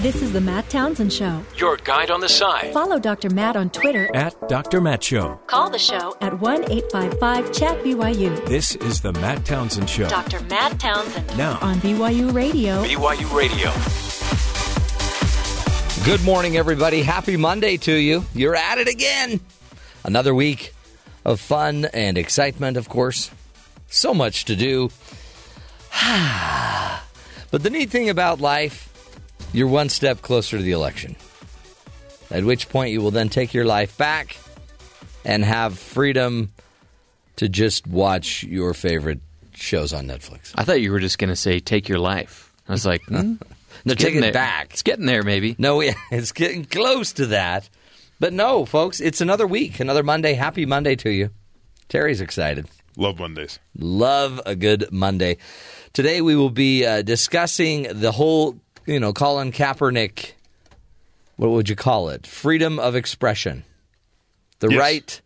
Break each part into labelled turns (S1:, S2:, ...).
S1: This is the Matt Townsend Show.
S2: Your guide on the side.
S1: Follow Dr. Matt on Twitter.
S2: At Dr. Matt Show.
S1: Call the show at 1 855 Chat BYU.
S2: This is the Matt Townsend Show.
S1: Dr. Matt Townsend.
S2: Now.
S1: On BYU Radio.
S2: BYU Radio.
S3: Good morning, everybody. Happy Monday to you. You're at it again. Another week of fun and excitement, of course. So much to do. but the neat thing about life, you're one step closer to the election. At which point you will then take your life back and have freedom to just watch your favorite shows on Netflix.
S4: I thought you were just going to say take your life. I was like, hmm,
S3: No,
S4: it's
S3: take it
S4: there.
S3: back.
S4: It's getting there, maybe.
S3: No, yeah, it's getting close to that. But no, folks, it's another week, another Monday. Happy Monday to you. Terry's excited.
S5: Love Mondays.
S3: Love a good Monday. Today we will be uh, discussing the whole, you know, Colin Kaepernick. What would you call it? Freedom of expression, the
S5: Yes.
S3: right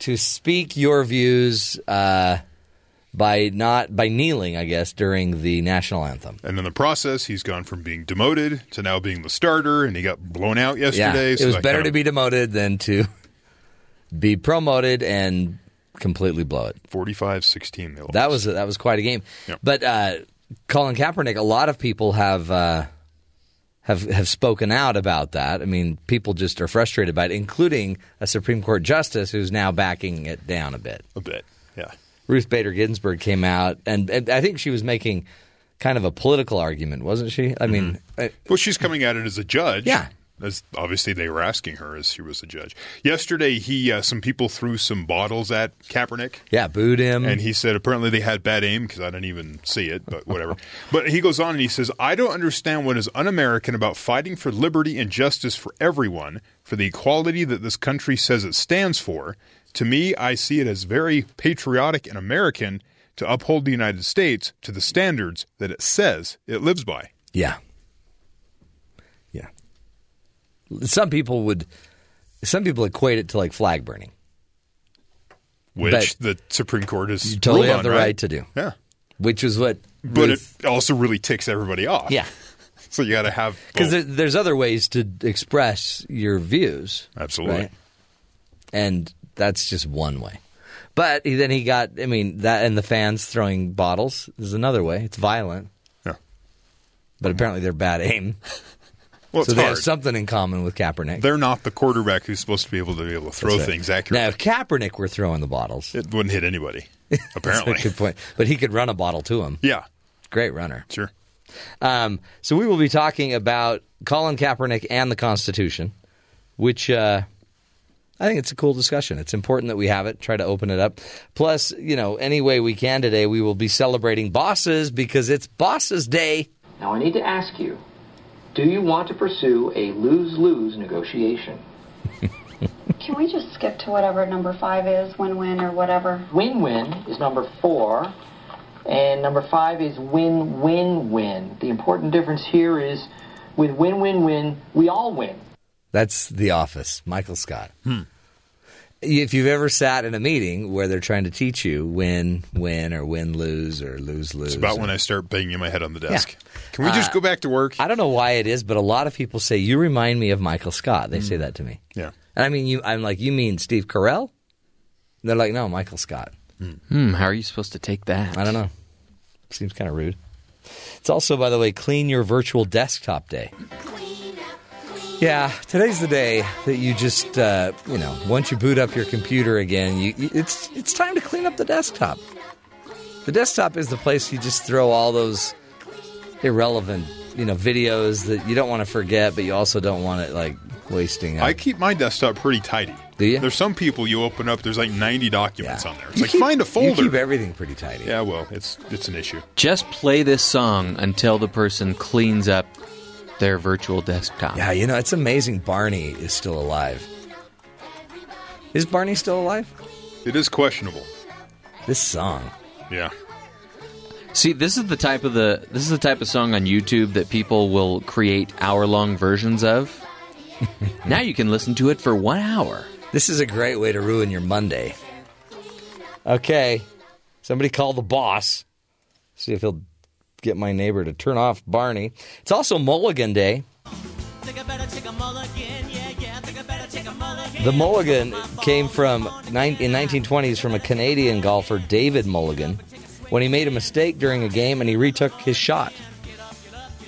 S3: to speak your views uh, by not by kneeling, I guess, during the national anthem.
S5: And in the process, he's gone from being demoted to now being the starter, and he got blown out yesterday.
S3: Yeah, it
S5: so
S3: was better
S5: kind
S3: to be demoted than to be promoted and completely blow it.
S5: 45-16.
S3: That was that was quite a game.
S5: Yep.
S3: But uh, Colin Kaepernick, a lot of people have uh, have have spoken out about that. I mean, people just are frustrated by it, including a Supreme Court justice who's now backing it down a bit.
S5: a bit. Yeah.
S3: Ruth Bader Ginsburg came out, and, and I think she was making kind of a political argument, wasn't she? I mean, uh,
S5: Well, she's coming at it as a judge.
S3: Yeah.
S5: As obviously they were asking her as she was a judge. Yesterday, he uh, some people threw some bottles at Kaepernick.
S3: yeah, booed him.
S5: And he said apparently they had bad aim because I didn't even see it, but whatever. but he goes on and he says, I don't understand what is un American about fighting for liberty and justice for everyone, for the equality that this country says it stands for. To me, I see it as very patriotic and American to uphold the United States to the standards that it says it lives by.
S3: Yeah. Some people would some people equate it to like flag burning.
S5: Which the Supreme Court is
S3: You totally have the
S5: on,
S3: right? to do.
S5: Yeah.
S3: Which is what
S5: But
S3: Ruth-
S5: it also really ticks everybody off.
S3: Yeah.
S5: So you got to have
S3: Because there, there's other ways to express your views.
S5: Absolutely.
S3: right? And that's just one way. But he, then he got, I mean, that and the fans throwing bottles is another way. It's violent,
S5: Yeah.
S3: but apparently they're bad aim.
S5: Well,
S3: so they
S5: hard.
S3: have something in common with Kaepernick.
S5: They're not the quarterback who's supposed to be able to be able to throw
S3: That's right.
S5: things
S3: Now,
S5: accurately.
S3: if Kaepernick were throwing the bottles,
S5: it wouldn't hit anybody,
S3: that's
S5: apparently.
S3: a good point. But he could run a bottle to him.
S5: yeah,
S3: Great runner.
S5: sure.
S3: Um, so we will be talking about Colin Kaepernick and the Constitution, which uh, I think it's a cool discussion. It's important that we have it. Try to open it up. Plus, you know, any way we can today, we will be celebrating bosses because it's Bosses Day.
S6: Now I need to ask you, do you want to pursue a lose-lose negotiation?
S7: Can we just skip to whatever number five is, win-win or whatever?
S6: Win-win is number four, and number five is win-win-win. The important difference here is with win-win-win, we all win.
S3: That's The Office, Michael Scott. Hmm. If you've ever sat in a meeting where they're trying to teach you win, win, or win, lose, or lose, lose.
S5: It's about when I start banging my head on the desk. Can we just
S3: Uh,
S5: go back to work?
S3: I don't know why it is, but a lot of people say you remind me of Michael Scott. They say that to me.
S5: yeah.
S3: And I mean, you. I'm like, you mean Steve Carell? And they're like, no, Michael Scott.
S4: Hmm, how are you supposed to take that?
S3: I don't know. Seems kind of rude. It's also, by the way, clean your virtual desktop day. Yeah, today's the day that you just, uh, you know, once you boot up your computer again, you, you, it's it's time to clean up the desktop. The desktop is the place you just throw all those irrelevant, you know, videos that you don't want to forget, but you also don't want it like wasting. Up.
S5: I keep my desktop pretty tidy.
S3: Do you?
S5: There's some people you open up, there's like 90 documents on there. It's
S3: You
S5: like,
S3: keep-
S5: find a folder.
S3: You keep everything pretty tidy.
S5: yeah, well, it's it's an issue.
S4: Just play this song until the person cleans up their virtual desktop.
S3: Yeah, you know, it's amazing Barney is still alive. Is Barney still alive?
S5: It is questionable.
S3: This song.
S5: Yeah.
S4: See, this is the type of the this is the type of song on YouTube that people will create hour long versions of. now you can listen to it for one hour.
S3: This is a great way to ruin your Monday. Okay, somebody call the boss. See if he'll get my neighbor to turn off Barney. It's also Mulligan Day. The mulligan came from in 1920s from a Canadian golfer, David Mulligan, when he made a mistake during a game and he retook his shot.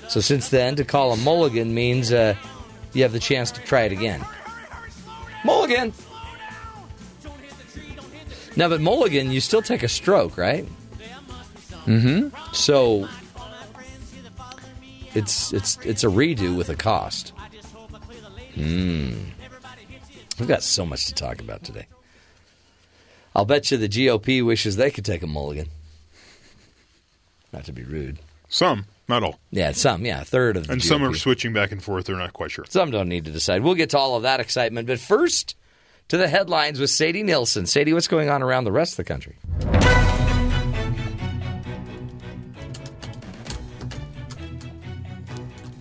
S3: So since then, to call a mulligan means uh, you have the chance to try it again. Mulligan. Now, but mulligan, you still take a stroke, right?
S4: Mm-hmm.
S3: So it's it's it's a redo with a cost. Hmm. We've got so much to talk about today. I'll bet you the GOP wishes they could take a mulligan. Not to be rude.
S5: Some, not all.
S3: Yeah, some, yeah, a third of the
S5: And
S3: GOP.
S5: some are switching back and forth. They're not quite sure.
S3: Some don't need to decide. We'll get to all of that excitement, but first to the headlines with Sadie Nielsen. Sadie, what's going on around the rest of the country?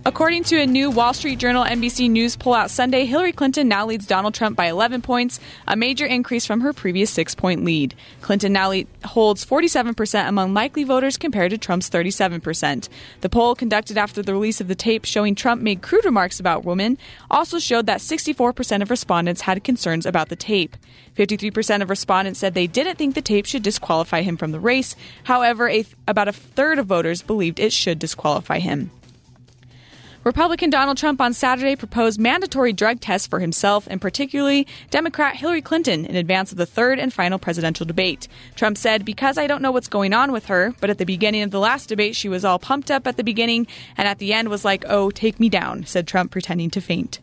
S8: According to a new Wall Street Journal NBC News poll out Sunday, Hillary Clinton now leads Donald Trump by 11 points, a major increase from her previous six point lead. Clinton now holds 47% among likely voters compared to Trump's 37%. The poll, conducted after the release of the tape showing Trump made crude remarks about women, also showed that 64% of respondents had concerns about the tape. 53% of respondents said they didn't think the tape should disqualify him from the race. However, a, about a third of voters believed it should disqualify him. Republican Donald Trump on Saturday proposed mandatory drug tests for himself and particularly Democrat Hillary Clinton in advance of the third and final presidential debate. Trump said, Because I don't know what's going on with her, but at the beginning of the last debate, she was all pumped up at the beginning and at the end was like, oh, take me down, said Trump, pretending to faint.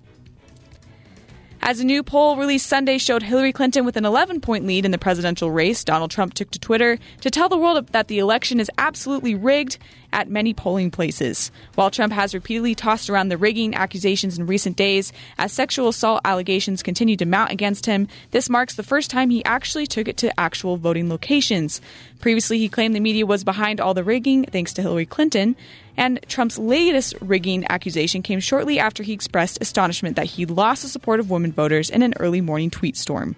S8: As a new poll released Sunday showed Hillary Clinton with an 11 point lead in the presidential race, Donald Trump took to Twitter to tell the world that the election is absolutely rigged at many polling places. While Trump has repeatedly tossed around the rigging accusations in recent days, as sexual assault allegations continue to mount against him, this marks the first time he actually took it to actual voting locations. Previously, he claimed the media was behind all the rigging thanks to Hillary Clinton. And Trump's latest rigging accusation came shortly after he expressed astonishment that he lost the support of women voters in an early morning tweet storm.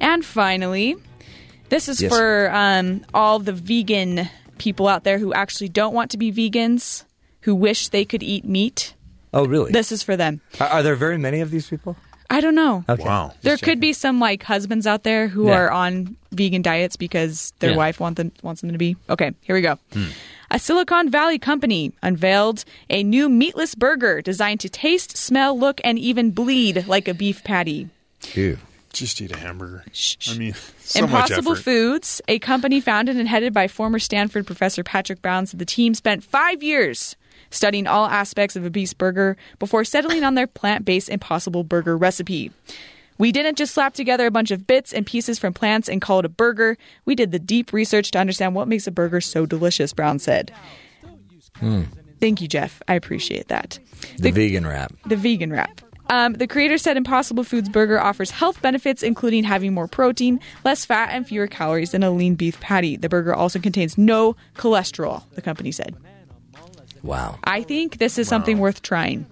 S8: And finally, this is
S3: Yes.
S8: for um, all the vegan people out there who actually don't want to be vegans, who wish they could eat meat.
S3: Oh, really?
S8: This is for them.
S3: Are, are there very many of these people?
S8: I don't know.
S3: Okay.
S5: Wow.
S8: There could be some like husbands out there who
S3: Yeah.
S8: are on vegan diets because their
S3: Yeah.
S8: wife want them, wants them to be. Okay, here we go. A Silicon Valley company unveiled a new meatless burger designed to taste, smell, look, and even bleed like a beef patty.
S3: Ew.
S5: Just eat a hamburger.
S8: Shh.
S5: I mean, so
S8: Impossible
S5: much.
S8: Foods, a company founded and headed by former Stanford professor Patrick Brown, said the team spent five years studying all aspects of a beef burger before settling on their plant based Impossible Burger recipe. We didn't just slap together a bunch of bits and pieces from plants and call it a burger. We did the deep research to understand what makes a burger so delicious, Brown said. Thank you, Jeff. I appreciate that.
S3: The, vegan wrap.
S8: The vegan wrap. Um, the creator said Impossible Foods Burger offers health benefits, including having more protein, less fat, and fewer calories than a lean beef patty. The burger also contains no cholesterol, the company said.
S3: Wow.
S8: I think this is something worth trying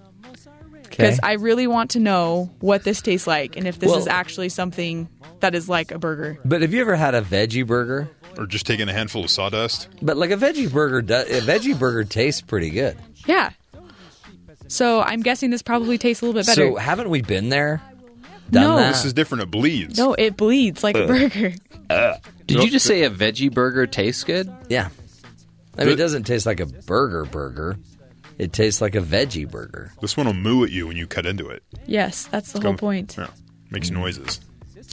S8: because
S3: Okay.
S8: I really want to know what this tastes like and if this
S3: Well-
S8: is actually something that is like a burger.
S3: But have you ever had a veggie burger?
S5: Or just taking a handful of sawdust.
S3: But like a veggie burger, do, a veggie burger tastes pretty good.
S8: Yeah. So I'm guessing this probably tastes a little bit better.
S3: So haven't we been there? Done
S8: No.
S3: that?
S5: This is different. It bleeds.
S8: no, it bleeds like a burger.
S4: Did you just say a veggie burger tastes good?
S3: Yeah. I mean, it doesn't taste like a burger burger. It tastes like a veggie burger.
S5: This one will moo at you when you cut into it.
S8: Yes, that's the whole
S5: Come-
S8: point.
S5: Yeah. Makes noises.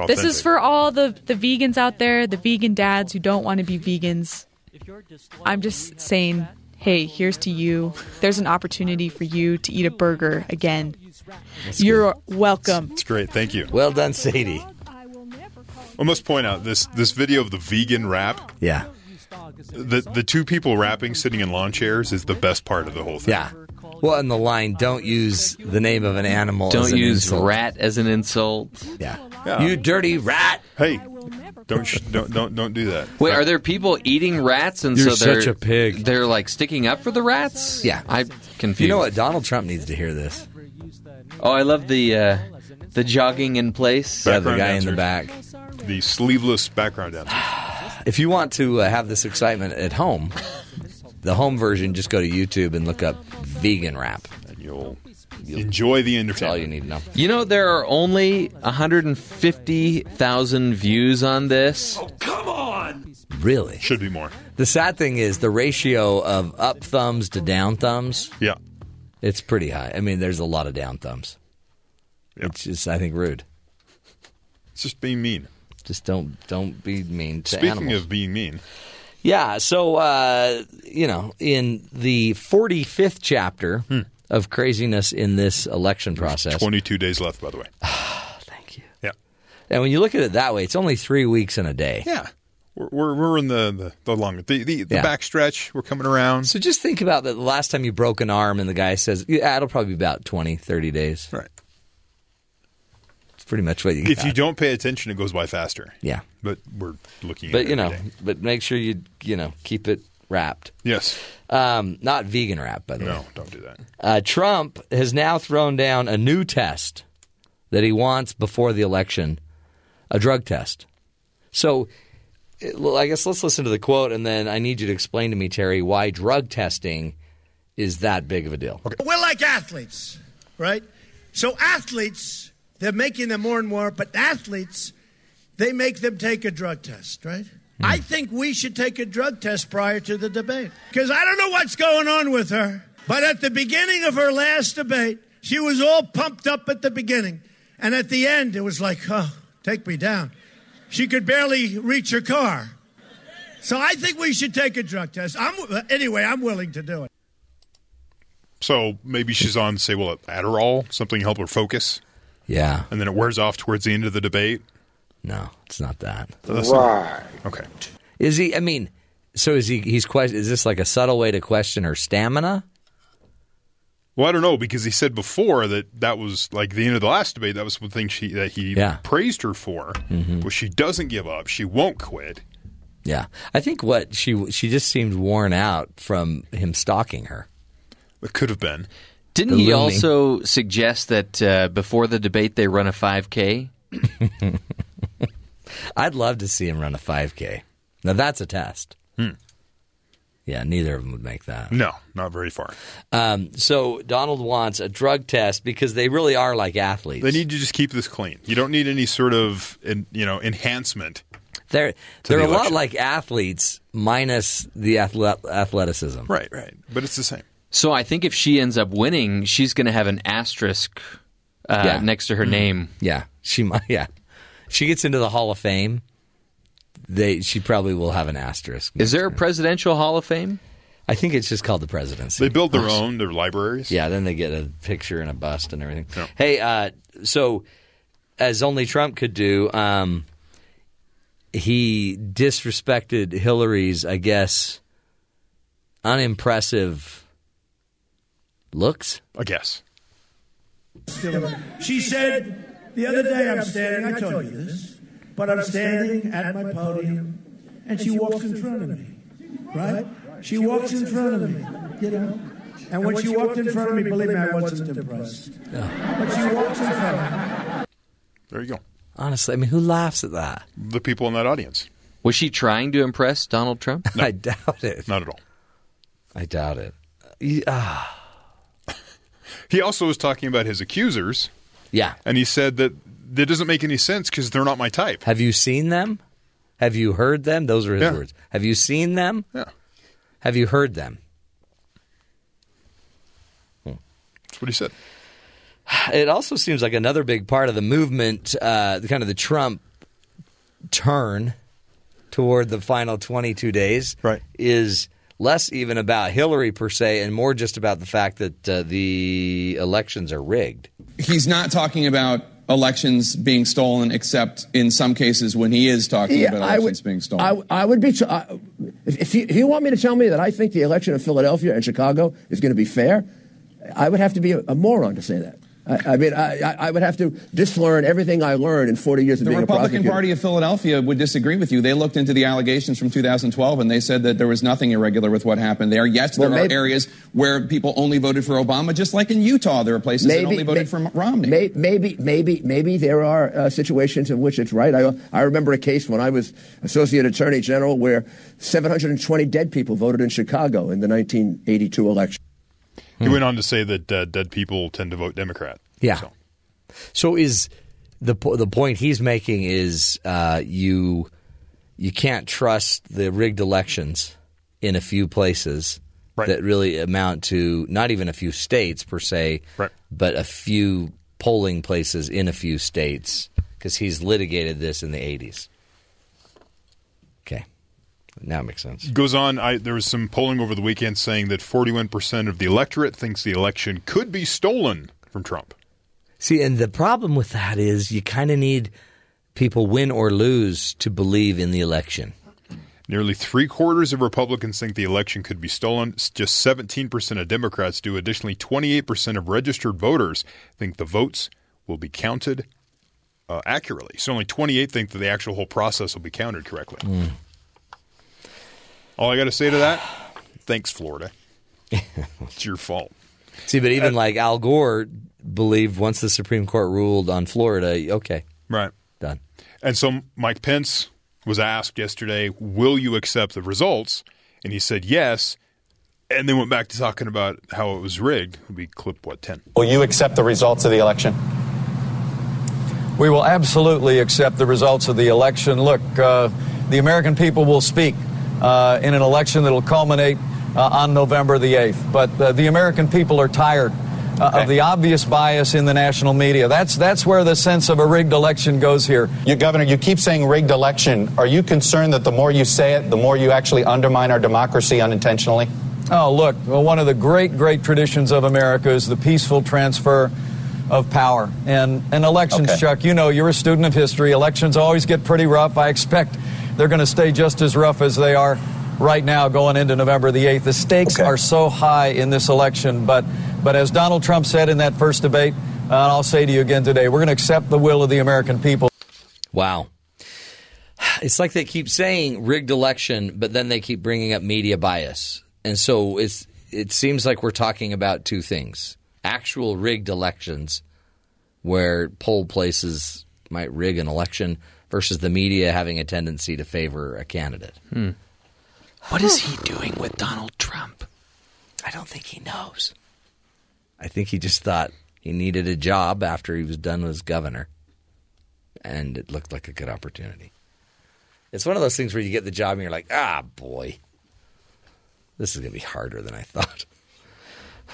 S8: This is for all the, the vegans out there, the vegan dads who don't want to be vegans. I'm just saying, hey, here's to you. There's an opportunity for you to eat a burger again. You're welcome.
S5: It's great. Thank you.
S3: Well done, Sadie.
S5: I must point out this this video of the vegan rap.
S3: Yeah.
S5: The the two people rapping sitting in lawn chairs is the best part of the whole thing.
S3: Yeah. Well, in the line, don't use the name of an animal.
S4: Don't
S3: an
S4: use
S3: insult.
S4: rat as an insult.
S3: Yeah.
S5: Yeah.
S3: You dirty rat.
S5: Hey, don't sh- don't don't don't do that.
S4: Wait, are there people eating rats and
S3: You're
S4: so they're
S3: such a pig.
S4: They're like sticking up for the rats?
S3: Yeah.
S4: I'm confused.
S3: You know what? Donald Trump needs to hear this.
S4: Oh, I love the uh, the jogging in place.
S3: Yeah, the
S5: Background
S3: guy in the back.
S5: The sleeveless background dancer.
S3: If you want to uh, have this excitement at home, the home version, just go to YouTube and look up vegan rap.
S5: And you'll, enjoy the
S3: That's all you need to know.
S4: You know, there are only 150,000 views on this. Oh, come on!
S3: Really?
S5: Should be more.
S3: The sad thing is the ratio of up thumbs to down thumbs.
S5: Yeah.
S3: It's pretty high. I mean, there's a lot of down thumbs.
S5: Yeah.
S3: It's just, I think, rude.
S5: It's just being mean.
S3: Just don't don't be mean to
S5: Speaking
S3: animals.
S5: of being mean,
S3: Yeah, so uh, you know, in the 45th chapter
S5: Hmm.
S3: of craziness in this election process.
S5: 22 days left, by the way.
S3: Thank you.
S5: Yeah.
S3: And when you look at it that way, it's only three weeks in a day.
S5: Yeah. We're, we're, we're in the, the, the long, the, the, the
S3: Yeah.
S5: backstretch. We're coming around.
S3: So just think about that. The last time you broke an arm, and the guy says, "Yeah, it'll probably be about 20, 30 days."
S5: Right.
S3: It's pretty much what you.
S5: If
S3: got.
S5: you don't pay attention, it goes by faster.
S3: yeah.
S5: But we're looking
S3: But
S5: it
S3: you know,
S5: every day.
S3: but make sure you you know keep it wrapped.
S5: Yes.
S3: Um, not vegan wrap, by the way.
S5: No, don't do that.
S3: Uh, Trump has now thrown down a new test that he wants before the election a drug test. So, I guess let's listen to the quote, and then I need you to explain to me, Terry, why drug testing is that big of a deal.
S9: We're like athletes, right? So athletes, they're making them more and more, but athletes, they make them take a drug test, right? Hmm. I think we should take a drug test prior to the debate. Because I don't know what's going on with her, but at the beginning of her last debate, she was all pumped up at the beginning. And at the end, it was like, oh, take me down. She could barely reach her car. So I think we should take a drug test. I'm, anyway, I'm willing to do it.
S5: So maybe she's on, say, well, Adderall, something to help her focus,
S3: Yeah.
S5: and then it wears off towards the end of the debate.
S3: No, it's not that.
S5: Right. Okay.
S3: Is he? I mean, so is he? He's question. Is this like a subtle way to question her stamina?
S5: Well, I don't know because he said before that that was like the end of the last debate. That was one thing she that he
S3: Yeah.
S5: praised her for. Mm-hmm. Was she doesn't give up. She won't quit.
S3: Yeah, I think what she she just seemed worn out from him stalking her.
S5: It could have been.
S4: Didn't he
S3: looming.
S4: also suggest that uh, before the debate they run a 5K?
S3: I'd love to see him run a 5K. Now that's a test. Yeah, neither of them would make that.
S5: No, not very far.
S3: Um, so Donald wants a drug test because they really are like athletes.
S5: They need to just keep this clean. You don't need any sort of you know enhancement.
S3: they're they're
S5: the
S3: a lot like athletes minus the athle- athleticism.
S5: Right, right. But it's the same.
S4: So I think if she ends up winning, she's going to have an asterisk uh,
S3: Yeah.
S4: next to her name.
S3: Yeah, she might. Yeah, she gets into the Hall of Fame. They she probably will have an asterisk.
S4: Is there a presidential Hall of Fame?
S3: I think it's just called the presidency.
S5: They build their own their libraries.
S3: Yeah, then they get a picture and a bust and everything.
S5: Yeah.
S3: Hey, uh, so as only Trump could do, um, he disrespected Hillary's, I guess, unimpressive looks.
S5: I guess.
S9: She said the other day, I'm standing, I told you this, but I'm standing at my podium, and she walks in front of me, right? She walks in front of me, you know? And when she walked in front of me, believe me, I wasn't impressed. But she walks in front of me.
S5: There you go.
S3: Honestly, I mean, who laughs at that?
S5: The people in that audience.
S4: Was she trying to impress Donald Trump?
S3: No, I doubt it.
S5: Not at all.
S3: I doubt it. He- ah,
S5: He also was talking about his accusers,
S3: yeah.
S5: and he said that that doesn't make any sense because they're not my type.
S3: Have you seen them? Have you heard them? Those are his
S5: Yeah.
S3: words. Have you seen them?
S5: Yeah,
S3: Have you heard them?
S5: that's what he said.
S3: It also seems like another big part of the movement, uh, kind of the Trump turn toward the final 22 days,
S5: Right.
S3: is less even about Hillary per se and more just about the fact that uh, the elections are rigged.
S10: He's not talking about elections being stolen, except in some cases when he is talking about
S11: I
S10: elections
S11: would,
S10: being stolen.
S11: I, I would be. tr- I, if, if, you, if you want me to tell me that I think the election of Philadelphia and Chicago is going to be fair, I would have to be a, a moron to say that. I, I mean, I, I- would have to dislearn everything I learned in 40 years of
S10: the
S11: being a
S10: Republican
S11: prosecutor.
S10: Party of Philadelphia would disagree with you. They looked into the allegations from 2012 and they said that there was nothing irregular with what happened there. Yes, there
S11: Well,
S10: are areas where people only voted for Obama, just like in Utah, there are places that only voted for Romney.
S11: may- Maybe, maybe, maybe there are uh, situations in which it's right. I, I remember a case when I was Associate Attorney General where 720 dead people voted in Chicago in the 1982 election.
S5: He went on to say that uh, dead people tend to vote Democrat.
S3: Yeah.
S5: So,
S3: So is the po- the point he's making is uh, you you can't trust the rigged elections in a few places
S5: Right.
S3: that really amount to not even a few states per se,
S5: Right.
S3: but a few polling places in a few states because he's litigated this in the 80s. Okay, now it makes sense.
S5: goes on. I, there was some polling over the weekend saying that 41% of the electorate thinks the election could be stolen from Trump.
S3: See, and the problem with that is you kind of need people win or lose to believe in the election.
S5: Nearly three quarters of Republicans think the election could be stolen. Just 17% of Democrats do. Additionally, 28% of registered voters think the votes will be counted uh, accurately. So only 28 think that the actual whole process will be counted correctly. All I got to say to that, thanks, Florida. it's your fault.
S3: See, but even like Al Gore believed once the Supreme Court ruled on Florida, okay,
S5: Right.
S3: done.
S5: And so Mike Pence was asked yesterday, "Will you accept the results?" And he said yes. And then went back to talking about how it was rigged. We clip what ten.
S12: Will you accept the results of the election?
S13: We will absolutely accept the results of the election. Look, uh, the American people will speak uh, in an election that will culminate uh, on November the 8th. But uh, the American people are tired uh, of the obvious bias in the national media. That's, that's where the sense of a rigged election goes here.
S12: You, Governor, you keep saying rigged election. Are you concerned that the more you say it, the more you actually undermine our democracy unintentionally?
S13: Oh, look, well, one of the great, great traditions of America is the peaceful transfer of power. And, and elections,
S12: Okay.
S13: Chuck, you know, you're a student of history. Elections always get pretty rough. I expect they're going to stay just as rough as they are right now going into November the 8th. The stakes
S12: Okay.
S13: are so high in this election. But, but as Donald Trump said in that first debate, uh, and I'll say to you again today, we're going to accept the will of the American people.
S3: Wow. It's like they keep saying rigged election, but then they keep bringing up media bias. And so it's it seems like we're talking about two things. Actual rigged elections where poll places might rig an election versus the media having a tendency to favor a candidate.
S4: What is he doing with Donald Trump?
S3: I don't think he knows. I think he just thought he needed a job after he was done as governor. And it looked like a good opportunity. It's one of those things where you get the job and you're like, ah, boy, this is going to be harder than I thought.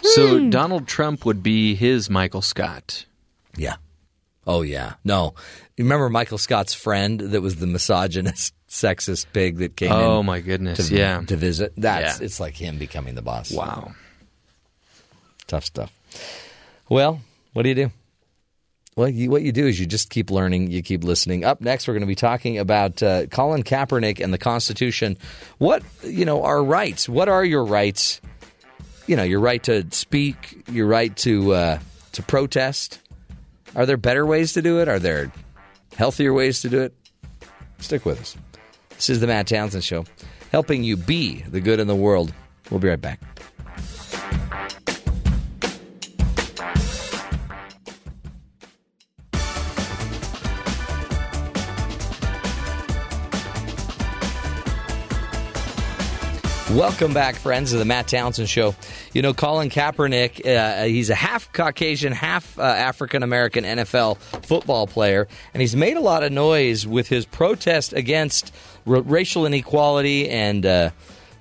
S4: So Donald Trump would be his Michael Scott.
S3: Yeah. Oh, yeah. No. You remember Michael Scott's friend that was the misogynist, sexist pig that came in?
S4: Oh, my goodness,
S3: To,
S4: yeah.
S3: To visit? That's
S4: Yeah.
S3: It's like him becoming the boss.
S4: Wow.
S3: Tough stuff. Well, what do you do? Well, you, what you do is you just keep learning, you keep listening. Up next, we're going to be talking about uh, Colin Kaepernick and the Constitution. What you know, our rights. What are your rights? You know, your right to speak, your right to uh, to protest. Are there better ways to do it? Are there healthier ways to do it? Stick with us. This is the Matt Townsend Show, helping you be the good in the world. We'll be right back. Welcome back, friends, to the Matt Townsend Show. You know, Colin Kaepernick, uh, he's a half Caucasian, half uh, African American NFL football player, and he's made a lot of noise with his protest against r- racial inequality and uh,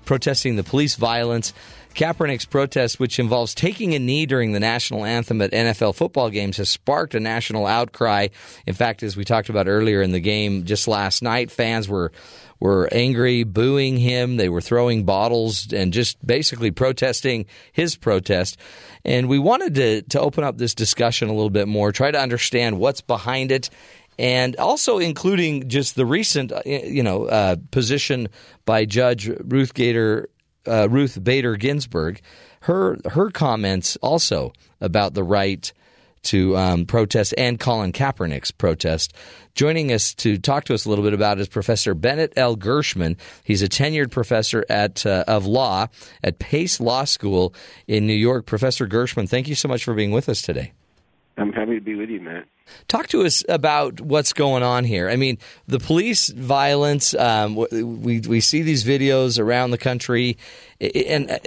S3: protesting the police violence. Kaepernick's protest, which involves taking a knee during the national anthem at NFL football games, has sparked a national outcry. In fact, as we talked about earlier in the game just last night, fans were were angry, booing him. They were throwing bottles and just basically protesting his protest. And we wanted to to open up this discussion a little bit more, try to understand what's behind it and also including just the recent, uh, you know, uh, position by Judge Ruth Gator, uh, Ruth Bader Ginsburg, her her comments also about the right to um, protest and Colin Kaepernick's protest. Joining us to talk to us a little bit about is Professor Bennett L. Gershman. He's a tenured professor at uh, of law at Pace Law School in New York. Professor Gershman, thank you so much for being with us today.
S14: I'm happy to be with you.
S3: Talk to us about what's going on here. I mean, the police violence. Um, we we see these videos around the country, and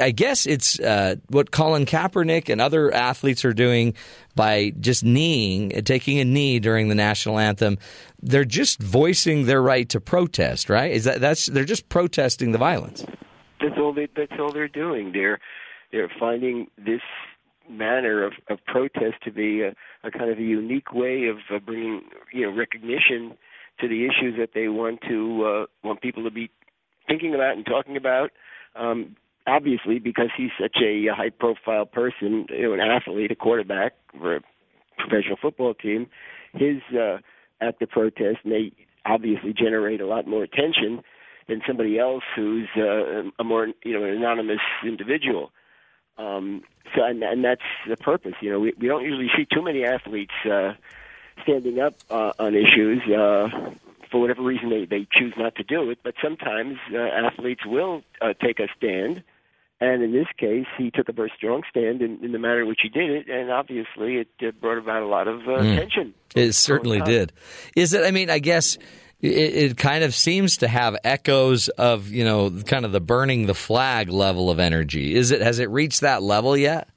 S3: I, guess it's uh, what Colin Kaepernick and other athletes are doing by just kneeing, taking a knee during the national anthem. They're just voicing their right to protest, right? Is that that's they're just protesting the violence.
S14: That's all they. That's all they're doing. They're they're finding this manner of, of protest to be a, a kind of a unique way of uh, bringing you know recognition to the issues that they want to uh, want people to be thinking about and talking about. Um, obviously, because he's such a high profile person, you know, an athlete, a quarterback for a professional football team, his uh, act of protest may obviously generate a lot more attention than somebody else who's uh, a more you know an anonymous individual. Um, so, and, and that's the purpose. You know, we, we don't usually see too many athletes uh, standing up uh, on issues. Uh, for whatever reason, they, they choose not to do it. But sometimes uh, athletes will uh, take a stand. And in this case, he took a very strong stand in, in the manner in which he did it, and obviously it uh, brought about a lot of uh,
S3: Mm.
S14: attention.
S3: It certainly did. Is it? I mean, I guess it, it kind of seems to have echoes of you know kind of the burning the flag level of energy. Is it? Has it reached that level yet?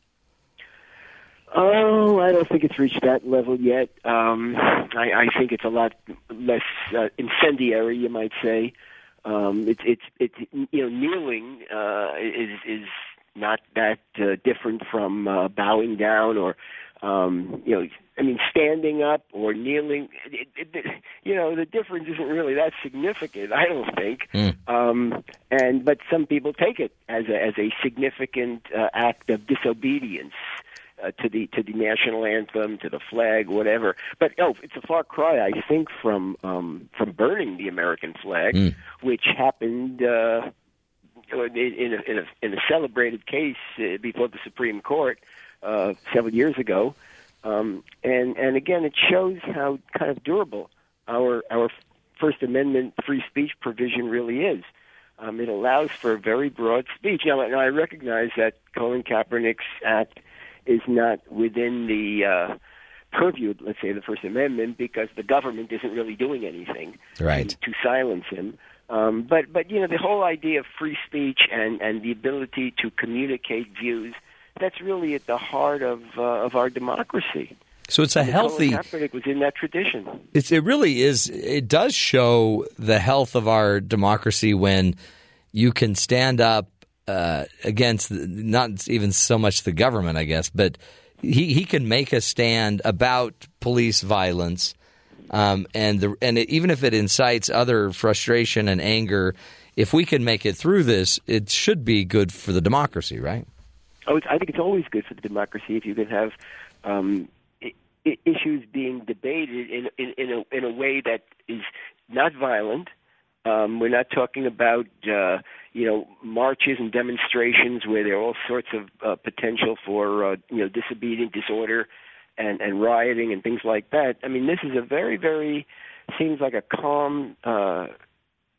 S14: Oh, I don't think it's reached that level yet. Um, I, I think it's a lot less uh, incendiary, you might say. Um, it's it's it's you know kneeling uh, is is not that uh, different from uh, bowing down or um, you know I mean standing up or kneeling. It, it, it, you know the difference isn't really that significant. I don't think. Um, and but some people take it as a as a significant uh, act of disobedience uh, to the to the national anthem, to the flag, whatever. But oh, it's a far cry, I think, from um, from burning the American flag, which happened uh, in, in, a, in, a, in a celebrated case uh, before the Supreme Court uh, several years ago. Um, and and again, it shows how kind of durable our our First Amendment free speech provision really is. Um, it allows for very broad speech. Now, now, I recognize that Colin Kaepernick's act is not within the uh, purview, let's say, of the First Amendment, because the government isn't really doing anything
S3: Right.
S14: to silence him. Um, but but you know the whole idea of free speech and and the ability to communicate views that's really at the heart of uh, of our democracy.
S3: So it's a
S14: And
S3: healthy.
S14: Kaepernick was in that tradition.
S3: It's, it really is. It does show the health of our democracy when you can stand up uh, against not even so much the government, I guess, but he he can make a stand about police violence, um, and the and it, even if it incites other frustration and anger, if we can make it through this, it should be good for the democracy, right?
S14: It's, I think it's always good for the democracy if you can have um, I- issues being debated in, in, in, a, in a way that is not violent. Um, we're not talking about uh, you know marches and demonstrations where there are all sorts of uh, potential for uh, you know disobedient disorder and, and rioting and things like that. I mean, this is a very very seems like a calm, uh,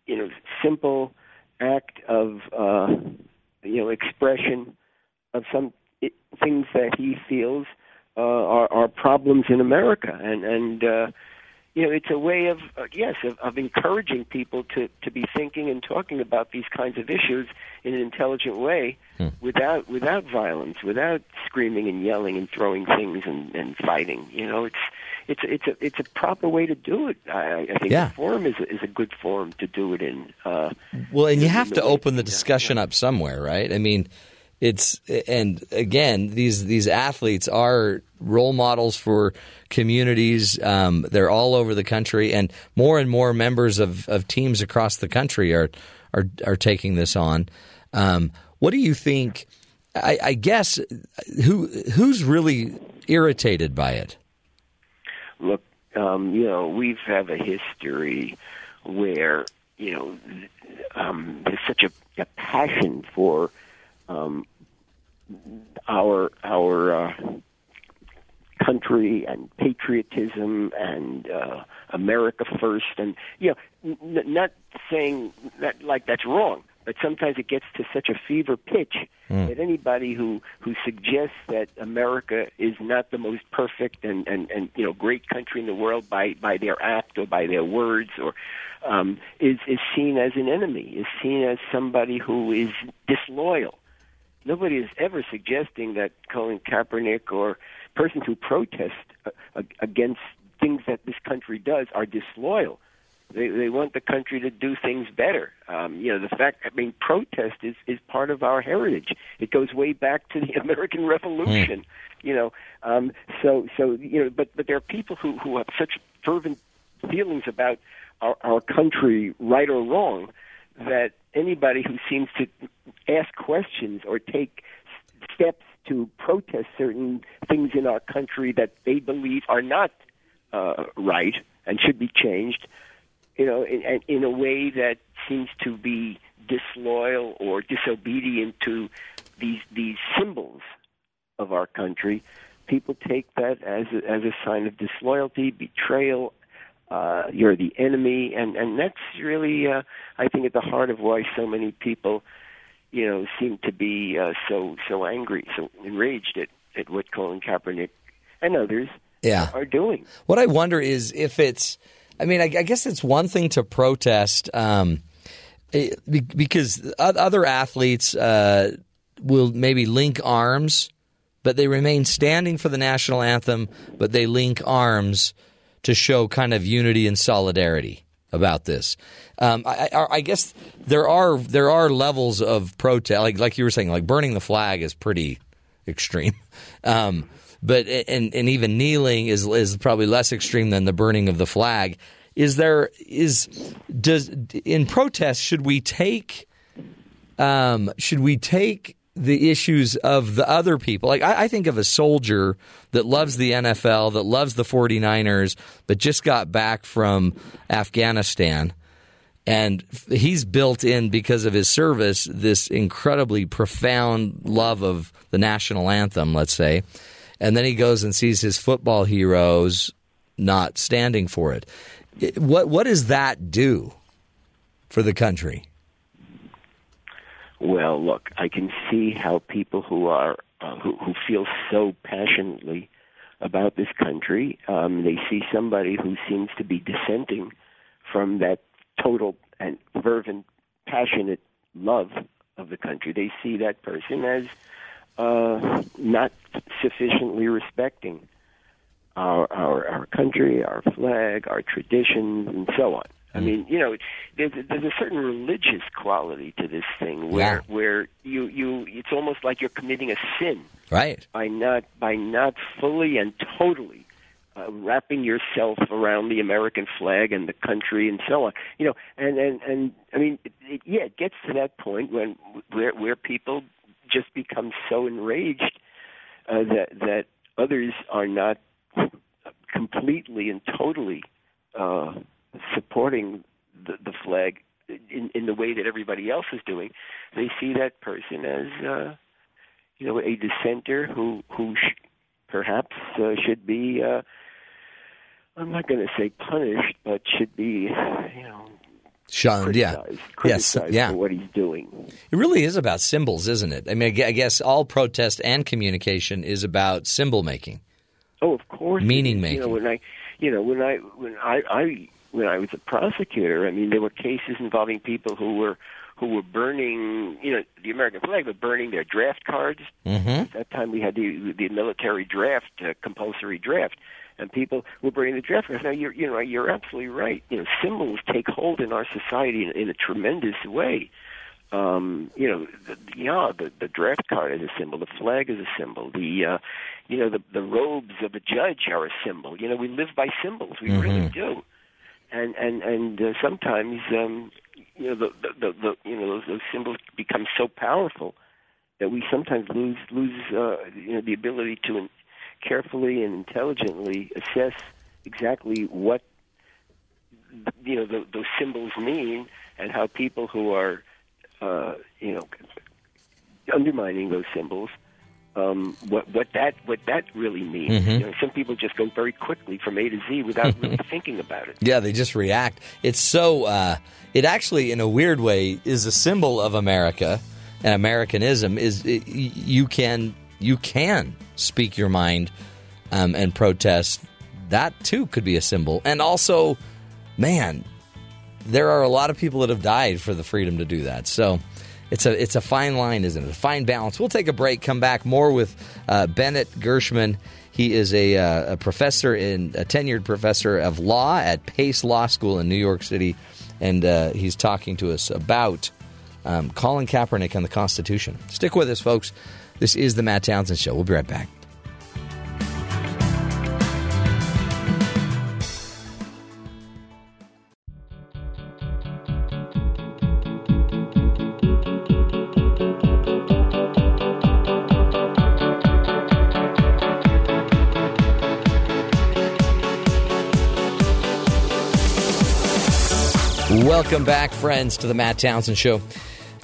S14: you know, simple act of uh, you know expression of some i- things that he feels uh, are, are problems in America, and and uh, you know it's a way of uh, yes of, of encouraging people to to be thinking and talking about these kinds of issues in an intelligent way, without without violence, without screaming and yelling and throwing things and, and fighting. You know, it's it's it's a it's a proper way to do it. I, I think
S3: Yeah.
S14: the forum is a, is a good forum to do it in. Uh,
S3: Well, and you have to open the discussion up somewhere, right? I mean, it's and again, these these athletes are role models for communities. Um, they're all over the country, and more and more members of, of teams across the country are are are taking this on. Um, what do you think? I, I guess who who's really irritated by it?
S14: look, um, you know, we have have a history where you know um, there's such a, a passion for um, our our uh, country and patriotism and uh, America first, and you know, n- not saying that like that's wrong, but sometimes it gets to such a fever pitch
S3: Hmm.
S14: That anybody who who suggests that America is not the most perfect and and and you know great country in the world by by their act or by their words or um, is is seen as an enemy, is seen as somebody who is disloyal. Nobody is ever suggesting that Colin Kaepernick or persons who protest uh, against things that this country does are disloyal. They they want the country to do things better. Um, you know, the fact I mean, protest is is part of our heritage. It goes way back to the American Revolution. You know, um, so so you know, but but there are people who who have such fervent feelings about our, our country, right or wrong, that anybody who seems to ask questions or take steps to protest certain things in our country that they believe are not uh, right and should be changed, you know, in, in a way that seems to be disloyal or disobedient to these these symbols of our country. People take that as a, as a sign of disloyalty, betrayal. Uh, you're the enemy, and and that's really, uh, I think, at the heart of why so many people, you know, seem to be uh, so so angry, so enraged at at what Colin Kaepernick and others
S3: Yeah.
S14: are doing.
S3: What I wonder is if it's, I mean, I, I guess it's one thing to protest um, eh, because other athletes uh, will maybe link arms, but they remain standing for the national anthem, but they link arms to show kind of unity and solidarity about this. Um, I, I, I guess there are there are levels of protest, like like you were saying, like burning the flag is pretty extreme. Um, but and and even kneeling is is probably less extreme than the burning of the flag. Is there is does in protest should we take um, should we take the issues of the other people? Like I, I think of a soldier that loves the NFL, that loves the 49ers, but just got back from Afghanistan. And he's built in because of his service this incredibly profound love of the national anthem let's say. And then he goes and sees his football heroes not standing for it what what does that do for the country
S14: Well, look, I can see how people who are uh, who, who feel so passionately about this country, um, they see somebody who seems to be dissenting from that total and fervent, passionate love of the country. They see that person as uh, not sufficiently respecting our, our our country, our flag, our traditions, and so on. I mean, you know, there's a, there's a certain religious quality to this thing where where you you it's almost like you're committing a sin
S3: right.
S14: by not by not fully and totally uh, wrapping yourself around the American flag and the country and so on. You know, and and and I mean, it, it, yeah, it gets to that point when where where people just become so enraged uh, that that others are not completely and totally uh, supporting the, the flag in, in the way that everybody else is doing. They see that person as uh, you know a dissenter who who sh- perhaps uh, should be. Uh, I'm not going to say punished, but should be, you know,
S3: shunned yeah
S14: criticized,
S3: yes yeah
S14: for what he's doing.
S3: it really is about symbols isn't it i mean I guess all protest and communication is about symbol making
S14: Oh, of course.
S3: Meaning making.
S14: You know, when I, you know, when I, when I, I, when I was a prosecutor, I mean, there were cases involving people who were, who were burning, you know, the American flag, but burning their draft cards.
S3: mm-hmm.
S14: At that time, we had the the military draft, uh, compulsory draft, and people were burning the draft cards. Now, you're, you know, you're absolutely right. You know, symbols take hold in our society in, in a tremendous way. Um, you know, the, yeah, the, the draft card is a symbol. The flag is a symbol. The, uh, you know, the the robes of a judge are a symbol. You know, we live by symbols. We really do. And and and uh, sometimes, um, you know, the, the the you know those, those symbols become so powerful that we sometimes lose lose uh, you know the ability to carefully and intelligently assess exactly what you know the, those symbols mean and how people who are uh, you know undermining those symbols um, what what that what that really means.
S3: Mhm.
S14: You know, some people just go very quickly from A to Z without really thinking about it.
S3: Yeah, they just react. It's so. Uh, it actually, in a weird way, is a symbol of America, and Americanism is it, you can you can speak your mind um, and protest. That too could be a symbol, and also, man, there are a lot of people that have died for the freedom to do that. So. It's a it's a fine line, isn't it? A fine balance. We'll take a break. Come back more with uh, Bennett Gershman. He is a, uh, a professor in a tenured professor of law at Pace Law School in New York City, and uh, he's talking to us about um, Colin Kaepernick and the Constitution. Stick with us, folks. This is the Matt Townsend Show. We'll be right back. Welcome back, friends, to the Matt Townsend Show.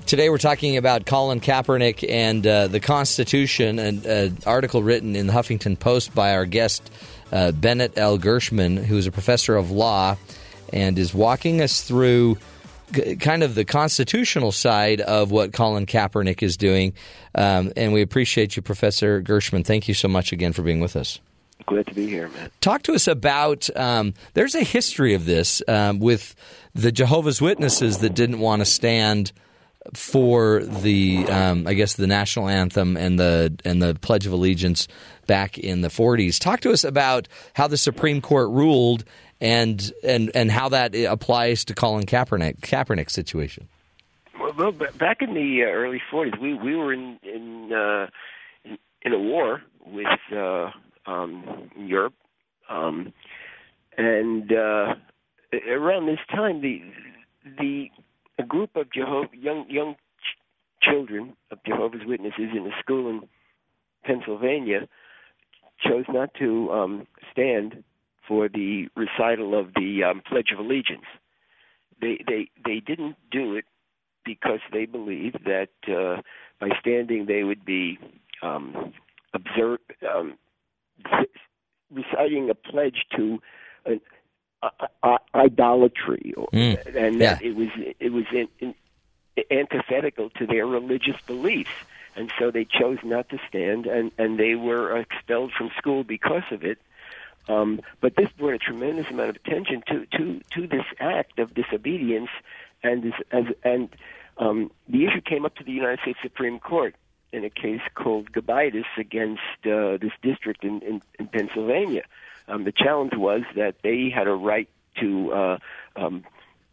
S3: Today we're talking about Colin Kaepernick and uh, the Constitution, an uh, article written in the Huffington Post by our guest, uh, Bennett L. Gershman, who's a professor of law and is walking us through g- kind of the constitutional side of what Colin Kaepernick is doing. Um, and we appreciate you, Professor Gershman. Thank you so much again for being with us.
S14: Glad to be here, man.
S3: Talk to us about um, there's a history of this um, with the Jehovah's Witnesses that didn't want to stand for the um, I guess the national anthem and the and the Pledge of Allegiance back in the 40s. Talk to us about how the Supreme Court ruled and and and how that applies to Colin Kaepernick Kaepernick's situation.
S14: Well, back in the uh, early '40s, we we were in in uh, in, in a war with uh, um, Europe, um, and uh, around this time, the the a group of Jehovah young young ch- children of Jehovah's Witnesses in a school in Pennsylvania chose not to um, stand for the recital of the um, Pledge of Allegiance. They they they didn't do it because they believed that uh, by standing they would be um, observe um, reciting a pledge to an uh, idolatry, or,
S3: Mm.
S14: and
S3: Yeah.
S14: that it was it was in, in, antithetical to their religious beliefs, and so they chose not to stand, and and they were expelled from school because of it. Um, but this brought a tremendous amount of attention to to to this act of disobedience, and this as and um, the issue came up to the United States Supreme Court in a case called Gobitis against uh, this district in, in, in Pennsylvania. Um, the challenge was that they had a right to uh, um,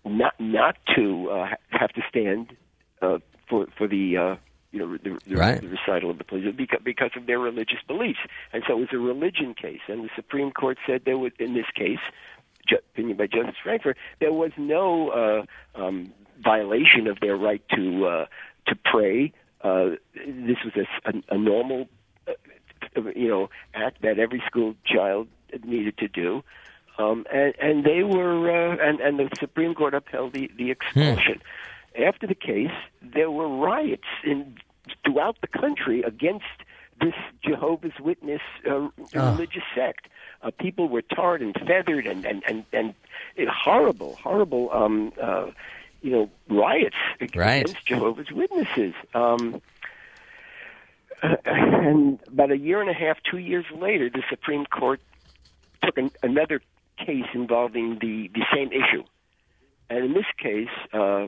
S14: not not to uh, have to stand uh, for for the uh, you know the, the,
S3: Right.
S14: the recital of the pledge because because of their religious beliefs, and so it was a religion case. And the Supreme Court said there was in this case, ju- opinion by Justice Frankfurt, there was no uh, um, violation of their right to uh, to pray. Uh, this was a, a, a normal, you know, act that every school child needed to do. Um, and, and they were, uh, and, and the Supreme Court upheld the, the expulsion. After the case, there were riots in throughout the country against this Jehovah's Witness uh, religious sect. Uh, people were tarred and feathered, and and and, and it, horrible, horrible, um, uh, you know, riots
S3: Right.
S14: against Jehovah's Witnesses. Um, and about a year and a half, two years later, the Supreme Court took an, another case involving the, the same issue. And in this case, uh,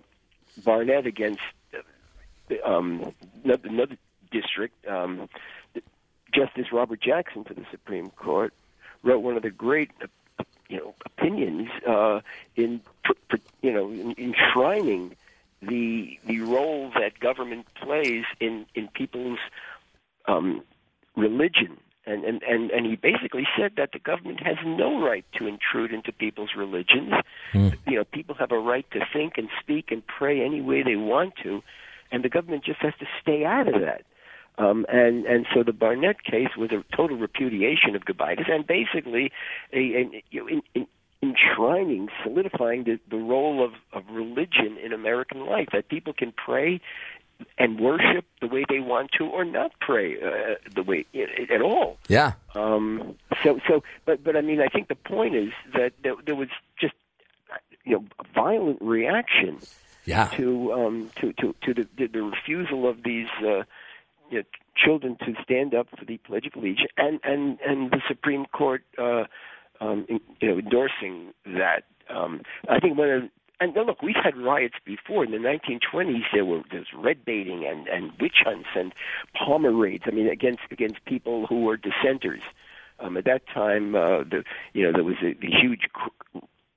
S14: Barnette against uh, um, another, another district, um, Justice Robert Jackson for the Supreme Court wrote one of the great, uh, you know, opinions uh, in, you know, in, enshrining the the role that government plays in in people's um, religion. And, and, and, and he basically said that the government has no right to intrude into people's religions. You know, people have a right to think and speak and pray any way they want to, and the government just has to stay out of that. Um, and and so the Barnette case was a total repudiation of Gobitis and basically a, a you know, in, in, enshrining, solidifying the, the role of, of religion in American life that people can pray and worship the way they want to, or not pray uh, the way at all.
S3: Yeah.
S14: Um, so, so, but, but I mean, I think the point is that there, there was just, you know, a violent reaction
S3: Yeah.
S14: to um, to to to the, the, refusal of these uh, you know, children to stand up for the Pledge of Allegiance, and and and the Supreme Court uh, um, you know endorsing that. Um, I think one of and look, we've had riots before. In the 1920s, there were there's red baiting and, and witch hunts and Palmer raids. I mean, against against people who were dissenters. Um, at that time, uh, the you know there was a, a huge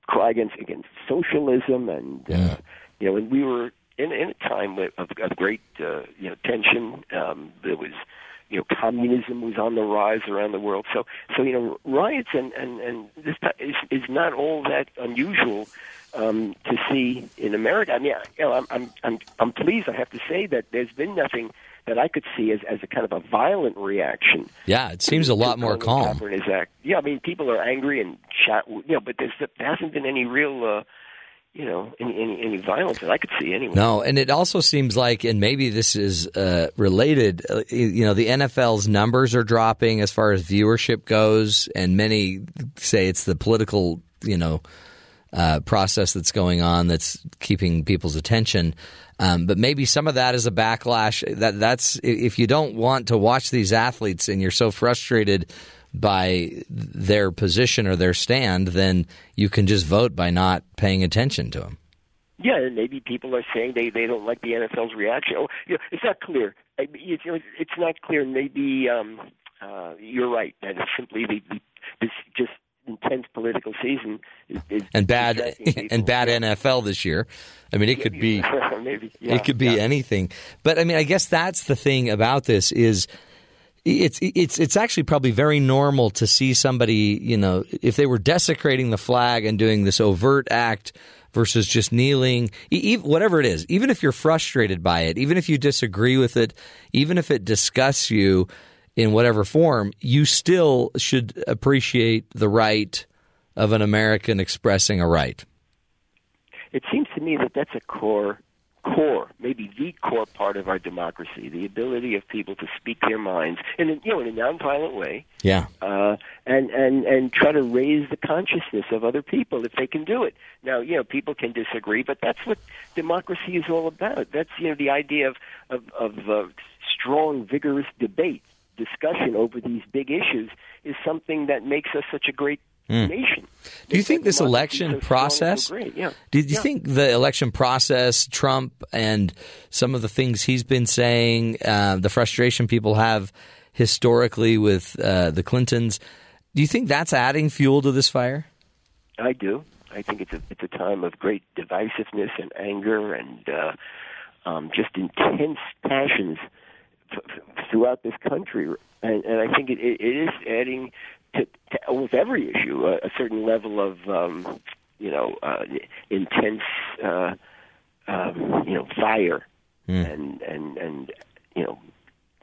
S14: cry against against socialism, and uh, you know, and we were in in a time of, of of great uh, you know tension. Um, there was you know communism was on the rise around the world. So so you know riots and and and this is is not all that unusual um, to see in America. I mean, you know, I'm I'm I'm I'm pleased. I have to say that there's been nothing that I could see as as a kind of a violent reaction
S3: Yeah, it seems a lot more calm.
S14: Yeah, I mean, people are angry and shout, you know, but there's, there hasn't been any real, uh, you know, any, any any violence that I could see anyway.
S3: No, and it also seems like, and maybe this is uh, related. uh, You know, the NFL's numbers are dropping as far as viewership goes, and many say it's the political, you know, uh, process that's going on that's keeping people's attention. Um, but maybe some of that is a backlash. That that's if you don't want to watch these athletes and you're so frustrated by their position or their stand, then you can just vote by not paying attention to them.
S14: Yeah, and maybe people are saying they they don't like the NFL's reaction. Oh, you know, it's not clear. It's, it's not clear. Maybe um, uh, you're right. That it's simply the, the this just intense political season is, is
S3: and bad and bad NFL this year. I mean, it could be
S14: maybe yeah,
S3: it could be anything. But I mean, I guess that's the thing about this is it's it's it's actually probably very normal to see somebody, you know, if they were desecrating the flag and doing this overt act versus just kneeling, whatever it is, even if you're frustrated by it, even if you disagree with it, even if it disgusts you in whatever form, you still should appreciate the right of an American expressing a right.
S14: it seems to me that that's a core core maybe the core part of our democracy the ability of people to speak their minds in a, you know in a nonviolent way
S3: Yeah.
S14: uh, and and and try to raise the consciousness of other people if they can do it. Now, you know, people can disagree, but that's what democracy is all about. That's you know the idea of of, of uh, strong, vigorous debate, discussion over these big issues is something that makes us such a great
S3: Hmm.
S14: nation.
S3: Do you think this election
S14: so strong and so
S3: process?
S14: yeah.
S3: Did you
S14: Yeah.
S3: think the election process, Trump, and some of the things he's been saying, uh, the frustration people have historically with uh, the Clintons, do you think that's adding fuel to this fire?
S14: I do. I think it's a it's a time of great divisiveness and anger and uh, um, just intense passions throughout this country, and, and I think it, it, it is adding to, to almost every issue a, a certain level of um, you know uh, intense uh, um, you know fire and and and you know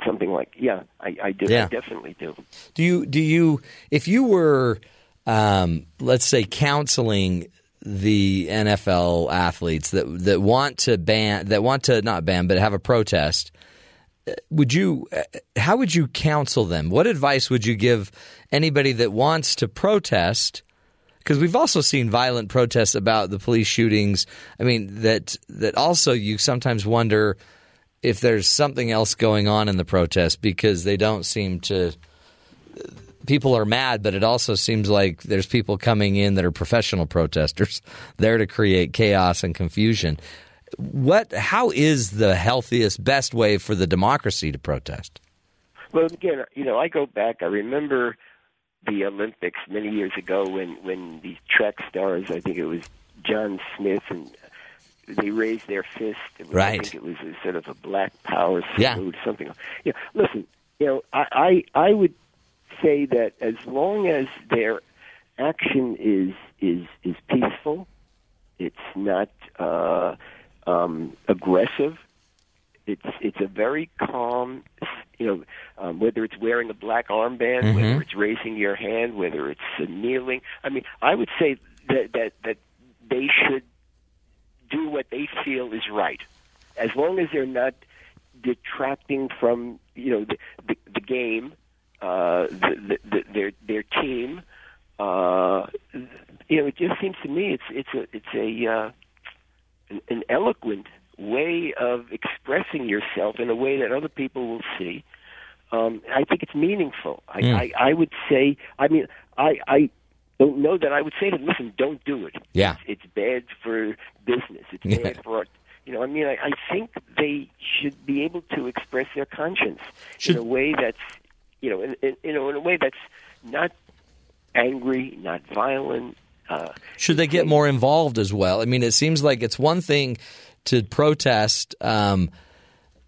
S14: something like yeah I, I do
S3: Yeah.
S14: I definitely do.
S3: Do you do you if you were um, let's say counseling the NFL athletes that that want to ban that want to not ban but have a protest would you how would you counsel them? What advice would you give anybody that wants to protest? Because we've also seen violent protests about the police shootings. I mean that that also you sometimes wonder if there's something else going on in the protest because they don't seem to people are mad, but it also seems like there's people coming in that are professional protesters there to create chaos and confusion. What? How is the healthiest, best way for the democracy to protest?
S14: Well, again, you know, I go back. I remember the Olympics many years ago when when these track stars, I think it was John Smith, and they raised their fist. It was, I think it was a sort of a Black Power
S3: Yeah.
S14: salute, something. You know, listen, you know, I, I I would say that as long as their action is is is peaceful, it's not uh, um, aggressive. It's it's a very calm, you know, um, whether it's wearing a black armband,
S15: Mhm.
S14: whether it's raising your hand, whether it's uh, kneeling. I mean, I would say that that that they should do what they feel is right, as long as they're not detracting from you know the the, the game, uh, the, the, the, their their team. Uh, you know, it just seems to me it's it's a it's a uh, an, an eloquent way of expressing yourself in a way that other people will see, um, I think it's meaningful. I,
S15: Mm.
S14: I, I would say, I mean, I, I don't know that I would say to them, listen, don't do it.
S3: Yeah.
S14: It's, it's bad for business. It's
S3: Yeah.
S14: bad for, you know, I mean, I, I think they should be able to express their conscience in a way that's, you know, in, in, you know, in a way that's not angry, not violent. Uh,
S3: Should they get more involved as well? I mean, it seems like it's one thing to protest um,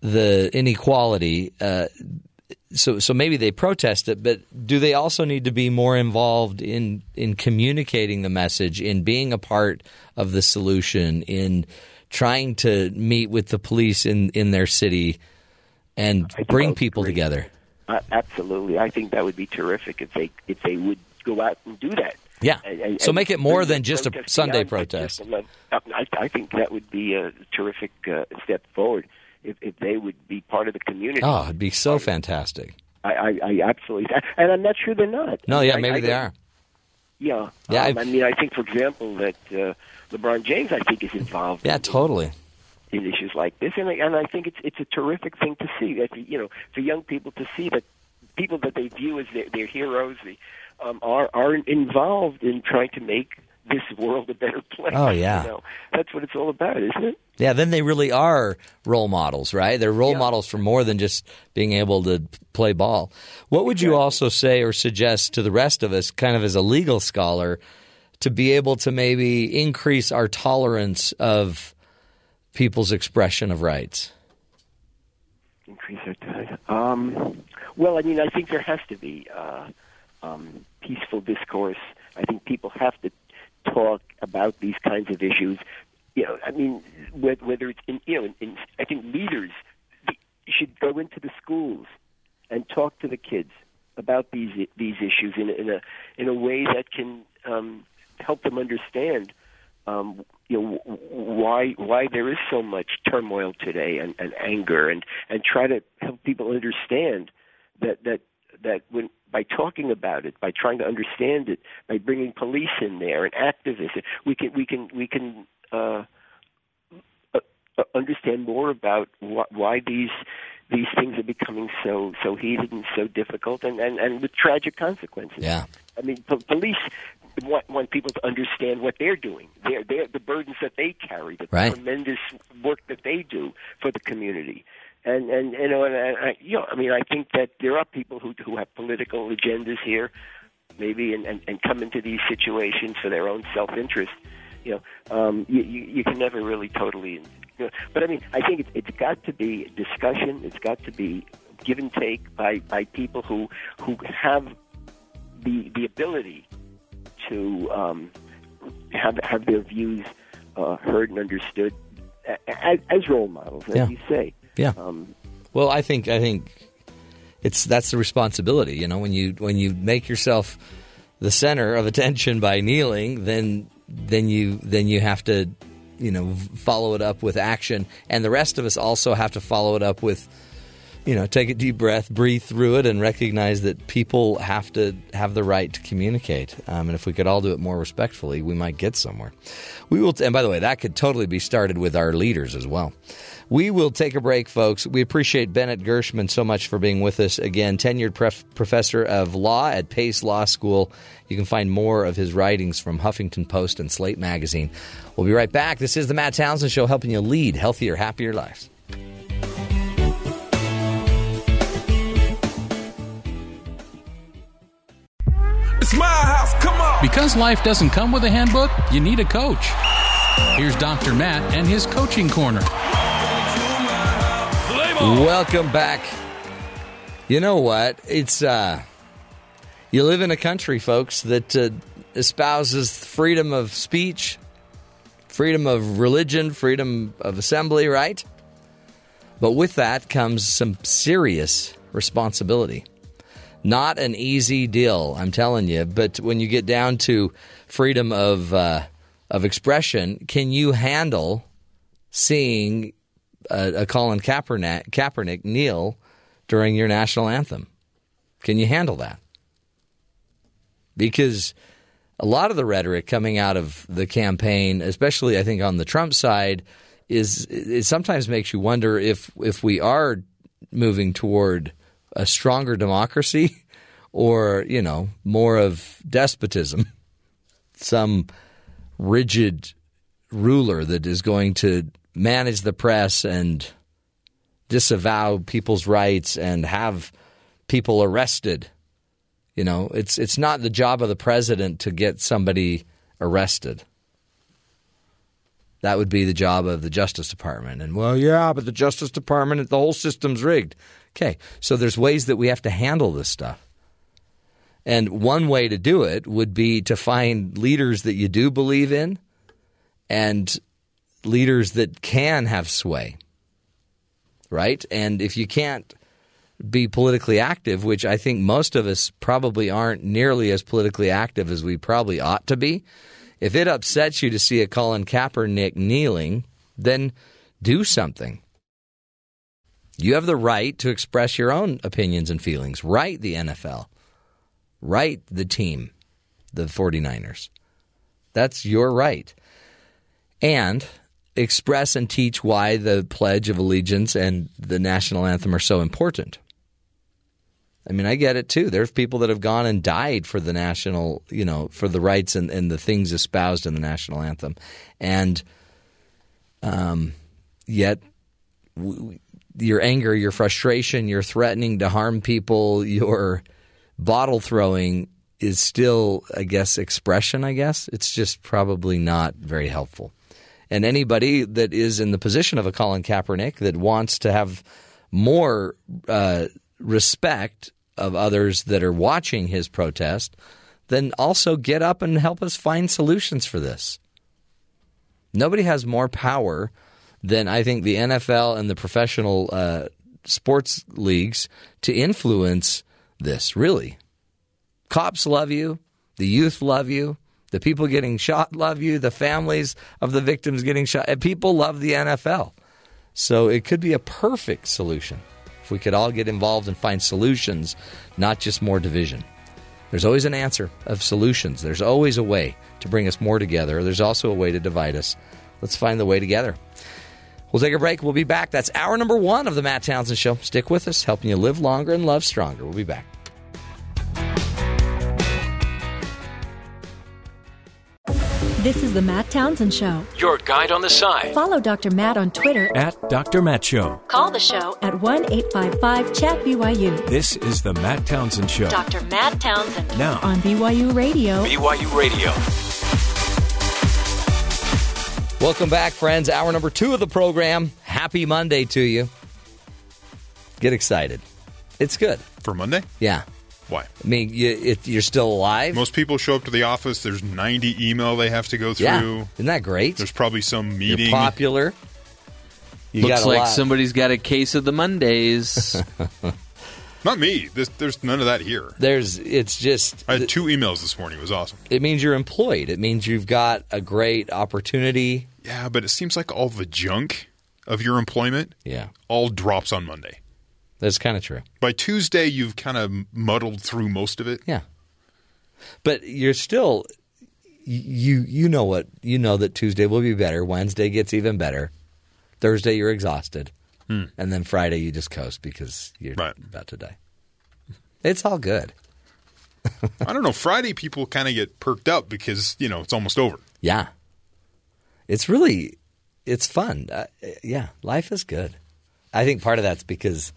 S3: the inequality. Uh, so, so maybe they protest it, but do they also need to be more involved in in communicating the message, in being a part of the solution, in trying to meet with the police in in their city and bring people together?
S14: Uh, absolutely, I think that would be terrific if they if they would go out and do that.
S3: Yeah.
S14: And- and-
S3: So make it more than just a Sunday protest.
S14: just a lev- I, I think that would be a terrific uh, step forward if, if they would be part of the community.
S3: Oh, it'd be so fantastic.
S14: I, I, I absolutely, and I'm not sure they're not.
S3: No, yeah, maybe
S14: I
S3: they are.
S14: Yeah,
S3: Yeah,
S14: Um,
S3: I-
S14: mean, I think, for example, that uh, LeBron James, I think, is involved.
S3: Yeah, totally.
S14: in issues like this, and I, and I think it's it's a terrific thing to see that you know for young people to see that people that they view as their, their heroes the, um, are are involved in trying to make this world a better place.
S3: Oh, yeah.
S14: you know? that's what it's all about, isn't it?
S3: Yeah, then they really are role models, right? They're role models for more than just being able to play ball. What would you also say or suggest to the rest of us, kind of as a legal scholar, to be able to maybe increase our tolerance of people's expression of rights?
S14: Increase our time. Um, well, I mean, I think there has to be uh, um, peaceful discourse. I think people have to talk about these kinds of issues. You know, I mean, whether, it's in, you know, in, in, I think leaders should go into the schools and talk to the kids about these these issues in, a- in a in a way that can um, help them understand um, you know why why there is so much turmoil today and, and anger and and try to help people understand that that that when by talking about it by trying to understand it by bringing police in there and activists we can we can we can uh, uh, uh, understand more about wh- why these these things are becoming so so heated and so difficult and and, and with tragic consequences
S3: Yeah.
S14: I mean, po- police want, want people to understand what they're doing, they're, they're, the burdens that they carry, the
S3: Right.
S14: tremendous work that they do for the community. And and you know, and I, I, you know, I mean, I think that there are people who who have political agendas here, maybe, and, and, and come into these situations for their own self interest. You know, um, you, you you can never really totally. You know, but I mean, I think it's, it's got to be discussion. It's got to be give and take by by people who who have the the ability to um, have have their views uh, heard and understood as, as role models, as
S3: Yeah.
S14: you say.
S3: Yeah.
S14: Um,
S3: Well, I think I think it's that's the responsibility. You know, when you when you make yourself the center of attention by kneeling, then then you then you have to you know follow it up with action, and the rest of us also have to follow it up with you know take a deep breath, breathe through it, and recognize that people have to have the right to communicate. Um, and if we could all do it more respectfully, we might get somewhere. We will. and by the way, that could totally be started with our leaders as well. We will take a break, folks. We appreciate Bennett Gershman so much for being with us again. Tenured pref- professor of law at Pace Law School. You can find more of his writings from Huffington Post and Slate Magazine. We'll be right back. This is the Matt Townsend Show, helping you lead healthier, happier lives.
S15: It's my house. Come on. Because life doesn't come with a handbook, you need a coach. Here's Dr. Matt and his coaching corner.
S3: Welcome back. You know what? It's uh you live in a country, folks, that uh, espouses freedom of speech, freedom of religion, freedom of assembly, right? But with that comes some serious responsibility. Not an easy deal, I'm telling you. But when you get down to freedom of uh, of expression, can you handle seeing a, a Colin Kaepernick, Kaepernick kneel during your national anthem? Can you handle that? Because a lot of the rhetoric coming out of the campaign, especially I think on the Trump side, is it sometimes makes you wonder if if we are moving toward a stronger democracy or you know more of despotism, some rigid ruler that is going to manage the press and disavow people's rights and have people arrested. You know, it's it's not the job of the president to get somebody arrested. That would be the job of the Justice Department. And well, yeah, but the Justice Department, the whole system's rigged. Okay, so there's ways that we have to handle this stuff. And one way to do it would be to find leaders that you do believe in and leaders that can have sway. Right? And if you can't be politically active, which I think most of us probably aren't nearly as politically active as we probably ought to be, if it upsets you to see a Colin Kaepernick kneeling, then do something. You have the right to express your own opinions and feelings. Write the NFL. Write the team, the 49ers. That's your right. And express and teach why the Pledge of Allegiance and the national anthem are so important. I mean, I get it too. There's people that have gone and died for the national, you know, for the rights and, and the things espoused in the national anthem. And um, yet, w- your anger, your frustration, your threatening to harm people, your bottle throwing is still, I guess, expression, I guess. It's just probably not very helpful. And anybody that is in the position of a Colin Kaepernick that wants to have more uh, respect of others that are watching his protest, then also get up and help us find solutions for this. Nobody has more power than I think the NFL and the professional uh, sports leagues to influence this, really. Cops love you, the youth love you, the people getting shot love you, the families of the victims getting shot. And people love the NFL. So it could be a perfect solution if we could all get involved and find solutions, not just more division. There's always an answer of solutions. There's always a way to bring us more together. There's also a way to divide us. Let's find the way together. We'll take a break. We'll be back. That's hour number one of the Matt Townsend Show. Stick with us, helping you live longer and love stronger. We'll be back.
S1: This is the Matt Townsend Show.
S2: Your guide on the side.
S1: Follow Dr. Matt on Twitter
S2: At Dr. Matt Show.
S1: Call the show at 1 855 Chat BYU.
S2: This is the Matt Townsend Show.
S1: Dr. Matt Townsend.
S2: Now.
S1: On BYU Radio.
S2: BYU Radio.
S3: Welcome back, friends. Hour number two of the program. Happy Monday to you. Get excited. It's good.
S5: For Monday?
S3: Yeah.
S5: Why?
S3: I mean, you, it, you're still alive.
S5: Most people show up to the office. There's 90 email they have to go through.
S3: Yeah. Isn't that great?
S5: There's probably some meeting.
S3: You're popular. You
S4: Looks
S3: got a
S4: like
S3: lot-
S4: somebody's got a case of the Mondays.
S5: Not me. There's, there's none of that here.
S3: There's. It's just.
S5: I had two emails this morning. It was awesome.
S3: It means you're employed. It means you've got a great opportunity.
S5: Yeah, but it seems like all the junk of your employment
S3: Yeah.
S5: all drops on Monday.
S3: That's kind of true.
S5: By Tuesday, you've kind of muddled through most of it.
S3: Yeah. But you're still you you know what you know that Tuesday will be better. Wednesday gets even better. Thursday you're exhausted,
S5: Hmm.
S3: and then Friday you just coast because you're
S5: Right.
S3: about to die. It's all good.
S5: I don't know. Friday, people kind of get perked up because, you know, it's almost over.
S3: Yeah, it's really it's fun. Uh, yeah, life is good. I think part of that's because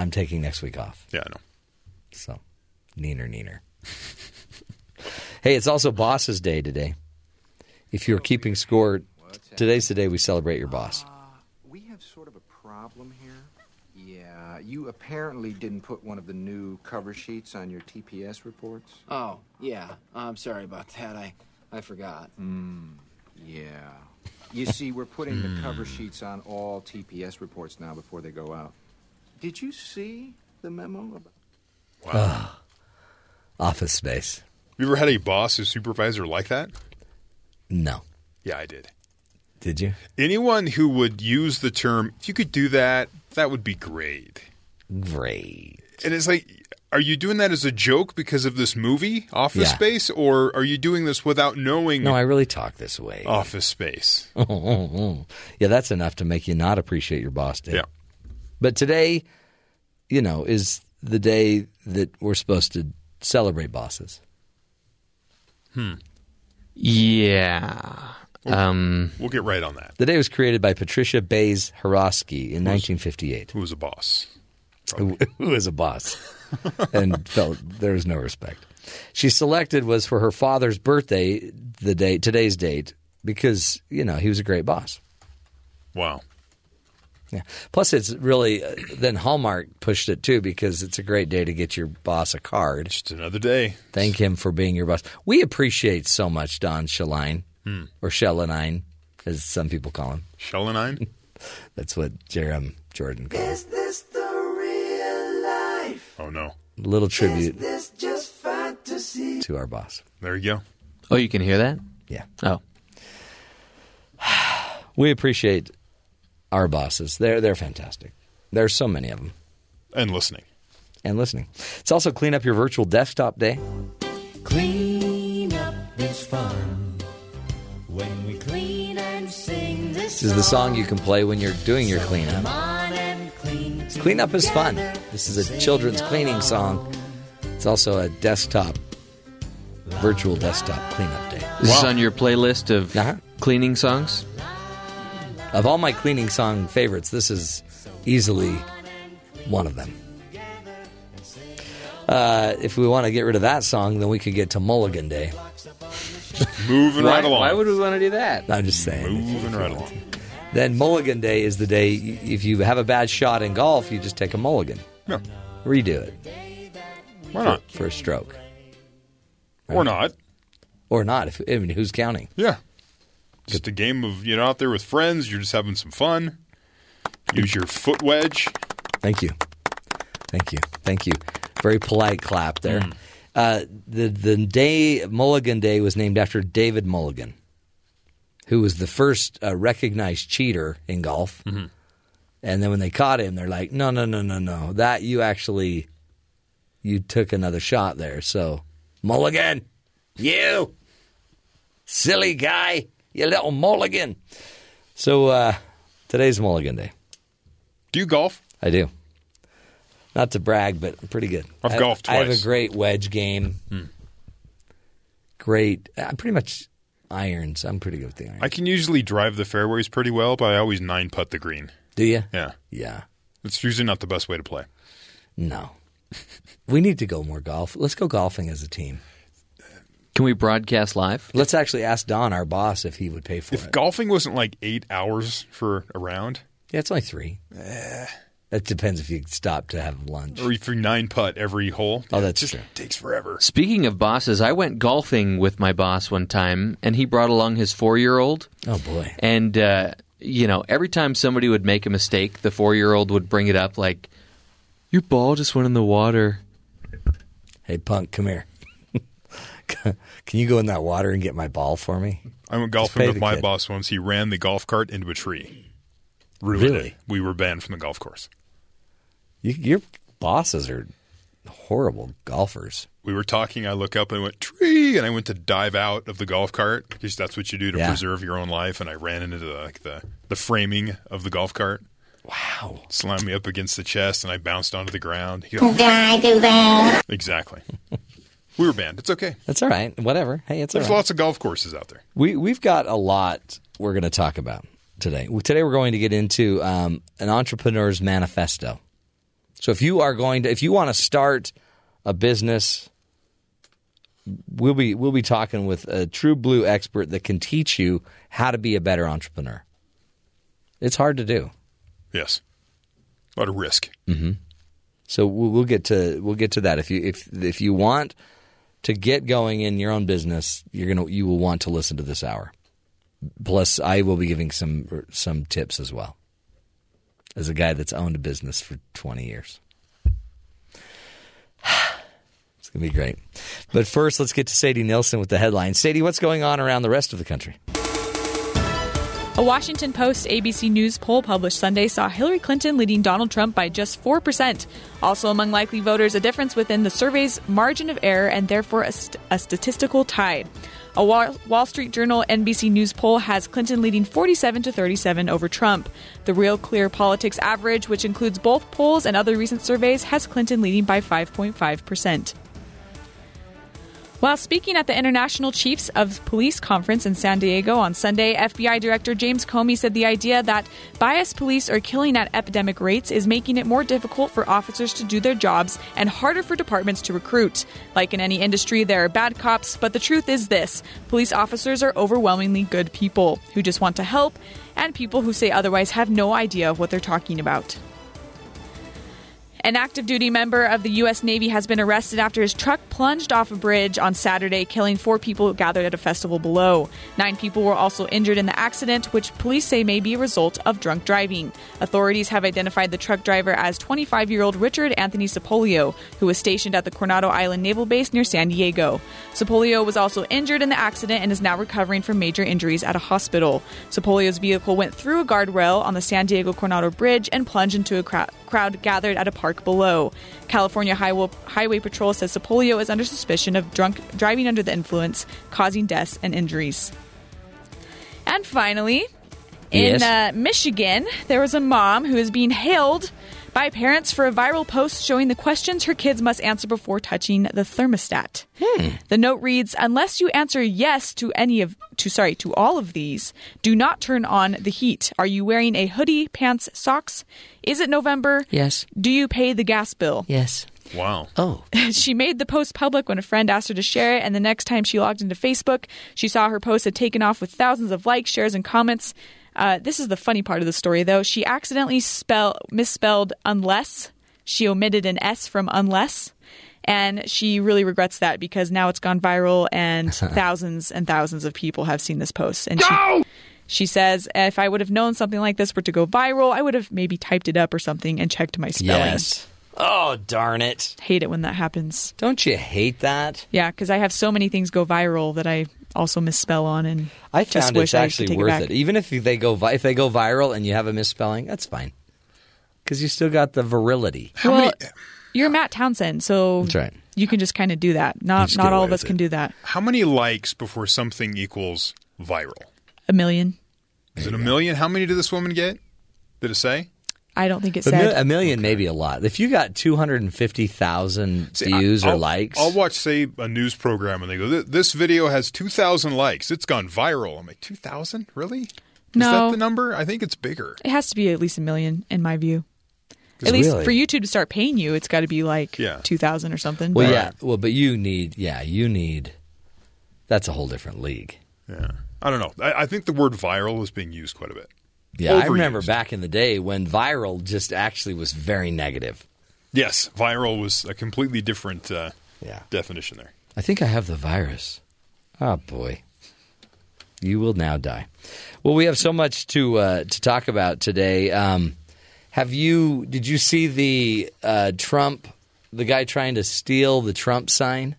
S3: I'm taking next week off.
S5: Yeah, I know.
S3: So, neener, neener. hey, it's also Boss's Day today. If you're keeping score, today's the day we celebrate your boss.
S16: We have sort of a problem here. Yeah, you apparently didn't put one of the new cover sheets on your TPS reports.
S17: Oh, yeah. I'm sorry about that. I, I forgot.
S16: Hmm. Yeah. You see, we're putting the cover sheets on all TPS reports now before they go out. Did you see the memo? About- Wow, ah,
S3: Office space.
S5: You ever had a boss or supervisor like that?
S3: No.
S5: Yeah, I did.
S3: Did you?
S5: Anyone who would use the term, if you could do that, that would be great.
S3: Great.
S5: And it's like, are you doing that as a joke because of this movie, Office
S3: Yeah.
S5: Space, or are you doing this without knowing
S3: No, I really talk this way.
S5: Office Space?
S3: yeah, that's enough to make you not appreciate your boss day.
S5: Yeah.
S3: But today, you know, is the day that we're supposed to celebrate bosses.
S5: Hmm.
S4: Yeah. Um,
S5: We'll get right on that.
S3: The day was created by Patricia Bays Haroski in 1958.
S5: Who was a boss?
S3: Who, who was a boss and felt there was no respect. She selected was for her father's birthday, the day today's date, because you know he was a great boss.
S5: Wow.
S3: Yeah. Plus, it's really uh, then Hallmark pushed it too because it's a great day to get your boss a card.
S5: Just another day.
S3: Thank him for being your boss. We appreciate so much Don Shaline
S5: Hmm.
S3: or Shellenine, as some people call him.
S5: Shellenine.
S3: That's what Jerem Jordan calls.
S18: Is this the real life?
S5: Oh no.
S3: Little tribute
S18: This just fantasy.
S3: to our boss.
S5: There you go.
S4: oh, you can hear that?
S3: Yeah.
S4: Oh.
S3: We appreciate our bosses. They're they're fantastic. There's so many of them.
S5: And listening.
S3: And listening. It's also clean up your virtual desktop day.
S18: Clean up is fun. When we clean and sing this,
S3: This is the song you can play when you're doing your cleanup.
S18: clean
S3: Cleanup is fun. This is a children's cleaning song. It's also a desktop, virtual desktop cleanup day.
S4: This is on your playlist of
S3: Uh-huh.
S4: cleaning songs?
S3: Of all my cleaning song favorites, this is easily one of them. Uh, if we want to get rid of that song, then we could get to Mulligan Day.
S5: Moving
S4: Why,
S5: right along.
S4: why would we want to do that?
S3: I'm just saying.
S5: Moving right along.
S3: Then Mulligan Day is the day if you have a bad shot in golf, you just take a mulligan.
S5: Yeah.
S3: Redo it.
S5: Why not?
S3: For, for a stroke.
S5: Or not.
S3: Or not. If, I mean, who's counting?
S5: Yeah. Just a game of you know out there with friends, you're just having some fun. Use your foot wedge.
S3: Thank you. Thank you. Thank you. Very polite clap there.
S5: Hmm.
S3: Uh, the the day Mulligan Day was named after David Mulligan, who was the first uh, recognized cheater in golf.
S5: Mm-hmm.
S3: And then when they caught him, they're like, "No, no, no, no, no! That you actually you took another shot there." So Mulligan, you silly guy, you little Mulligan. So uh, today's Mulligan Day.
S5: Do you golf?
S3: I do. Not to brag, but I'm pretty good.
S5: I've
S3: I-
S5: golfed
S3: I have a great wedge game.
S5: Hmm.
S3: Great. I'm pretty much irons. I'm pretty good with the irons.
S5: I can usually drive the fairways pretty well, but I always nine putt the green.
S3: Do you?
S5: Yeah.
S3: Yeah.
S5: It's usually not the best way to play.
S3: No. we need to go more golf. Let's go golfing as a team.
S4: Can we broadcast live?
S3: Let's actually ask Don, our boss, if he would pay for
S5: If
S3: it.
S5: If golfing wasn't like eight hours for a round,
S3: yeah, it's only three. That depends if you stop to have lunch.
S5: or if you nine putt every hole,
S3: Oh,
S5: yeah,
S3: that's
S5: just
S3: true.
S5: takes forever.
S4: Speaking of bosses, I went golfing with my boss one time, and he brought along his four year old.
S3: Oh boy.
S4: And, uh, you know, every time somebody would make a mistake, the four year old would bring it up like, Your ball just went in the water.
S3: Hey, punk, come here. Can you go in that water and get my ball for me?
S5: I went golfing with my
S3: kid.
S5: boss once. He ran the golf cart into a tree. Ruined
S3: Really?
S5: it. We were banned from the golf course.
S3: You, your bosses are horrible golfers.
S5: We were talking. I look up and I went tree, and I went to dive out of the golf cart because that's what you do to
S3: Yeah.
S5: preserve your own life. And I ran into the, like the the framing of the golf cart.
S3: Wow!
S5: Slammed me up against the chest, and I bounced onto the ground. He goes,
S18: Did I do that?
S5: exactly. we were banned. It's okay.
S3: That's all right. Whatever. Hey, it's all
S5: There's
S3: right.
S5: lots of golf courses out there.
S3: We we've got a lot we're going to talk about today. Today we're going to get into um, an entrepreneur's manifesto. So if you are going to, if you want to start a business, we'll be we'll be talking with a true blue expert that can teach you how to be a better entrepreneur. It's hard to do.
S5: Yes, a lot of risk.
S3: Mm-hmm. So we'll, we'll get to we'll get to that. If you if if you want to get going in your own business, you're gonna you will want to listen to this hour. Plus, I will be giving some some tips as well. As a guy that's owned a business for 20 years, it's gonna be great. But first, let's get to Sadie Nilsson with the headline. Sadie, what's going on around the rest of the country?
S8: A Washington Post ABC News poll published Sunday saw Hillary Clinton leading Donald Trump by just 4%. Also among likely voters, a difference within the survey's margin of error and therefore a, st- a statistical tie. A Wall-, Street Journal NBC News poll has Clinton leading 47 to 37 over Trump. The Real Clear Politics average, which includes both polls and other recent surveys, has Clinton leading by 5.5%. While speaking at the International Chiefs of Police Conference in San Diego on Sunday, FBI Director James Comey said the idea that biased police are killing at epidemic rates is making it more difficult for officers to do their jobs and harder for departments to recruit. Like in any industry, there are bad cops, but the truth is this police officers are overwhelmingly good people who just want to help, and people who say otherwise have no idea of what they're talking about. An active duty member of the U.S. Navy has been arrested after his truck plunged off a bridge on Saturday, killing four people gathered at a festival below. Nine people were also injured in the accident, which police say may be a result of drunk driving. Authorities have identified the truck driver as 25 year old Richard Anthony Sepolio, who was stationed at the Coronado Island Naval Base near San Diego. Sepolio was also injured in the accident and is now recovering from major injuries at a hospital. Sepolio's vehicle went through a guardrail on the San Diego Coronado Bridge and plunged into a crowd gathered at a park below. California Highway, Highway Patrol says Sepolio is under suspicion of drunk driving under the influence, causing deaths and injuries. And finally, in
S3: Yes.
S8: uh, Michigan, there was a mom who is being hailed by parents for a viral post showing the questions her kids must answer before touching the thermostat. Hmm. The note reads, "Unless you answer yes to any of to sorry, to all of these, do not turn on the heat. Are you wearing a hoodie, pants, socks? Is it November?
S3: Yes.
S8: Do you pay the gas bill?"
S3: Yes.
S5: Wow.
S3: Oh.
S8: she made the post public when a friend asked her to share it, and the next time she logged into Facebook, she saw her post had taken off with thousands of likes, shares, and comments. Uh, this is the funny part of the story, though. She accidentally spell misspelled unless. She omitted an S from unless. And she really regrets that because now it's gone viral and thousands and thousands of people have seen this post. And she, she says, if I would have known something like this were to go viral, I would have maybe typed it up or something and checked my spelling.
S3: Yes. Oh, darn it.
S8: Hate it when that happens.
S3: Don't you hate that?
S8: Yeah, because I have so many things go viral that I also misspell on, and
S3: I
S8: just
S3: found
S8: wish
S3: it's
S8: I could
S3: actually
S8: take
S3: worth
S8: it,
S3: it. Even if they go vi- if they go viral and you have a misspelling, that's fine. Because you still got the virility.
S8: well, you're Matt Townsend, so
S3: That's right.
S8: you can just kind of do that. Not not all of us
S5: with
S8: can do that.
S5: How many likes before something equals viral?
S8: A million.
S5: Is it a million? How many did this woman get? Did it say?
S8: I don't think it
S3: A, mil- a million may be a lot. If you got 250,000
S5: See, I-
S3: views or
S5: I'll-
S3: likes,
S5: I'll watch, say, a news program and they go, "This video has two thousand likes. It's gone viral." I'm like, two thousand? Really? Is
S8: No.
S5: that the number? I think it's bigger.
S8: it has to be at least a million, in my view. At
S3: Really?
S8: least for YouTube to start paying you, it's got to be like
S3: Yeah.
S8: two thousand or something.
S3: well,
S8: but-
S3: yeah, well, but you need, yeah, you need. That's a whole different league.
S5: Yeah, I don't know. I, I think the word viral is being used quite a bit.
S3: Yeah, I remember back in the day when viral just actually was very negative.
S5: Yes, viral was a completely different uh, definition there.
S3: I think I have the virus. Oh boy, you will now die. Well, we have so much to uh, to talk about today. Um, have you? Did you see the uh, Trump? The guy trying to steal the Trump sign.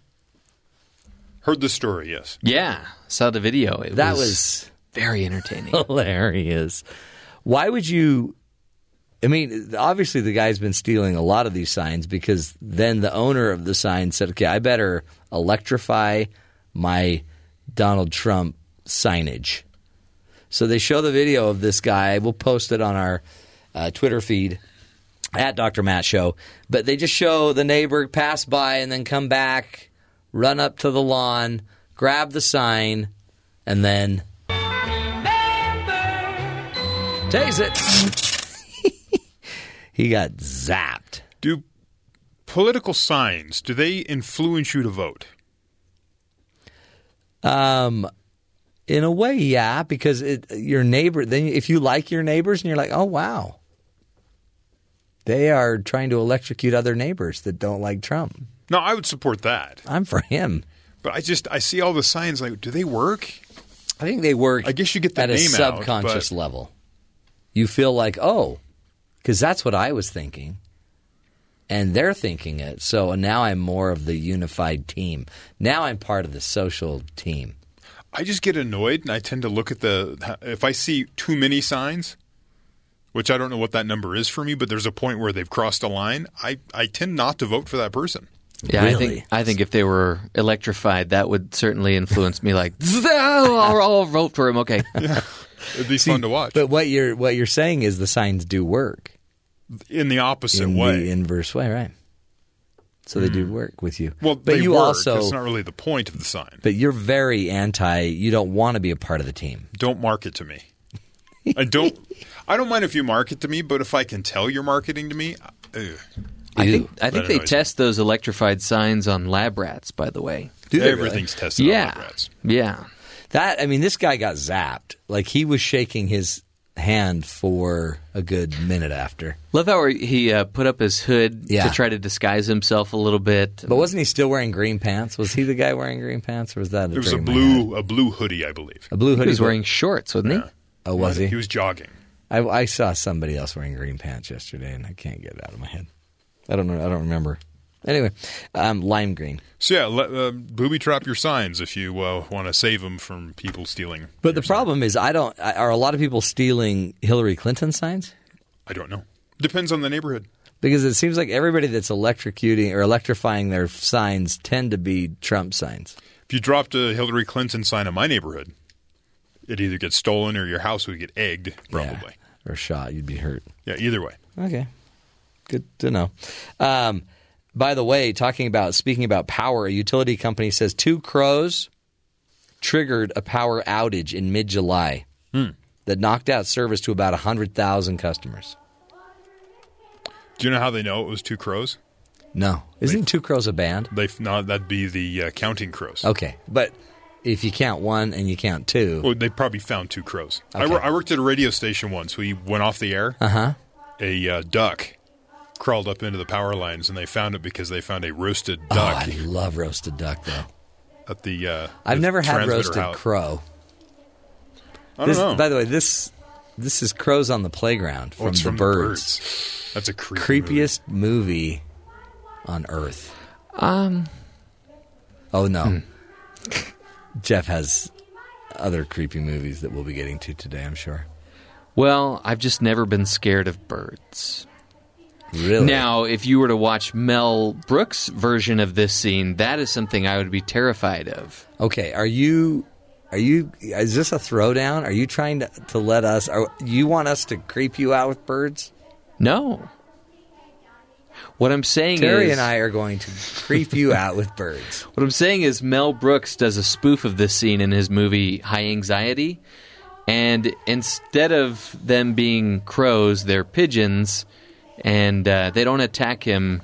S5: Heard the story, yes.
S4: Yeah, saw the video. It
S3: That
S4: was,
S3: was
S4: very entertaining.
S3: hilarious. Why would you? I mean, obviously the guy's been stealing a lot of these signs because then the owner of the sign said, "Okay, I better electrify my Donald Trump signage." So they show the video of this guy. We'll post it on our uh, Twitter feed at Dr. Matt Show. But they just show the neighbor pass by and then come back, run up to the lawn, grab the sign, and then Tase it. he got zapped.
S5: Do political signs do they influence you to vote?
S3: Um, in a way, yeah, because it, your neighbor. Then, if you like your neighbors, and you're like, oh wow, they are trying to electrocute other neighbors that don't like Trump.
S5: No, I would support that.
S3: I'm for him.
S5: But I just I see all the signs like, do they work?
S3: I think they work.
S5: I guess you get the
S3: at a subconscious
S5: out, but-
S3: level. You feel like, oh, because that's what I was thinking, and they're thinking it. So now I'm more of the unified team. Now I'm part of the social team.
S5: I just get annoyed, and I tend to look at the if I see too many signs, which I don't know what that number is for me, but there's a point where they've crossed a line. I I tend not to vote for that person.
S4: Yeah, I think I think if they were electrified, that would certainly influence me. Like, I'll, I'll vote for him. Okay,
S5: It'd be fun to watch
S3: But what you're what you're saying is the signs do work
S5: in the opposite way.
S3: in
S5: way.
S3: the inverse way, right? So they do hmm. work with you.
S5: well,
S3: but
S5: they
S3: you
S5: work.
S3: also
S5: That's not really the point of the sign.
S3: but you're very anti. You don't want to be a part of the team.
S5: Don't market to me. I don't. I don't mind if you market to me, but if I can tell you're marketing to me, uh, ugh.
S4: I think I think they
S5: annoys
S4: test those electrified signs on lab rats. By the way,
S3: Do they
S5: Everything's
S3: really?
S5: tested on
S4: yeah,
S5: lab rats.
S4: yeah.
S3: That I mean, this guy got zapped. Like he was shaking his hand for a good minute after.
S4: Love how he uh, put up his hood
S3: Yeah.
S4: to try to disguise himself a little bit.
S3: But wasn't he still wearing green pants? Was he the guy wearing green pants, or was that?
S5: It was a
S3: dream I had?
S5: blue a blue hoodie, I believe.
S3: A blue hoodie.
S4: He was wearing shorts, wasn't he?
S3: Oh, was he?
S5: He was jogging.
S3: I, I saw somebody else wearing green pants yesterday, and I can't get it out of my head. I don't know. I don't remember. Anyway, um, lime green.
S5: So yeah, let, uh, booby trap your signs if you uh, want to save them from people stealing.
S3: But the problem is, I don't. Are a lot of people stealing Hillary Clinton signs?
S5: I don't know. Depends on the neighborhood.
S3: Because it seems like everybody that's electrocuting or electrifying their signs tend to be Trump signs.
S5: If you dropped a Hillary Clinton sign in my neighborhood, it either gets stolen or your house would get egged. Probably.
S3: Or shot, you'd be hurt.
S5: Yeah. either way.
S3: Okay, good to know. Um, by the way, talking about speaking about power, a utility company says two crows triggered a power outage in mid-July that knocked out service to about hundred thousand customers.
S5: Do you know how they know it was two crows?
S3: No, isn't Two Crows a band?
S5: They no, that'd be the uh, counting crows.
S3: Okay, but if you count one and you count two,
S5: Well, they probably found two crows. I,
S3: Okay.
S5: wor- I worked at a radio station once. We went off the air.
S3: uh huh.
S5: A uh, duck crawled up into the power lines, and they found it because they found a roasted
S3: Oh,
S5: duck
S3: I love roasted duck though.
S5: at the. Uh,
S3: I've
S5: the
S3: never had
S5: transmitter
S3: roasted
S5: house.
S3: crow.
S5: I don't
S3: This-
S5: know.
S3: By the way, this this is crows on the playground
S5: Oh,
S3: from,
S5: it's
S3: the,
S5: from the
S3: birds.
S5: Birds. That's a creepy
S3: Creepiest movie. on earth.
S4: Um.
S3: Oh no.
S5: Hmm.
S3: Jeff has other creepy movies that we'll be getting to today. I'm sure.
S4: Well, I've just never been scared of birds.
S3: Really?
S4: Now, if you were to watch Mel Brooks' version of this scene, that is something I would be terrified of.
S3: Okay, are you are you is this a throwdown? Are you trying to, to let us are you want us to creep you out with birds?
S4: No. What I'm saying
S3: Terry
S4: is
S3: and I are going to creep you out with birds.
S4: What I'm saying is Mel Brooks does a spoof of this scene in his movie High Anxiety, and instead of them being crows, they're pigeons, and uh, they don't attack him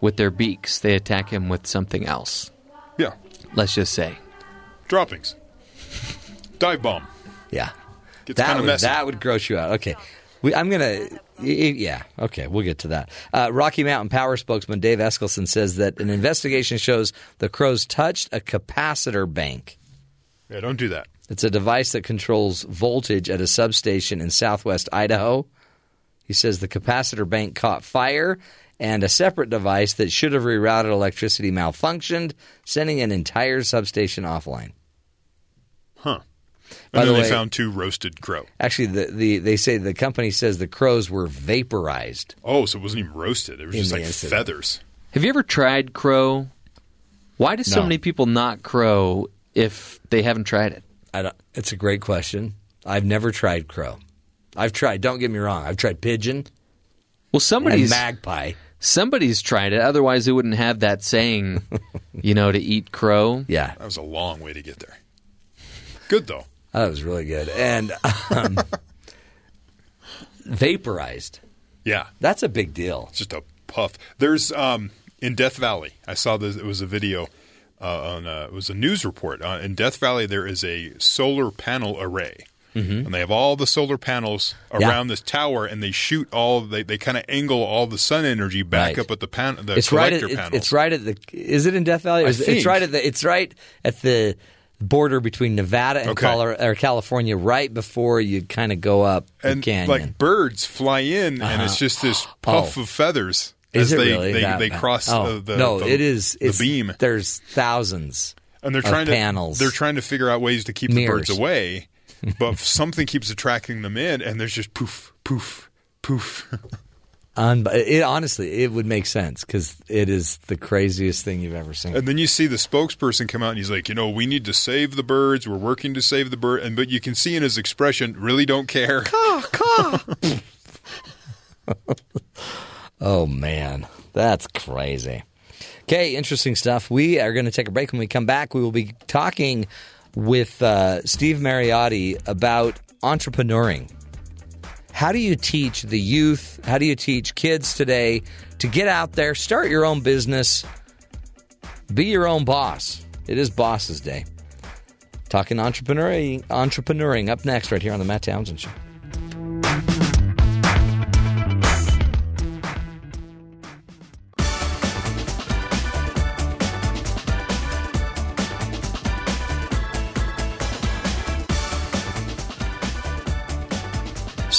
S4: with their beaks. They attack him with something else.
S5: Yeah.
S4: Let's just say.
S5: Droppings. Dive bomb.
S3: Yeah.
S5: Gets
S3: that would,
S5: messy.
S3: That would gross you out. Okay. We, I'm going to, yeah, okay, we'll get to that. Uh, Rocky Mountain Power spokesman Dave Eskelsen says that an investigation shows the crows touched a capacitor bank.
S5: Yeah, don't do that.
S3: It's a device that controls voltage at a substation in southwest Idaho. He says the capacitor bank caught fire, and a separate device that should have rerouted electricity malfunctioned, sending an entire substation offline.
S5: Huh.
S3: By
S5: And
S3: the
S5: then they found two roasted crow.
S3: Actually, the, the they say the company says the crows were vaporized.
S5: Oh, so it wasn't even roasted. It was just like
S3: incident.
S5: feathers.
S4: Have you ever tried crow? Why do so
S3: No.
S4: many people not crow if they haven't tried it?
S3: I don't, it's a great question. I've never tried crow. I've tried. Don't get me wrong. I've tried pigeon.
S4: Well, somebody's
S3: magpie.
S4: Somebody's tried it. Otherwise, they wouldn't have that saying, you know, to eat crow.
S3: Yeah,
S5: That was a long way to get there. Good though.
S3: that was really good. And um, vaporized.
S5: Yeah.
S3: That's a big deal.
S5: It's just a puff. There's um in Death Valley. I saw this. It was a video uh, on. Uh, it was a news report. Uh, in Death Valley, there is a solar panel array,
S3: Mhm.
S5: and they have all the solar panels
S3: Yeah.
S5: around this tower, and they shoot all. They they kind of angle all the sun energy back
S3: Right.
S5: up at the pan. The
S3: it's right. At,
S5: collector
S3: it's, it's right at the. Is it in Death Valley?
S5: I
S3: is it- it's right at the. It's right at the border between Nevada and
S5: Okay.
S3: Colorado, or California, right before you kind of go up the
S5: and
S3: canyon.
S5: like birds fly in, and
S3: Uh-huh.
S5: it's just this puff
S3: Oh.
S5: of feathers
S3: Is
S5: as they
S3: really
S5: they, they cross
S3: Oh,
S5: the, the
S3: no,
S5: the,
S3: it is
S5: the
S3: it's,
S5: beam.
S3: There's thousands.
S5: and they're
S3: of
S5: trying
S3: panels.
S5: to they're trying to figure out ways to keep
S3: Mirrors.
S5: the birds away, but something keeps attracting them in, and there's just poof, poof, poof.
S3: Un- it, honestly, it would make sense because it is the craziest thing you've ever seen.
S5: And then you see the spokesperson come out and he's like, you know, we need to save the birds. We're working to save the bird. And but you can see in his expression, really don't care. Caw, caw.
S3: Oh man, that's crazy. Okay, interesting stuff. We are going to take a break. When we come back, we will be talking with uh, Steve Mariotti about entrepreneuring. How do you teach the youth? How do you teach kids today to get out there, start your own business, be your own boss? It is Bosses Day. Talking entrepreneuring, entrepreneuring up next, right here on the Matt Townsend Show.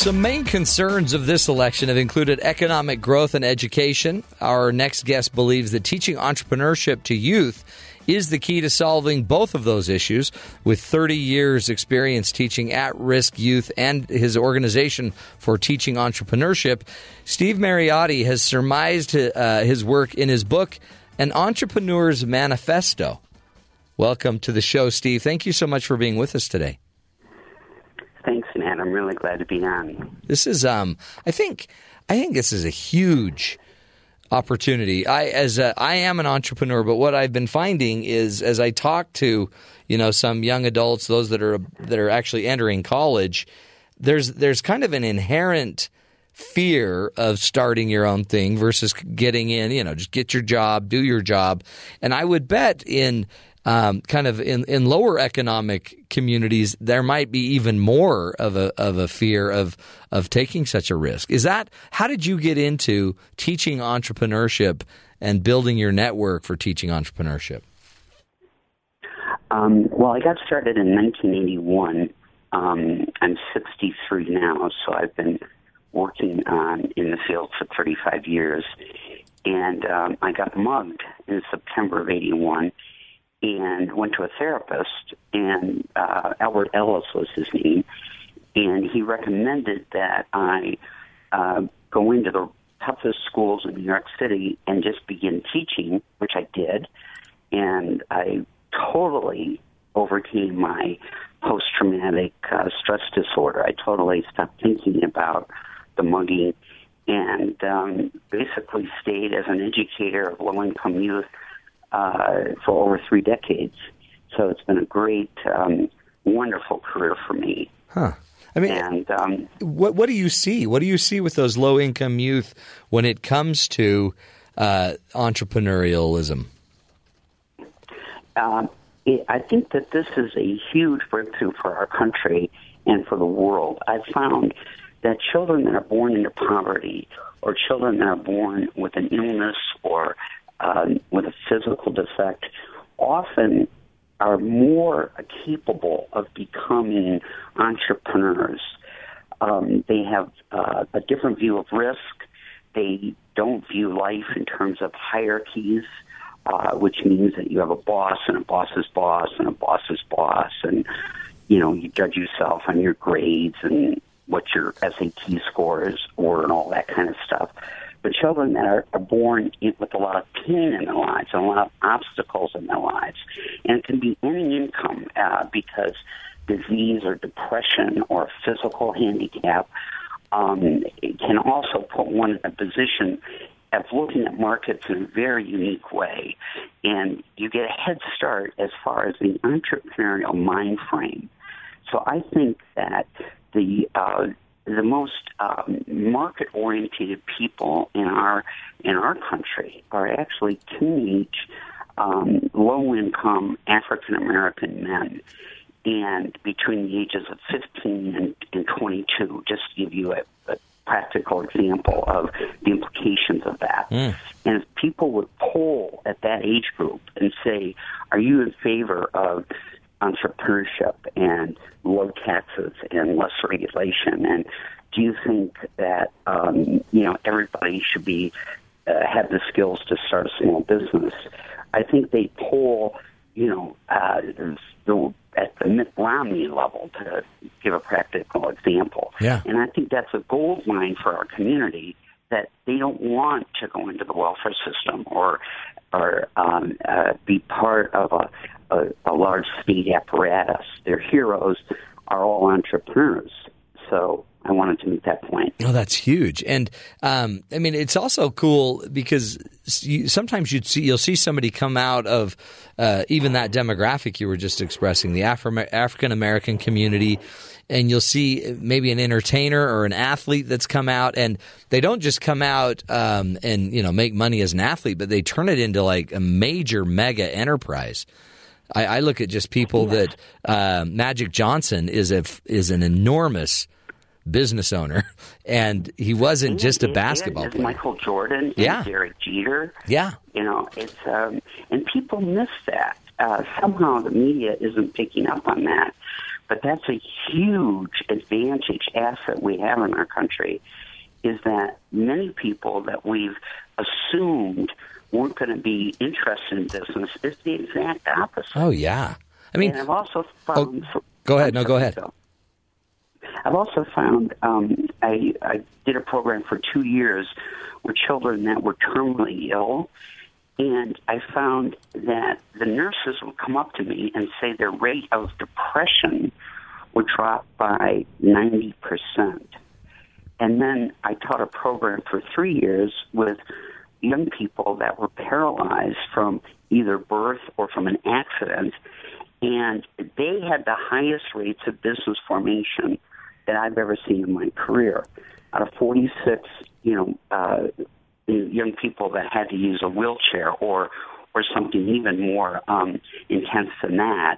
S3: Some main concerns of this election have included economic growth and education. Our next guest believes that teaching entrepreneurship to youth is the key to solving both of those issues. With 30 years' experience teaching at risk youth and his organization for teaching entrepreneurship, Steve Mariotti has surmised uh, his work in his book, An Entrepreneur's Manifesto. Welcome to the show, Steve. Thank you so much for being with us today.
S19: Thanks, Matt. I'm really glad to be on.
S3: This is, um, I think, I think this is a huge opportunity. I, as a, I am an entrepreneur, but what I've been finding is, as I talk to, you know, some young adults, those that are that are actually entering college, there's there's kind of an inherent fear of starting your own thing versus getting in. You know, just get your job, do your job, and I would bet in um, kind of in, in lower economic communities, there might be even more of a of a fear of of taking such a risk. Is that how did you get into teaching entrepreneurship and building your network for teaching entrepreneurship?
S19: Um, well, I got started in 1981. Um, I'm 63 now, so I've been working um, in the field for 35 years. And um, I got mugged in September of 81 and went to a therapist, and uh, Albert Ellis was his name, and he recommended that I uh, go into the toughest schools in New York City and just begin teaching, which I did, and I totally overcame my post-traumatic uh, stress disorder. I totally stopped thinking about the mugging and um, basically stayed as an educator of low-income youth uh, for over three decades. So it's been a great, um, wonderful career for me.
S3: Huh. I mean,
S19: and um,
S3: what what do you see? What do you see with those low income youth when it comes to uh, entrepreneurialism?
S19: um, it, I think that this is a huge breakthrough for our country and for the world. I've found that children that are born into poverty or children that are born with an illness or um, with a physical defect often are more capable of becoming entrepreneurs. Um, they have uh, a different view of risk. They don't view life in terms of hierarchies, uh, which means that you have a boss and a boss's boss and a boss's boss, and you know you judge yourself on your grades and what your SAT scores were and all that kind of stuff but children that are, are born with a lot of pain in their lives and a lot of obstacles in their lives. And it can be any income uh, because disease or depression or physical handicap um, can also put one in a position of looking at markets in a very unique way. And you get a head start as far as the entrepreneurial mind frame. So I think that the uh, the most um, market oriented people in our in our country are actually teenage um, low income African American men and between the ages of 15 and, and 22 just to give you a, a practical example of the implications of that
S3: Mm.
S19: and if people would poll at that age group and say are you in favor of entrepreneurship and low taxes and less regulation? And do you think that um, you know everybody should be uh, have the skills to start a small business? I think they poll you know, uh, the, at the Mitt Romney level, to give a practical example.
S3: Yeah.
S19: And I think that's a gold mine for our community that they don't want to go into the welfare system or or um, uh, be part of a, a, a large state apparatus. Their heroes are all entrepreneurs. So I wanted to make that point.
S3: Oh, that's huge. And um, I mean, it's also cool because you, sometimes you'd see you'll see somebody come out of uh, even that demographic you were just expressing, the Afri- African American community, and you'll see maybe an entertainer or an athlete that's come out, and they don't just come out um, and you know make money as an athlete, but they turn it into like a major mega enterprise. I, I look at just people that uh, Magic Johnson is a is an enormous business owner, and he wasn't just a basketball player.
S19: Michael Jordan, and
S3: Yeah.
S19: Derek Jeter.
S3: Yeah.
S19: You know, it's um, and people miss that. Uh, somehow the media isn't picking up on that, but that's a huge advantage asset we have in our country. Is that many people that we've assumed weren't going to be interested in business is the exact opposite.
S3: Oh yeah, I mean,
S19: and I've also found.
S3: go ahead. No, go ahead.
S19: I've also found um, I, I did a program for two years with children that were terminally ill, and I found that the nurses would come up to me and say their rate of depression would drop by 90%. And then I taught a program for three years with young people that were paralyzed from either birth or from an accident, and they had the highest rates of business formation that I've ever seen in my career. Out of 46, you know, uh, young people that had to use a wheelchair or or something even more um, intense than that,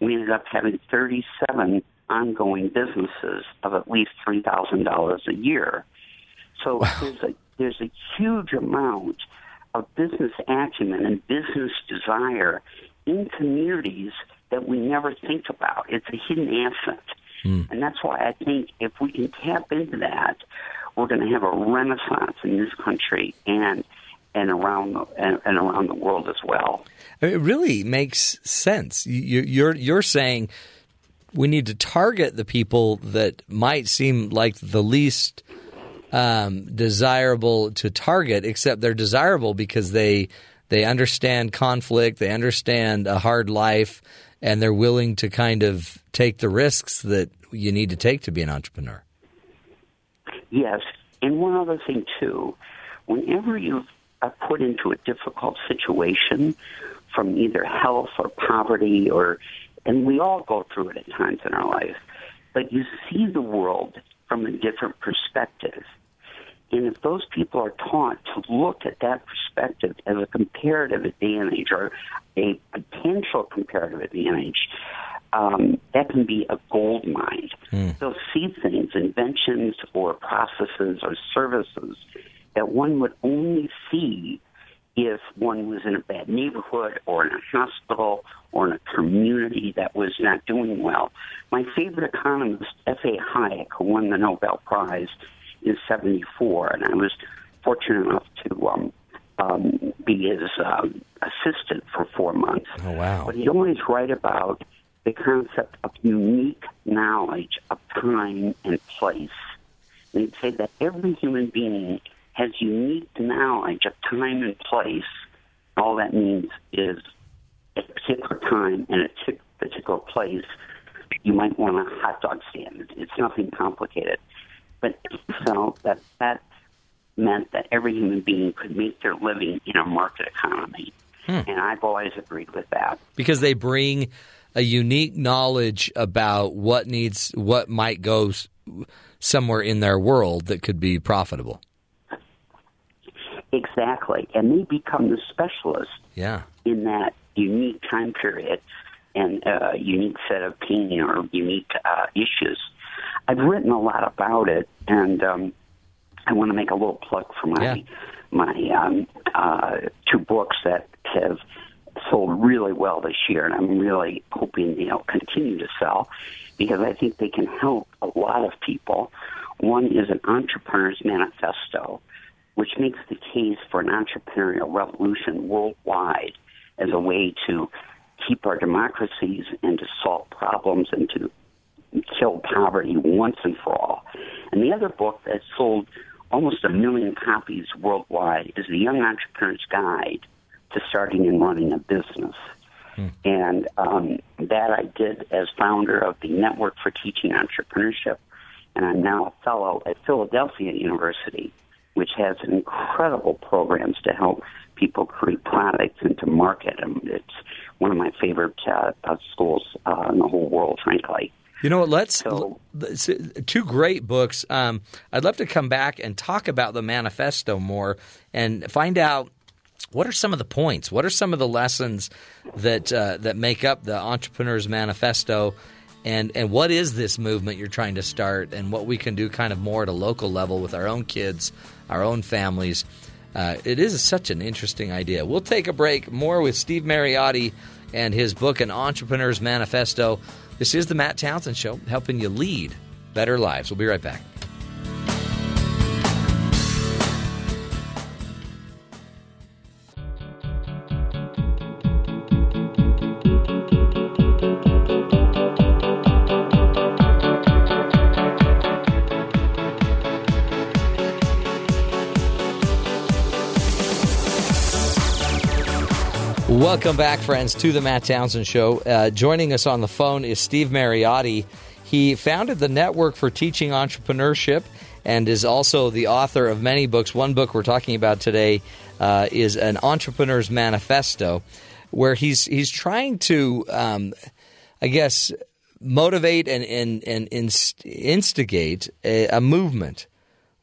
S19: we ended up having 37 ongoing businesses of at least three thousand dollars a year. So there's a there's a huge amount of business acumen and business desire in communities that we never think about. It's a hidden asset. Hmm. And that's why I think if we can tap into that, we're going to have a renaissance in this country and and around the, and, and around the world as well.
S3: It really makes sense. You, you're you're saying we need to target the people that might seem like the least um, desirable to target, except they're desirable because they they understand conflict, they understand a hard life, and they're willing to kind of take the risks that you need to take to be an entrepreneur.
S19: Yes, and one other thing too, whenever you are put into a difficult situation from either health or poverty or and we all go through it at times in our life, but you see the world from a different perspective. And if those people are taught to look at that perspective as a comparative advantage or a potential comparative advantage, um, that can be a gold mine. They'll see things, inventions or processes or services that one would only see if one was in a bad neighborhood or in a hospital or in a community that was not doing well. My favorite economist, F.A. Hayek, who won the Nobel Prize in 74, and I was fortunate enough to um, um, be his um, assistant for four months.
S3: Oh wow!
S19: But he'd always write about the concept of unique knowledge of time and place. And he'd say that every human being has unique knowledge of time and place. All that means is at a particular time and a particular place, you might want a hot dog stand. It's nothing complicated. But felt that that meant that every human being could make their living in a market economy. And I've always agreed with that.
S3: because they bring a unique knowledge about what needs what might go somewhere in their world that could be profitable.
S19: Exactly. And they become the specialist
S3: Yeah.
S19: in that unique time period and uh, unique set of pain or unique uh, issues. I've written a lot about it, and um, I want to make a little plug for my my um, uh, two books that have sold really well this year, and I'm really hoping they'll continue to sell because I think they can help a lot of people. One is an entrepreneur's manifesto, which makes the case for an entrepreneurial revolution worldwide as a way to keep our democracies and to solve problems and to kill poverty once and for all. And the other book that sold almost a million copies worldwide is The Young Entrepreneur's Guide to Starting and Running a Business. And um, that I did as founder of the Network for Teaching Entrepreneurship. And I'm now a fellow at Philadelphia University, which has incredible programs to help people create products and to market them. It's one of my favorite uh, uh, schools uh, in the whole world, frankly.
S3: You know what? Let's let's- two great books. Um, I'd love to come back and talk about the manifesto more and find out what are some of the points. What are some of the lessons that uh, that make up the Entrepreneur's Manifesto, and and what is this movement you're trying to start, and what we can do kind of more at a local level with our own kids, our own families. Uh, it is such an interesting idea. We'll take a break. More with Steve Mariotti and his book, An Entrepreneur's Manifesto. This is the Matt Townsend Show, helping you lead better lives. We'll be right back. Welcome back, friends, to the Matt Townsend Show. Uh, joining us on the phone is Steve Mariotti. He founded the Network for Teaching Entrepreneurship and is also the author of many books. One book we're talking about today uh, is An Entrepreneur's Manifesto, where he's he's trying to, um, I guess, motivate and and, and inst- instigate a, a movement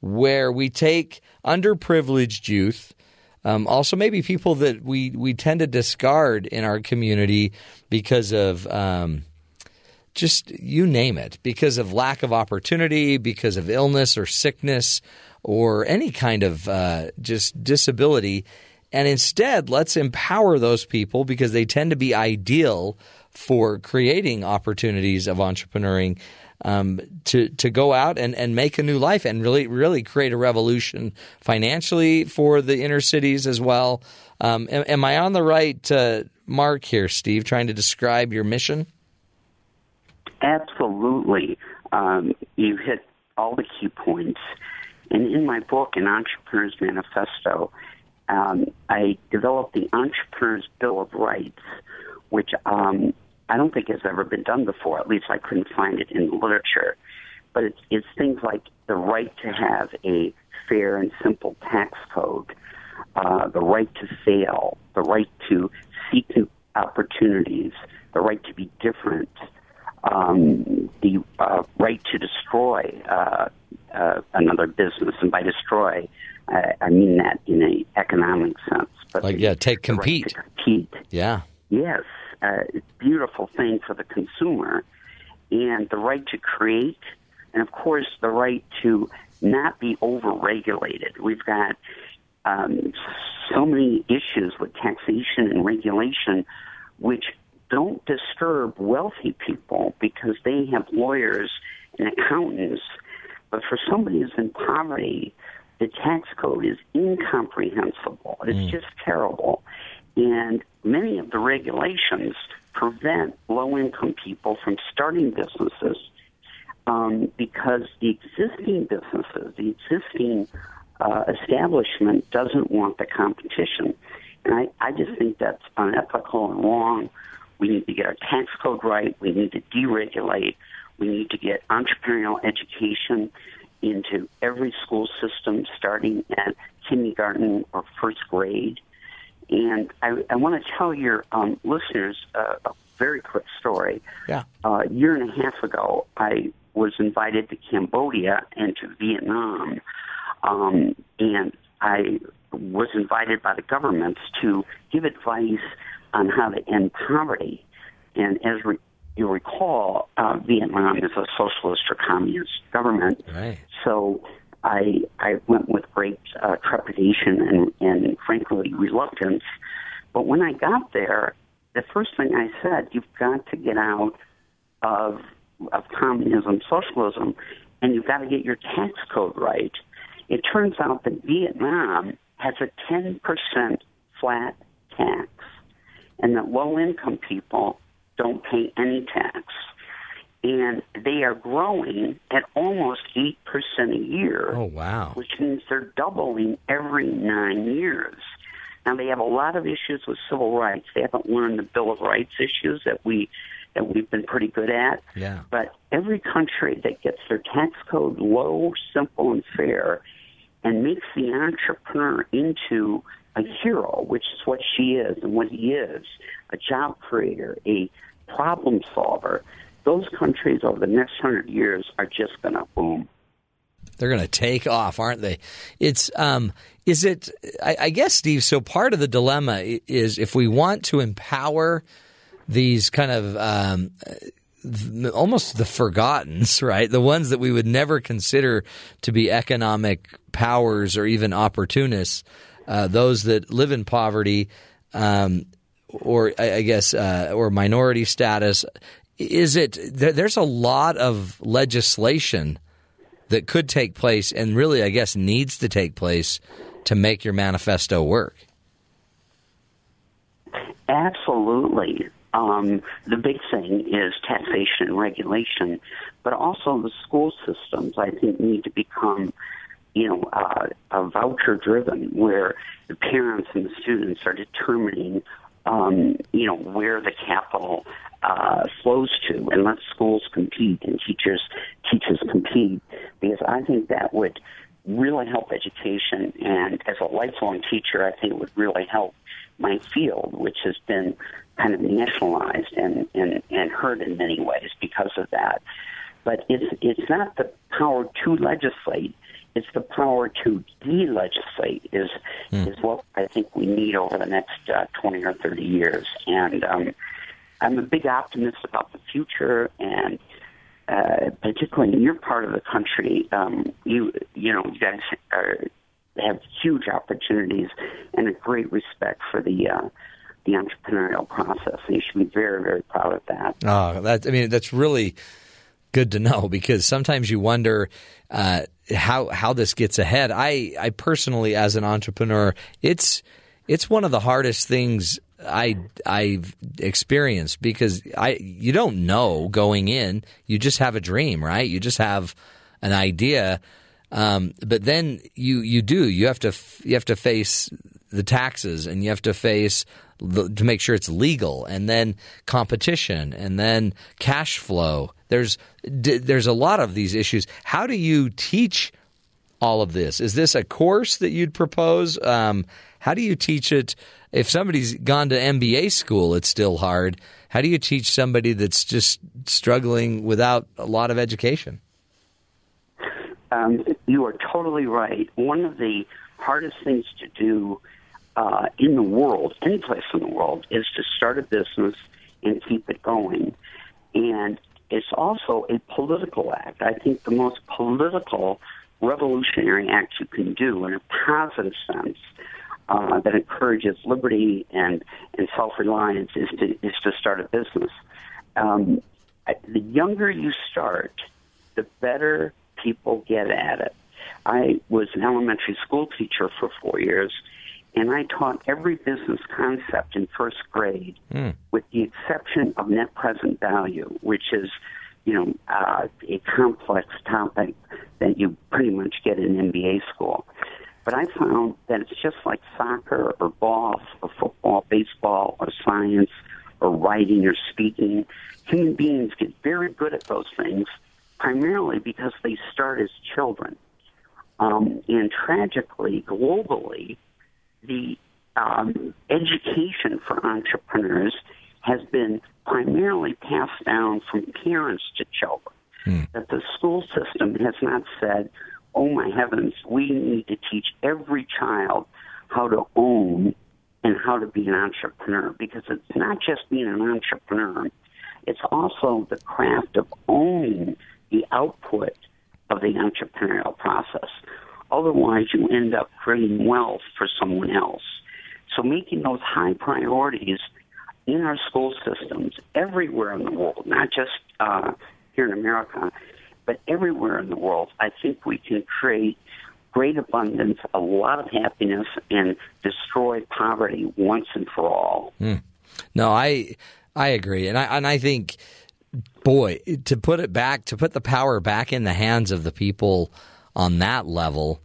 S3: where we take underprivileged youth um, also, maybe people that we, we tend to discard in our community because of um, just you name it, because of lack of opportunity, because of illness or sickness, or any kind of uh, just disability. And instead, let's empower those people because they tend to be ideal for creating opportunities of entrepreneuring um, to to go out and, and make a new life and really really create a revolution financially for the inner cities as well. Um, am, am I on the right uh, mark here, Steve? Trying to describe your mission?
S19: Absolutely. Um, you hit all the key points. And in my book, An Entrepreneur's Manifesto, um, I developed the Entrepreneur's Bill of Rights, which um, I don't think has ever been done before. At least I couldn't find it in the literature. But it's, it's things like the right to have a fair and simple tax code, uh, the right to fail, the right to seek new opportunities, the right to be different, um, the uh, right to destroy uh, uh, another business, and by destroy, I, I mean that in an economic sense. But
S3: Like
S19: the-
S3: yeah, take
S19: the right
S3: compete.
S19: compete.
S3: Yeah.
S19: Yes, a beautiful thing for the consumer, and the right to create, and of course the right to not be overregulated. We've got um, so many issues with taxation and regulation, which don't disturb wealthy people because they have lawyers and accountants. But for somebody who's in poverty, the tax code is incomprehensible. It's just terrible. And many of the regulations prevent low income people from starting businesses um, because the existing businesses, the existing uh, establishment doesn't want the competition. And I, I just think that's unethical and wrong. We need to get our tax code right. We need to deregulate. We need to get entrepreneurial education into every school system, starting at kindergarten or first grade. And I, I want to tell your um, listeners uh, a very quick story.
S3: Yeah.
S19: Uh, a year and a half ago, I was invited to Cambodia and to Vietnam, um, and I was invited by the governments to give advice on how to end poverty. And as re- you recall, uh, Vietnam is a socialist or communist government.
S3: Right.
S19: So I I went with great uh, trepidation and, and frankly reluctance. But when I got there, the first thing I said, you've got to get out of of communism, socialism, and you've got to get your tax code right. It turns out that Vietnam has a 10% flat tax. and that low income people don't pay any tax. And they are growing at almost 8% a year.
S3: Oh, wow.
S19: Which means they're doubling every nine years. Now, they have a lot of issues with civil rights. They haven't learned the Bill of Rights issues that we that we've been pretty good at.
S3: Yeah.
S19: But every country that gets their tax code low, simple, and fair and makes the entrepreneur into a hero, which is what she is and what he is, a job creator, a problem solver, those countries over the next hundred years are just going to boom.
S3: They're going to take off, aren't they? It's um, is it? I, I guess, Steve. So part of the dilemma is if we want to empower these kind of um, almost the forgottens, right? The ones that we would never consider to be economic powers or even opportunists, uh, those that live in poverty, um, or I, guess, uh, or minority status. Is it? There, there's a lot of legislation that could take place, and really, I guess, needs to take place to make your manifesto work.
S19: Absolutely. Um, the big thing is taxation and regulation, but also the school systems, I think, need to become, you know, uh, uh, voucher driven, where the parents and the students are determining, um, you know, where the capital uh, flows to, and let schools compete and teachers teachers compete, because I think that would really help education. And as a lifelong teacher, I think it would really help my field, which has been kind of nationalized and, and, and hurt in many ways because of that. But it's, it's not the power to legislate, it's the power to de-legislate is, is what I think we need over the next uh, 20 or 30 years. And um, I'm a big optimist about the future and uh, particularly in your part of the country, um, you you know you guys are, have huge opportunities and a great respect for the uh, the entrepreneurial process. And you should be very very proud of that.
S3: Oh, that I mean, that's really good to know because sometimes you wonder uh, how how this gets ahead. I I personally, as an entrepreneur, it's it's one of the hardest things I I've experienced because I you don't know going in. You just have a dream, right? You just have an idea, um, but then you you do you have to you have to face the taxes and you have to face the, to make sure it's legal and then competition and then cash flow. There's d- there's a lot of these issues. How do you teach all of this? Is this a course that you'd propose? Um, how do you teach it? If somebody's gone to MBA school, it's still hard. How do you teach somebody that's just struggling without a lot of education?
S19: Um, you are totally right. One of the hardest things to do uh, in the world, any place in the world, is to start a business and keep it going. And it's also a political act. I think the most political revolutionary act you can do in a positive sense uh, that encourages liberty and, and self-reliance is to, is to start a business. Um, the younger you start, the better people get at it. I was an elementary school teacher for four years, and I taught every business concept in first grade, with the exception of net present value, which is, you know, uh, a complex topic that you pretty much get in MBA school. But I found that it's just like soccer or golf or football, baseball or science or writing or speaking. Human beings get very good at those things primarily because they start as children. Um, and tragically, globally, the um, education for entrepreneurs has been primarily passed down from parents to children. That the school system has not said, oh my heavens, we need to teach every child how to own and how to be an entrepreneur because it's not just being an entrepreneur, it's also the craft of owning the output of the entrepreneurial process. Otherwise, you end up creating wealth for someone else. So, making those high priorities in our school systems everywhere in the world, not just uh, here in America, but everywhere in the world, I think we can create great abundance, a lot of happiness, and destroy poverty once and for all.
S3: Hmm. No, I I agree, and I and I think, boy, to put it back, to put the power back in the hands of the people on that level,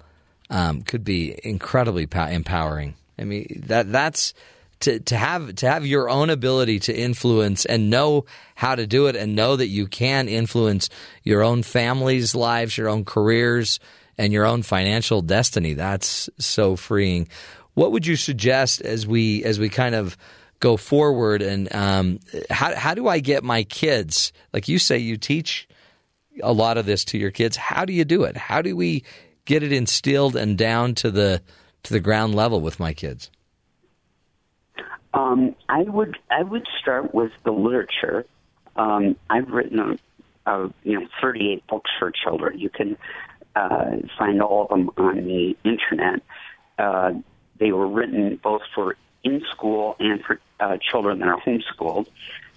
S3: um, could be incredibly pow- empowering. I mean that that's to to have to have your own ability to influence and know how to do it, and know that you can influence your own family's lives, your own careers, and your own financial destiny. That's so freeing. What would you suggest as we as we kind of go forward and um, how how do I get my kids? Like you say, you teach a lot of this to your kids. How do you do it? How do we get it instilled and down to the to the ground level with my kids?
S19: Um, I would I would start with the literature. Um, I've written a, a, you know 38 books for children. You can uh, find all of them on the internet. Uh, they were written both for in school and for uh, children that are homeschooled.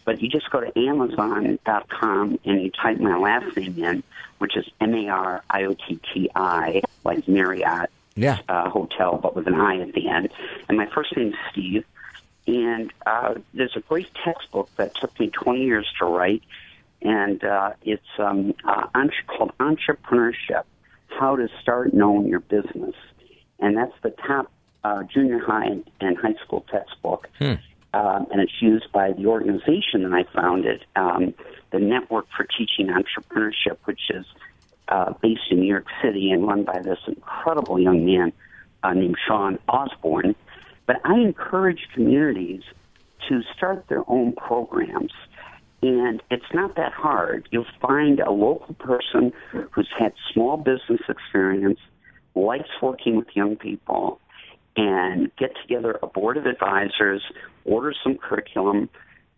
S19: But you just go to Amazon.com and you type my last name in, which is M A R I O T T I, like Marriott
S3: yeah.
S19: uh, Hotel, but with an I at the end. And my first name is Steve. And uh, there's a great textbook that took me 20 years to write, and uh, it's um, uh, called Entrepreneurship: How to Start and Own Your Business, and that's the top uh, junior high and high school textbook.
S3: Hmm.
S19: Um, and it's used by the organization that I founded, um, the Network for Teaching Entrepreneurship, which is uh, based in New York City and run by this incredible young man uh, named Sean Osborne. But I encourage communities to start their own programs. And it's not that hard. You'll find a local person who's had small business experience, likes working with young people, and get together a board of advisors, order some curriculum,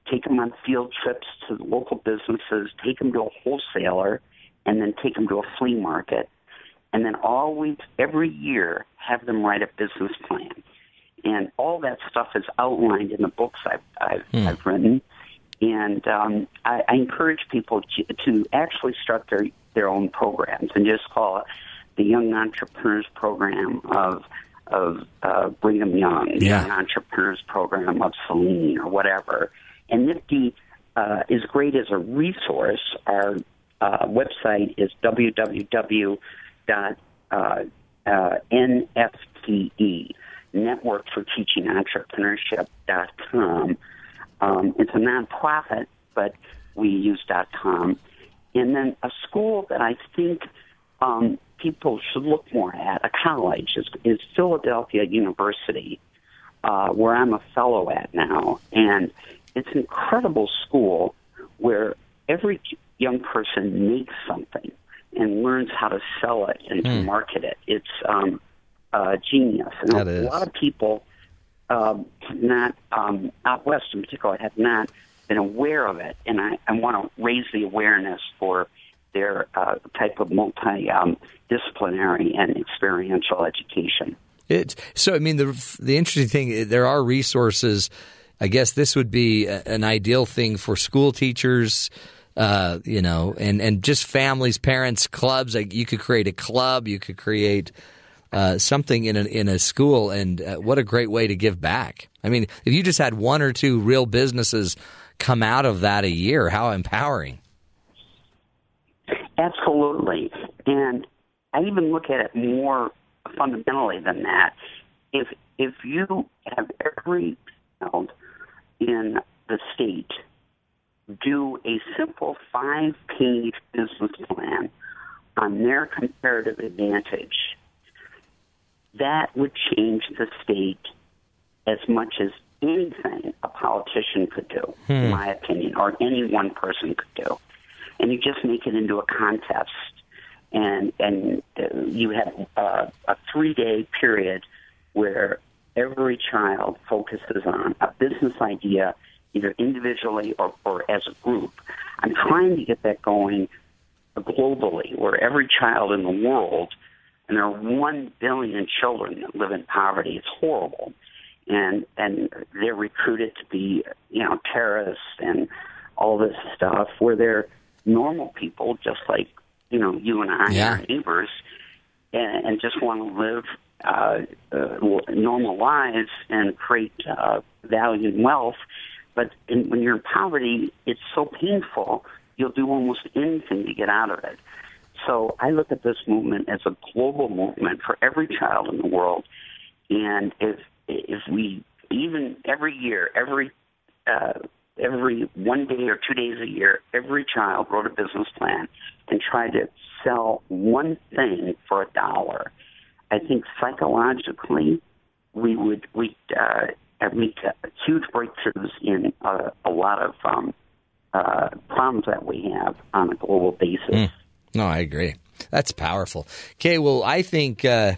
S19: take them on field trips to local businesses, take them to a wholesaler, and then take them to a flea market. And then always, every year, have them write a business plan. And all that stuff is outlined in the books I've, I've,
S3: Hmm.
S19: I've written. And um, I, I encourage people to, to actually start their, their own programs and just call it the Young Entrepreneurs Program of of uh, Brigham Young,
S3: Yeah.
S19: Young Entrepreneurs Program of Celine, or whatever. And NFTE uh, is great as a resource. Our uh, website is www. Network for Teaching Entrepreneurship.com. Um, it's a nonprofit, but we use .com. And then a school that I think um, people should look more at, a college, is, is Philadelphia University, uh, where I'm a fellow at now. And it's an incredible school where every young person makes something and learns how to sell it and to
S3: Hmm.
S19: market it. It's um, uh, genius. And
S3: That
S19: a
S3: is.
S19: lot of people um, not, um, out west in particular, have not been aware of it. And I, I want to raise the awareness for their uh, type of multi um, disciplinary and experiential education.
S3: It's so. I mean, the the interesting thing there are resources. I guess this would be a, an ideal thing for school teachers. Uh, you know, and and just families, parents, clubs. Like you could create a club. You could create uh, something in a in a school, and uh, what a great way to give back. I mean, if you just had one or two real businesses come out of that a year, how empowering!
S19: Absolutely. And I even look at it more fundamentally than that. If if you have every child in the state do a simple five page business plan on their comparative advantage, that would change the state as much as anything a politician could do, in
S20: Hmm.
S19: my opinion, or any one person could do. And you just make it into a contest, and and uh, you have uh, a three day period where every child focuses on a business idea, either individually or, or as a group. I'm trying to get that going globally, where every child in the world, and there are one billion children that live in poverty. It's horrible, and and they're recruited to be you know terrorists and all this stuff, where they're normal people, just like you know you and I,
S3: Yeah.
S19: our neighbors, and, and just want to live uh, uh, normal lives and create uh, value and wealth. But in, when you're in poverty, it's so painful, you'll do almost anything to get out of it. So I look at this movement as a global movement for every child in the world. And if if we even every year, every uh, every one day or two days a year, every child wrote a business plan and tried to sell one thing for a dollar. I think psychologically, we would we uh, make huge breakthroughs in uh, a lot of um, uh, problems that we have on a global basis.
S3: Mm. No, I agree. That's powerful. Okay, well, I think uh,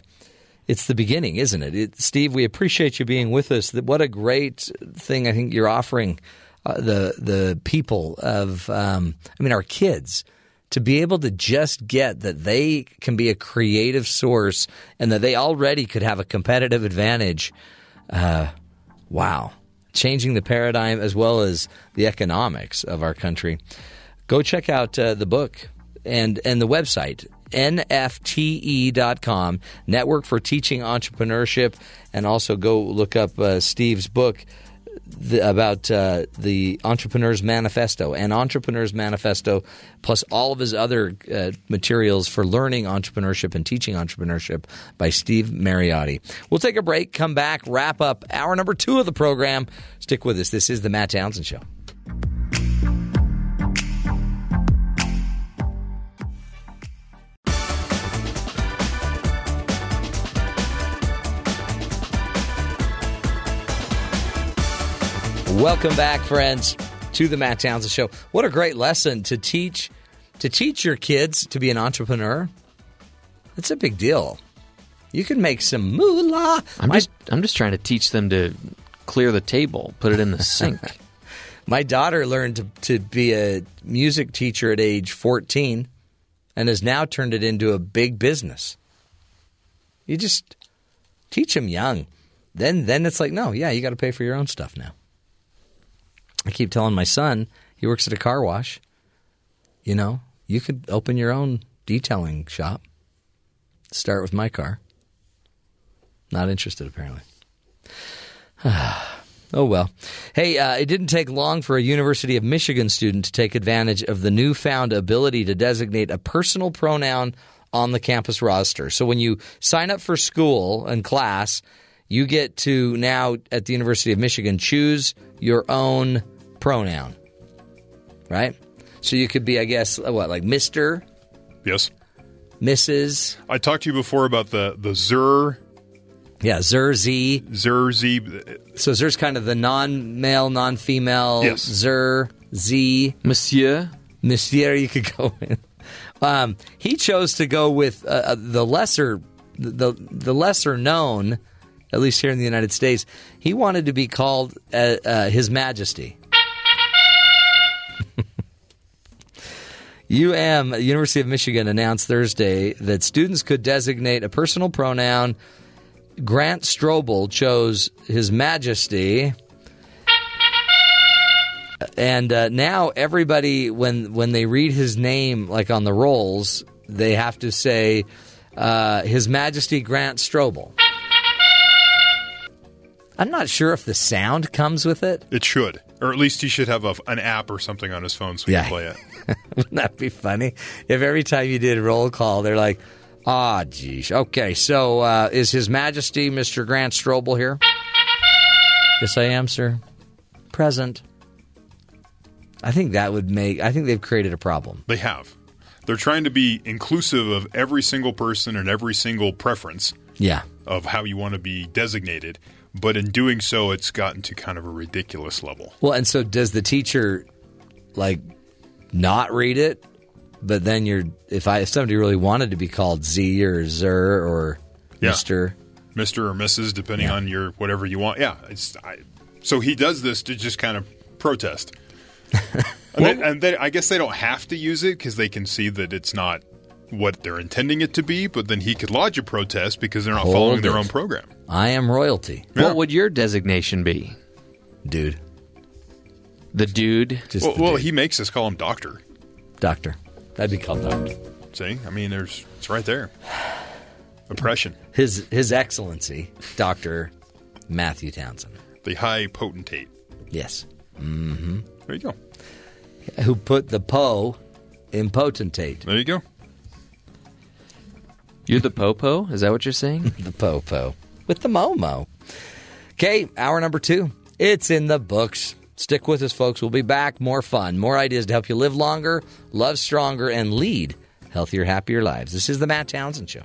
S3: it's the beginning, isn't it? it? Steve, we appreciate you being with us. What a great thing I think you're offering uh, the the people of, um, I mean, our kids to be able to just get that they can be a creative source and that they already could have a competitive advantage. Uh, wow. Changing the paradigm as well as the economics of our country. Go check out uh, the book and, and the website, nfte.com, Network for Teaching Entrepreneurship, and also go look up uh, Steve's book the, about uh, the Entrepreneur's Manifesto and Entrepreneur's Manifesto, plus all of his other uh, materials for learning entrepreneurship and teaching entrepreneurship by Steve Mariotti. We'll take a break, come back, wrap up hour number two of the program. Stick with us. This is the Matt Townsend Show. Welcome back, friends, to the Matt Townsend Show. What a great lesson to teach to teach your kids to be an entrepreneur. It's a big deal. You can make some moolah.
S4: I'm
S3: My-
S4: just I'm just trying to teach them to clear the table, put it in the sink.
S3: My daughter learned to, to be a music teacher at age 14 and has now turned it into a big business. You just teach them young. Then then it's like, no, yeah, you got to pay for your own stuff now. I keep telling my son, he works at a car wash. You know, you could open your own detailing shop. Start with my car. Not interested, apparently. oh, well. Hey, uh, it didn't take long for a University of Michigan student to take advantage of the newfound ability to designate a personal pronoun on the campus roster. So when you sign up for school and class, you get to now at the University of Michigan choose your own pronoun, right? So you could be, I guess, what, like Mister,
S5: Yes.
S3: Mrs.
S5: I talked to you before about the the Zer.
S3: Yeah, Zer Z.
S5: Zer Z.
S3: So Zer's kind of the non-male, non-female.
S5: Yes.
S3: Zer Z.
S4: Monsieur.
S3: Monsieur, you could go in. Um, he chose to go with uh, uh, the lesser, the the lesser known, at least here in the United States. He wanted to be called uh, uh, His Majesty. UM, University of Michigan, announced Thursday that students could designate a personal pronoun. Grant Strobel chose His Majesty. And uh, now everybody, when when they read his name, like on the rolls, they have to say uh, His Majesty Grant Strobel. I'm not sure if the sound comes with it.
S5: It should, or at least he should have a, an app or something on his phone so he
S3: Yeah.
S5: can play it.
S3: Wouldn't that be funny? If every time you did a roll call, they're like, ah, geez. Okay, so uh, is His Majesty Mr. Grant Strobel here? yes, I am, sir. Present. I think that would make, I think they've created a problem.
S5: They have. They're trying to be inclusive of every single person and every single preference
S3: Yeah.
S5: of how you want to be designated. But in doing so, it's gotten to kind of a ridiculous level.
S3: Well, and so does the teacher like not read it? But then you're if I if somebody really wanted to be called Z or Zer or
S5: Yeah.
S3: Mister,
S5: Mr. or Mrs., depending on your whatever you want. Yeah. It's, I, so he does this to just kind of protest. and, then, and then I guess they don't have to use it because they can see that it's not what they're intending it to be, but then he could lodge a protest because they're not following their own program.
S3: I am royalty,
S4: What would your designation be?
S3: dude.
S4: The dude.
S3: Just
S5: well,
S3: the
S5: well
S3: dude.
S5: he makes us call him doctor.
S3: doctor. That'd be called doctor.
S5: See, I mean, there's it's right there. Oppression,
S3: His His Excellency, Doctor Matthew Townsend.
S5: the high potentate.
S3: Yes. Mm-hmm.
S5: There you go.
S3: Who put the po in potentate?
S5: There you go.
S4: You're the popo? Is that what you're saying?
S3: the popo with the momo. Okay, hour number two. It's in the books. Stick with us, folks. We'll be back. More fun, more ideas to help you live longer, love stronger, and lead healthier, happier lives. This is the Matt Townsend Show.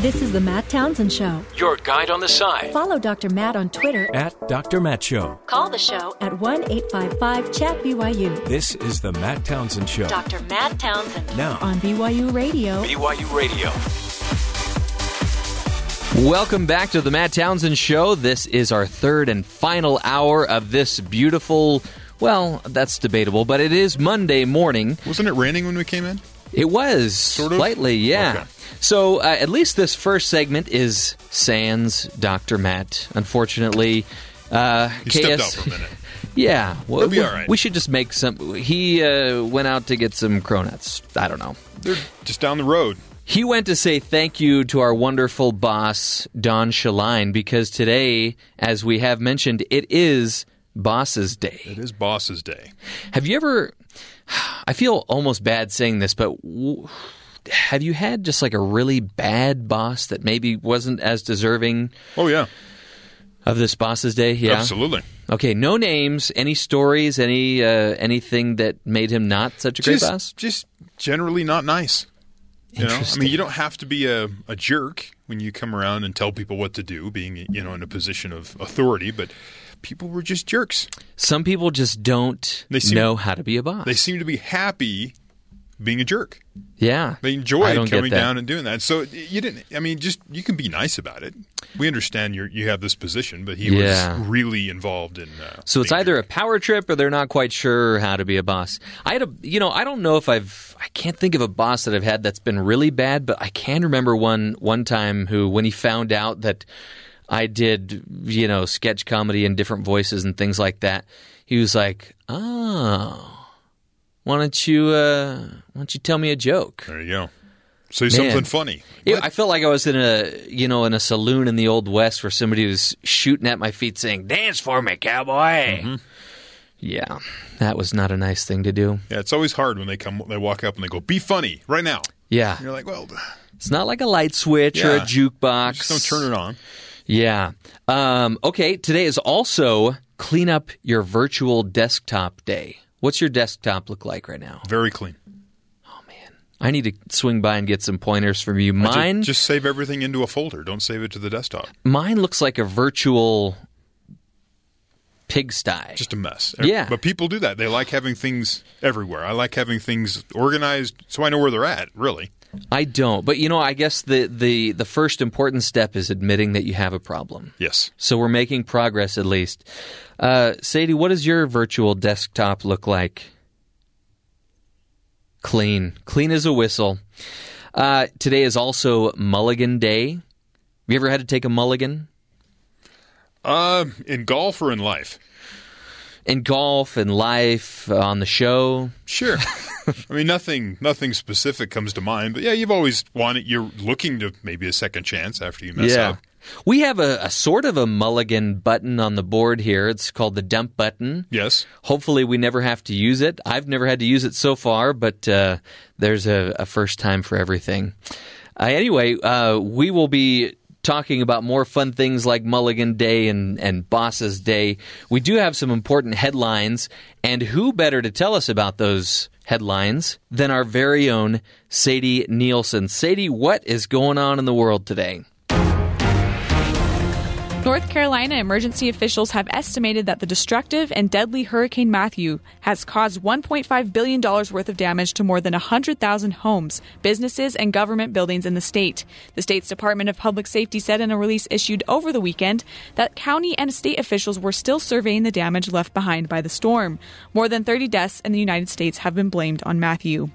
S1: This is the Matt Townsend Show.
S2: Your guide on the side.
S1: Follow Dr. Matt on Twitter.
S2: At Dr. Matt Show.
S1: Call the show at 1 855 Chat BYU.
S2: This is the Matt Townsend Show.
S1: Dr. Matt Townsend.
S2: Now.
S1: On BYU Radio.
S2: BYU Radio.
S4: Welcome back to the Matt Townsend Show. This is our third and final hour of this beautiful, well, that's debatable, but it is Monday morning.
S5: Wasn't it raining when we came in?
S4: It was
S5: Sort of?
S4: slightly, yeah.
S5: Okay.
S4: So uh, at least this first segment is Sans Dr. Matt. Unfortunately, uh,
S5: He
S4: KS,
S5: stepped out for a minute.
S4: yeah, well, we,
S5: all right.
S4: we should just make some. He uh, went out to get some cronuts. I don't know.
S5: They're just down the road.
S4: He went to say thank you to our wonderful boss, Don Shaline, because today, as we have mentioned, it is Boss's Day.
S5: It is Boss's Day.
S4: Have you ever? I feel almost bad saying this, but w- have you had just like a really bad boss that maybe wasn't as deserving?
S5: Oh yeah,
S4: of this Boss's Day. Yeah,
S5: Absolutely.
S4: Okay, no names, any stories, any uh, anything that made him not such a great
S5: just,
S4: boss.
S5: Just generally not nice. You know, I mean, you don't have to be a, a jerk when you come around and tell people what to do, being you know in a position of authority. But people were just jerks.
S4: Some people just don't
S5: They seem-
S4: know how to be a boss.
S5: They seem to be happy being a jerk.
S4: yeah,
S5: They
S4: enjoy
S5: coming down and doing that. So you didn't. I mean, just you can be nice about it. We understand you you have this position, but he
S4: Yeah.
S5: was really involved in. Uh,
S4: So it's either a power trip or they're not quite sure how to be a boss. I had a, you know, I don't know if I've, I can't think of a boss that I've had that's been really bad, but I can remember one one time who, when he found out that I did, you know, sketch comedy and different voices and things like that, he was like, "Oh, why don't you, uh, why don't you tell me a joke?"
S5: There you go. Say
S4: Man.
S5: something funny.
S4: It- I felt like I was in a you know in a saloon in the old west where somebody was shooting at my feet saying "Dance for me, cowboy."
S5: Mm-hmm.
S4: Yeah, that was not a nice thing to do.
S5: Yeah, it's always hard when they come. They walk up and they go, "Be funny right now."
S4: Yeah,
S5: And you're like, "Well,
S4: it's not like a light switch or a
S5: Yeah.
S4: jukebox.
S5: just don't turn it on."
S4: Yeah. Um, okay. Today is also clean up your virtual desktop day. What's your desktop look like right now?
S5: Very clean.
S4: Oh man, I need to swing by and get some pointers from you. Mine,
S5: just, save everything into a folder. Don't save it to the desktop.
S4: mine looks like a virtual pigsty.
S5: Just a mess.
S4: Yeah.
S5: But people do that. They like having things everywhere. I like having things organized so I know where they're at, really.
S4: I don't, but you know, I guess the, the, the first important step is admitting that you have a problem.
S5: Yes.
S4: So we're making progress at least. Uh, Sadie, what does your virtual desktop look like? Clean. Clean as a whistle. Uh, today is also Mulligan Day. Have you ever had to take a mulligan?
S5: Uh, in golf or in life?
S4: In golf and life, on the show?
S5: Sure. I mean, nothing, nothing specific comes to mind. But yeah, you've always wanted. You're looking to maybe a second chance after you mess
S4: yeah.
S5: up.
S4: We have a, a sort of a mulligan button on the board here. It's called the dump button.
S5: Yes.
S4: Hopefully, we never have to use it. I've never had to use it so far, but uh, there's a, a first time for everything. Uh, anyway, uh, we will be talking about more fun things like Mulligan Day and, and Boss's Day. We do have some important headlines, and who better to tell us about those headlines than our very own Sadie Nielsen? Sadie, what is going on in the world today?
S8: North Carolina emergency officials have estimated that the destructive and deadly Hurricane Matthew has caused $1.5 billion worth of damage to more than 100,000 homes, businesses, and government buildings in the state. The state's Department of Public Safety said in a release issued over the weekend that county and state officials were still surveying the damage left behind by the storm. More than 30 deaths in the United States have been blamed on Matthew.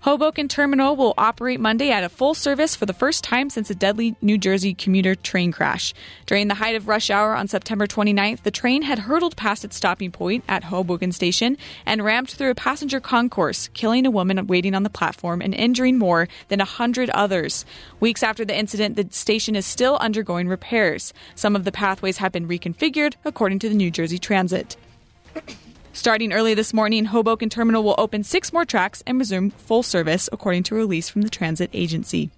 S8: Hoboken Terminal will operate Monday at a full service for the first time since a deadly New Jersey commuter train crash. During the height of rush hour on September 29th, the train had hurtled past its stopping point at Hoboken Station and rammed through a passenger concourse, killing a woman waiting on the platform and injuring more than 100 others. Weeks after the incident, the station is still undergoing repairs. Some of the pathways have been reconfigured, according to the New Jersey Transit. Starting early this morning, Hoboken Terminal will open six more tracks and resume full service, according to a release from the transit agency.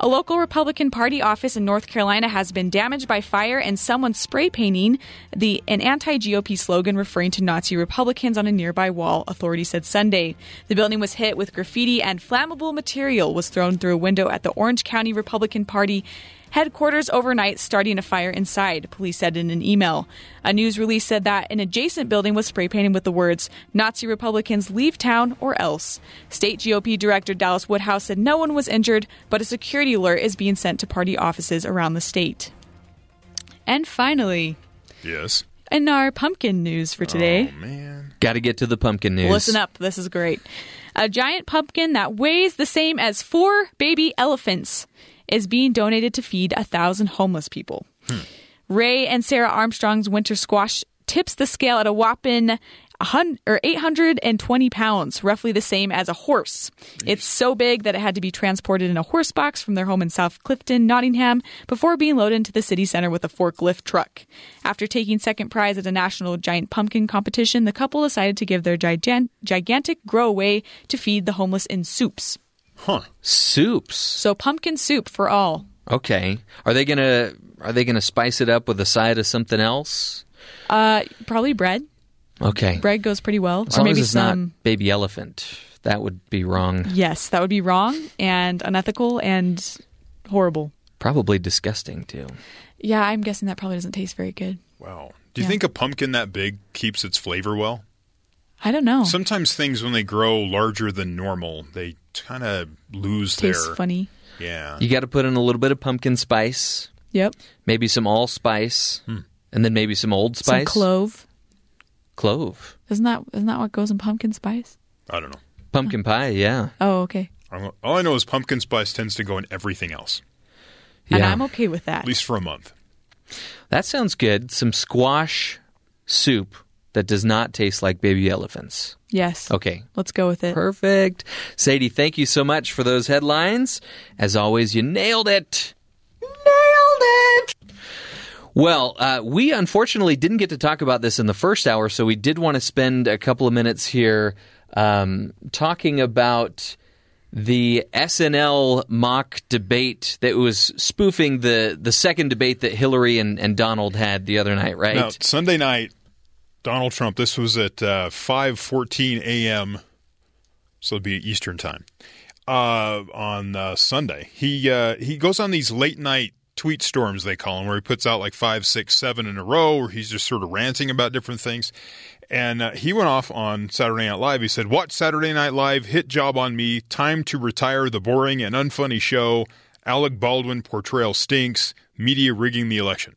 S8: A local Republican Party office in North Carolina has been damaged by fire and someone spray painting the an anti-GOP slogan referring to Nazi Republicans on a nearby wall, authorities said Sunday. The building was hit with graffiti and flammable material was thrown through a window at the Orange County Republican Party headquarters overnight, starting a fire inside, police said in an email. A news release said that an adjacent building was spray painted with the words, Nazi Republicans leave town or else. State GOP Director Dallas Woodhouse said no one was injured, but a security alert is being sent to party offices around the state. And finally,
S5: Yes.
S8: in our pumpkin news for today. oh, man.
S4: Got to get to the pumpkin news.
S8: Listen up, this is great. A giant pumpkin that weighs the same as four baby elephants is being donated to feed a thousand homeless people. Ray and Sarah Armstrong's winter squash tips the scale at a whopping 100, or 820 pounds, roughly the same as a horse. It's so big that it had to be transported in a horse box from their home in South Clifton, Nottingham, before being loaded into the city center with a forklift truck. After taking second prize at a national giant pumpkin competition, the couple decided to give their gigan- gigantic grow away to feed the homeless in soups.
S5: Huh.
S4: Soups.
S8: So pumpkin soup for all.
S4: Okay. Are they gonna Are they gonna spice it up with a side of something else?
S8: Uh, probably bread.
S4: Okay.
S8: Bread goes pretty well,
S4: As
S8: or
S4: long
S8: maybe
S4: as it's
S8: some.
S4: not baby elephant, that would be wrong.
S8: Yes, that would be wrong and unethical and horrible.
S4: Probably disgusting too.
S8: Yeah, I'm guessing that probably doesn't taste very good.
S5: Wow. Do you
S8: Yeah.
S5: think a pumpkin that big keeps its flavor well?
S8: I don't know.
S5: Sometimes things when they grow larger than normal, they kind of lose
S8: Tastes
S5: their
S8: funny.
S5: Yeah.
S4: You got to put in a little bit of pumpkin spice,
S8: Yep.
S4: maybe some allspice, hmm. and then maybe some old spice.
S8: Some
S4: spice.
S8: clove.
S4: Clove.
S8: Isn't that isn't that what goes in pumpkin spice?
S5: I don't know.
S4: Pumpkin pie, yeah.
S8: Oh, okay.
S5: All I know is pumpkin spice tends to go in everything else,
S8: And I'm okay with that.
S5: at least for a month.
S4: That sounds good. Some squash soup that does not taste like baby elephants.
S8: Yes.
S4: Okay.
S8: Let's go with it.
S4: Perfect. Sadie, thank you so much for those headlines. As always, you nailed it. Nailed it. Well, uh, we unfortunately didn't get to talk about this in the first hour, so we did want to spend a couple of minutes here um, talking about the SNL mock debate that was spoofing the, the second debate that Hillary and, and Donald had the other night, right?
S5: Now, Sunday night, Donald Trump. This was at uh, five fourteen a.m. So it'd be Eastern time uh, on uh, Sunday. He uh, he goes on these late night tweet storms they call them, where he puts out like five, six, seven in a row, where he's just sort of ranting about different things. And uh, he went off on Saturday Night Live. He said, "Watch Saturday Night Live. Hit job on me. Time to retire the boring and unfunny show. Alec Baldwin portrayal stinks. Media rigging the election."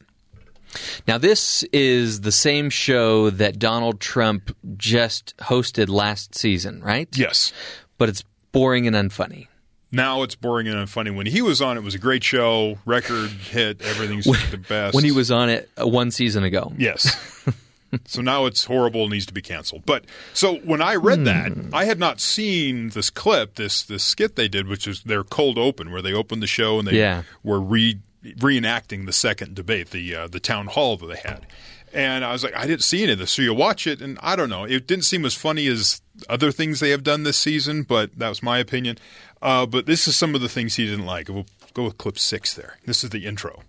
S4: Now, this is the same show that Donald Trump just hosted last season, right?
S5: Yes.
S4: But it's boring and unfunny.
S5: Now it's boring and unfunny. When he was on, it was a great show, record hit, everything's the best.
S4: When he was on it uh, one season ago.
S5: Yes. so now it's horrible and needs to be canceled. But so when I read that, I had not seen this clip, this this skit they did, which is their cold open, where they opened the show and they
S4: Yeah.
S5: were re reenacting the second debate, the uh, the town hall that they had. And I was like, I didn't see any of this. So you watch it, and I don't know. It didn't seem as funny as other things they have done this season, but that was my opinion. Uh, but this is some of the things he didn't like. We'll go with clip six there. This is the intro.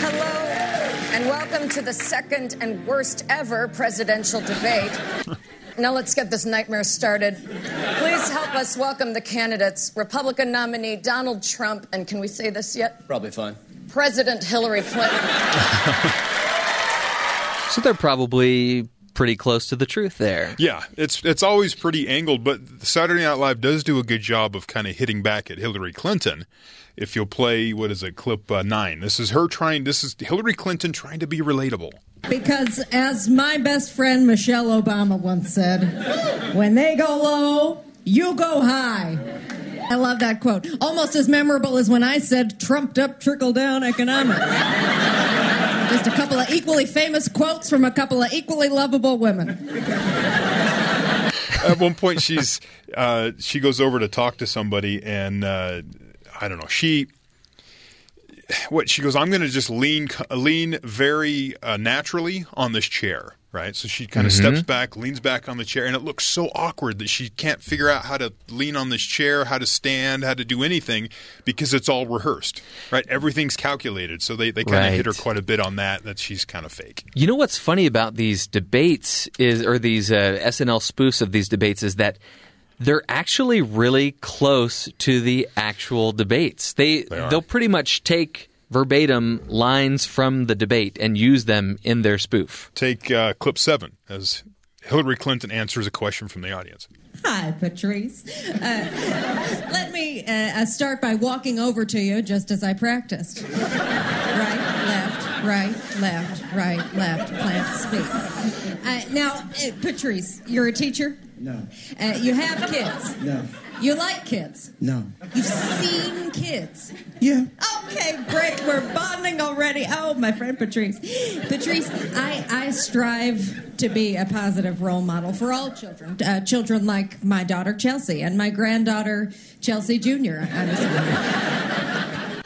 S20: Hello, and welcome to the second and worst ever presidential debate. now let's get this nightmare started. Please help us welcome the candidates Republican nominee Donald Trump, and can we say this yet?
S21: Probably fine.
S20: President Hillary Clinton.
S4: So they're probably pretty close to the truth there.
S5: Yeah, it's it's always pretty angled, but Saturday Night Live does do a good job of kind of hitting back at Hillary Clinton. If you'll play what is it, clip uh, nine? This is her trying. This is Hillary Clinton trying to be relatable.
S21: Because, as my best friend Michelle Obama once said, when they go low, you go high. I love that quote. Almost as memorable as when I said, trumped up, trickle down economics. Just a couple of equally famous quotes from a couple of equally lovable women.
S5: At one point, she's uh, she goes over to talk to somebody, and uh, I don't know. She what she goes. I'm going to just lean lean very uh, naturally on this chair, right? So she kind of
S4: Mhm.
S5: steps back, leans back on the chair, and it looks so awkward that she can't figure out how to lean on this chair, how to stand, how to do anything because it's all rehearsed, right? Everything's calculated. So they they kind of hit her quite a bit on that. That she's kind of fake.
S4: You know what's funny about these debates is, or these uh, SNL spoofs of these debates, is that they're actually really close to the actual debates. They, they'll pretty much take verbatim lines from the debate and use them in their spoof.
S5: Take uh, clip seven as Hillary Clinton answers a question from the audience.
S21: Hi, Patrice. Uh, let me uh, uh, start by walking over to you just as I practiced. Right, left, right, left, right, left, plant, speak. Uh, now, uh, Patrice, you're a teacher?
S22: No.
S21: Uh, you have kids?
S22: No.
S21: You like kids?
S22: No.
S21: You've seen kids?
S22: Yeah.
S21: Okay, great. We're bonding already. Oh, my friend Patrice. Patrice, I, I strive to be a positive role model for all children. Uh, children like my daughter Chelsea and my granddaughter Chelsea Jr.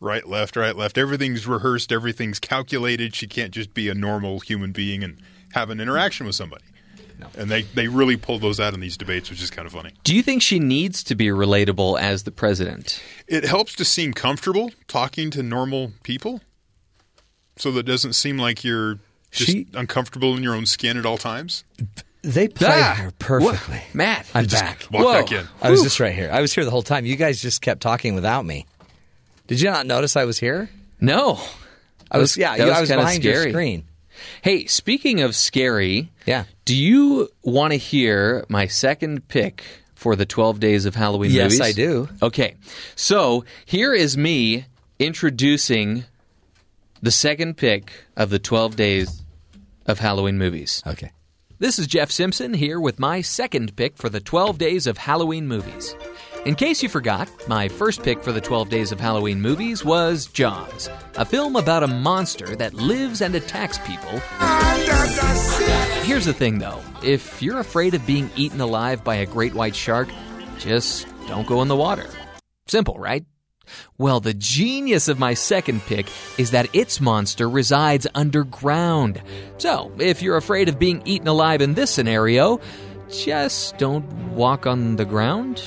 S5: Right, left, right, left. Everything's rehearsed. Everything's calculated. She can't just be a normal human being and have an interaction with somebody. And they, they really pull those out in these debates, which is kind of funny.
S4: Do you think she needs to be relatable as the president?
S5: It helps to seem comfortable talking to normal people so that it doesn't seem like you're just uncomfortable in your own skin at all times.
S3: They play
S5: Ah!
S3: her perfectly.
S4: What? Matt,
S3: I'm back.
S5: walk back in.
S3: I was just right here. I was here the whole time. You guys just kept talking without me. Did you not notice I was here?
S4: No.
S3: I was. Yeah,
S4: that
S3: I was
S4: kinda
S3: behind your screen.
S4: Hey, speaking of scary,
S3: yeah.
S4: Do you want to hear my second pick for the 12 days of Halloween
S3: Yes,
S4: movies?
S3: Yes, I do.
S4: Okay. So, here is me introducing the second pick of the 12 days of Halloween movies.
S3: Okay.
S4: This is Jeff Simpson here with my second pick for the 12 days of Halloween movies. In case you forgot, my first pick for the 12 days of Halloween movies was Jaws, a film about a monster that lives and attacks people. Here's the thing though if you're afraid of being eaten alive by a great white shark, just don't go in the water. Simple, right? Well, the genius of my second pick is that its monster resides underground. So, if you're afraid of being eaten alive in this scenario, just don't walk on the ground.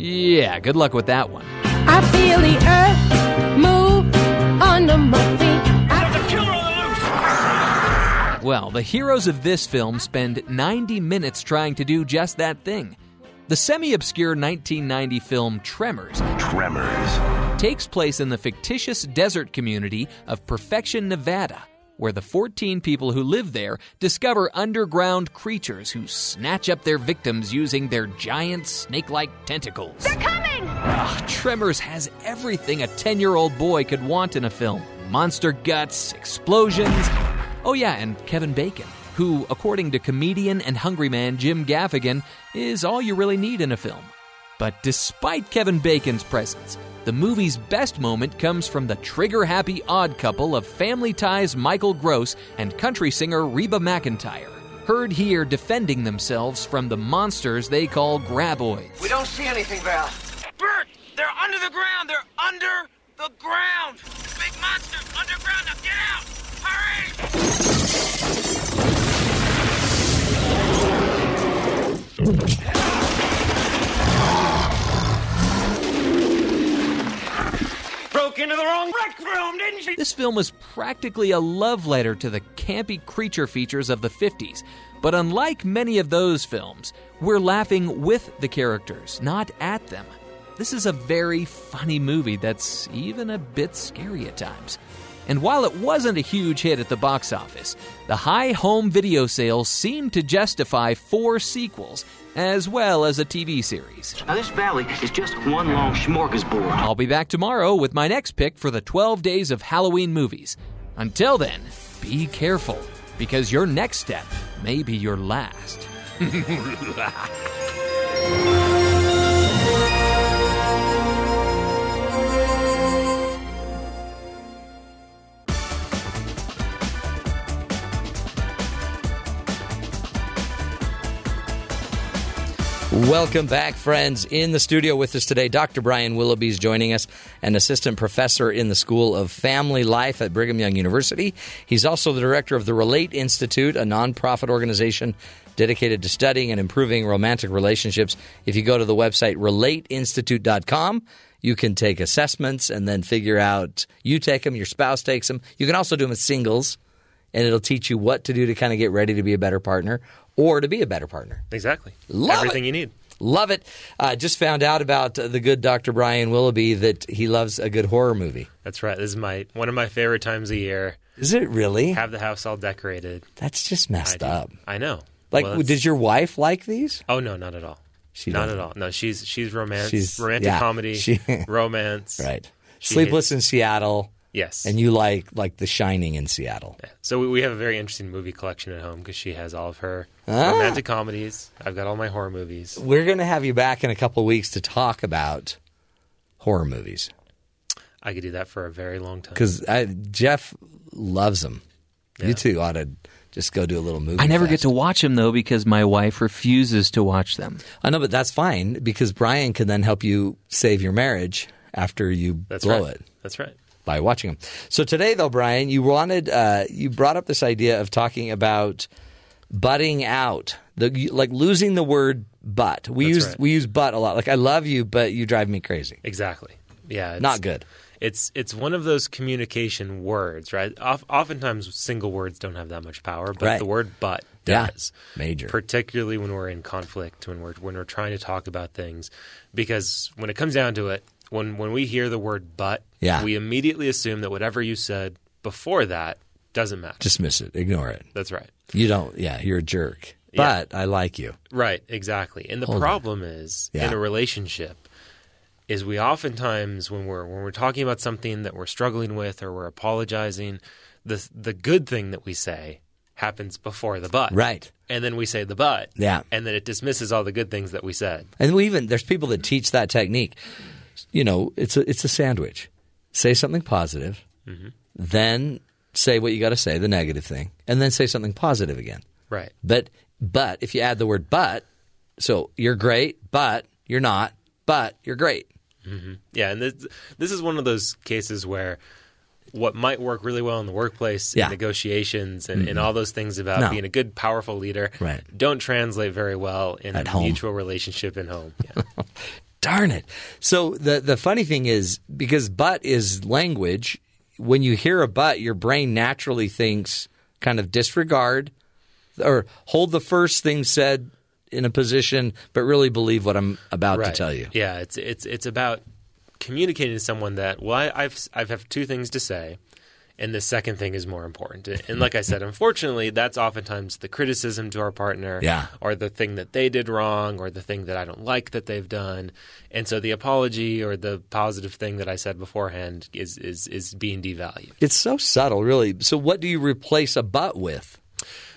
S4: Yeah, good luck with that one.
S18: I feel the earth move under my feet. There's a killer
S4: Well, the heroes of this film spend 90 minutes trying to do just that thing. The semi obscure 1990 film Tremors. Tremors. Takes place in the fictitious desert community of Perfection, Nevada, where the 14 people who live there discover underground creatures who snatch up their victims using their giant snake like tentacles. They're coming! Ugh, Tremors has everything a 10 year old boy could want in a film monster guts, explosions. Oh, yeah, and Kevin Bacon, who, according to comedian and hungry man Jim Gaffigan, is all you really need in a film. But despite Kevin Bacon's presence, the movie's best moment comes from the trigger happy odd couple of Family Ties Michael Gross and country singer Reba McEntire, heard here defending themselves from the monsters they call graboids.
S23: We don't see anything, Val. Bert, they're under the ground. They're under the ground. Big monsters underground. Now get out. Hurry. Broke into the wrong rec room, didn't?
S4: This film was practically a love letter to the campy creature features of the 50s. But unlike many of those films, we're laughing with the characters, not at them. This is a very funny movie that's even a bit scary at times. And while it wasn't a huge hit at the box office, the high home video sales seemed to justify four sequels, as well as a TV series.
S23: Now this valley is just one long smorgasbord.
S4: I'll be back tomorrow with my next pick for the 12 days of Halloween movies. Until then,
S2: be careful because your next step may be your last.
S3: Welcome back, friends. In the studio with us today, Dr. Brian Willoughby is joining us, an assistant professor in the School of Family Life at Brigham Young University. He's also the director of the Relate Institute, a nonprofit organization dedicated to studying and improving romantic relationships. If you go to the website relateinstitute.com, you can take assessments and then figure out you take them, your spouse takes them. You can also do them as singles, and it'll teach you what to do to kind of get ready to be a better partner or to be a better partner.
S24: Exactly.
S3: Love
S24: Everything
S3: it.
S24: you need.
S3: Love it. Uh, just found out about the good Dr. Brian Willoughby that he loves a good horror movie.
S24: That's right. This is my one of my favorite times a year.
S3: Is it really?
S24: Have the house all decorated.
S3: That's just messed up.
S24: I know.
S3: Like,
S24: Well,
S3: did your wife like these?
S24: Oh no, not at all.
S3: She
S24: not
S3: doesn't.
S24: at all. No, she's she's romance,
S3: She's-
S24: romantic
S3: yeah,
S24: comedy,
S3: she-
S24: romance.
S3: Right.
S24: She
S3: Sleepless
S24: hates-
S3: in Seattle.
S24: Yes.
S3: And you like like The Shining in Seattle.
S24: So we, we have a very interesting movie collection at home because she has all of her
S3: Ah.
S24: romantic comedies. I've got all my horror movies.
S3: We're going to have you back in a couple of weeks to talk about horror movies
S24: I could do that for a very long time.
S3: because Jeff loves them. You two ought to just go do a little movie.
S4: I never
S3: fest.
S4: get to watch them though because my wife refuses to watch them.
S3: I know, but that's fine because Brian can then help you save your marriage after you
S24: That's
S3: blow
S24: right.
S3: it
S24: That's right.
S3: By watching them. So today, though, Brian, you wanted uh, you brought up this idea of talking about butting out, the like losing the word "but." We
S24: That's
S3: use
S24: right.
S3: we use "but" a lot. Like I love you, but you drive me crazy.
S24: Exactly. Yeah. It's,
S3: Not good.
S24: It's it's one of those communication words, right? Of, oftentimes, single words don't have that much power, but
S3: Right.
S24: the word "but"
S3: Yeah.
S24: does.
S3: Major.
S24: particularly when we're in conflict, when we're when we're trying to talk about things, because when it comes down to it, when when we hear the word "but,"
S3: Yeah.
S24: we immediately assume that whatever you said before that doesn't matter.
S3: Dismiss it. Ignore it.
S24: That's right.
S3: You don't. Yeah, you're a jerk.
S24: Yeah.
S3: But I like you.
S24: Right, exactly. And the
S3: Hold on.
S24: problem is
S3: Yeah.
S24: in a relationship is we oftentimes when we're when we're talking about something that we're struggling with or we're apologizing, the the good thing that we say happens before the but.
S3: Right.
S24: And then we say the but.
S3: Yeah.
S24: And then it dismisses all the good things that we said.
S3: And we even there's people that teach that technique. You know, it's a it's a sandwich. Say something positive,
S24: Mhm.
S3: then say what you got to say, the negative thing, and then say something positive again.
S24: Right.
S3: But but if you add the word but, so you're great, but you're not, but you're great.
S24: hmm Yeah, and this this is one of those cases where what might work really well in the workplace,
S3: Yeah.
S24: in negotiations, and, and
S3: Mhm.
S24: all those things about
S3: No.
S24: being a good, powerful leader,
S3: Right.
S24: don't translate very well in
S3: At
S24: a
S3: home.
S24: mutual relationship in home. Yeah.
S3: Darn it. So the the funny thing is because but is language, when you hear a but, your brain naturally thinks kind of disregard or hold the first thing said in a position but really believe what I'm about to tell you.
S24: Yeah, it's it's it's about communicating to someone that well, I, I've I've have two things to say, and the second thing is more important. And mm-hmm. like I said, unfortunately, that's oftentimes the criticism to our partner,
S3: Yeah.
S24: or the thing that they did wrong, or the thing that I don't like that they've done. And so the apology or the positive thing that I said beforehand is is is being devalued.
S3: It's so subtle, really. So what do you replace a but with?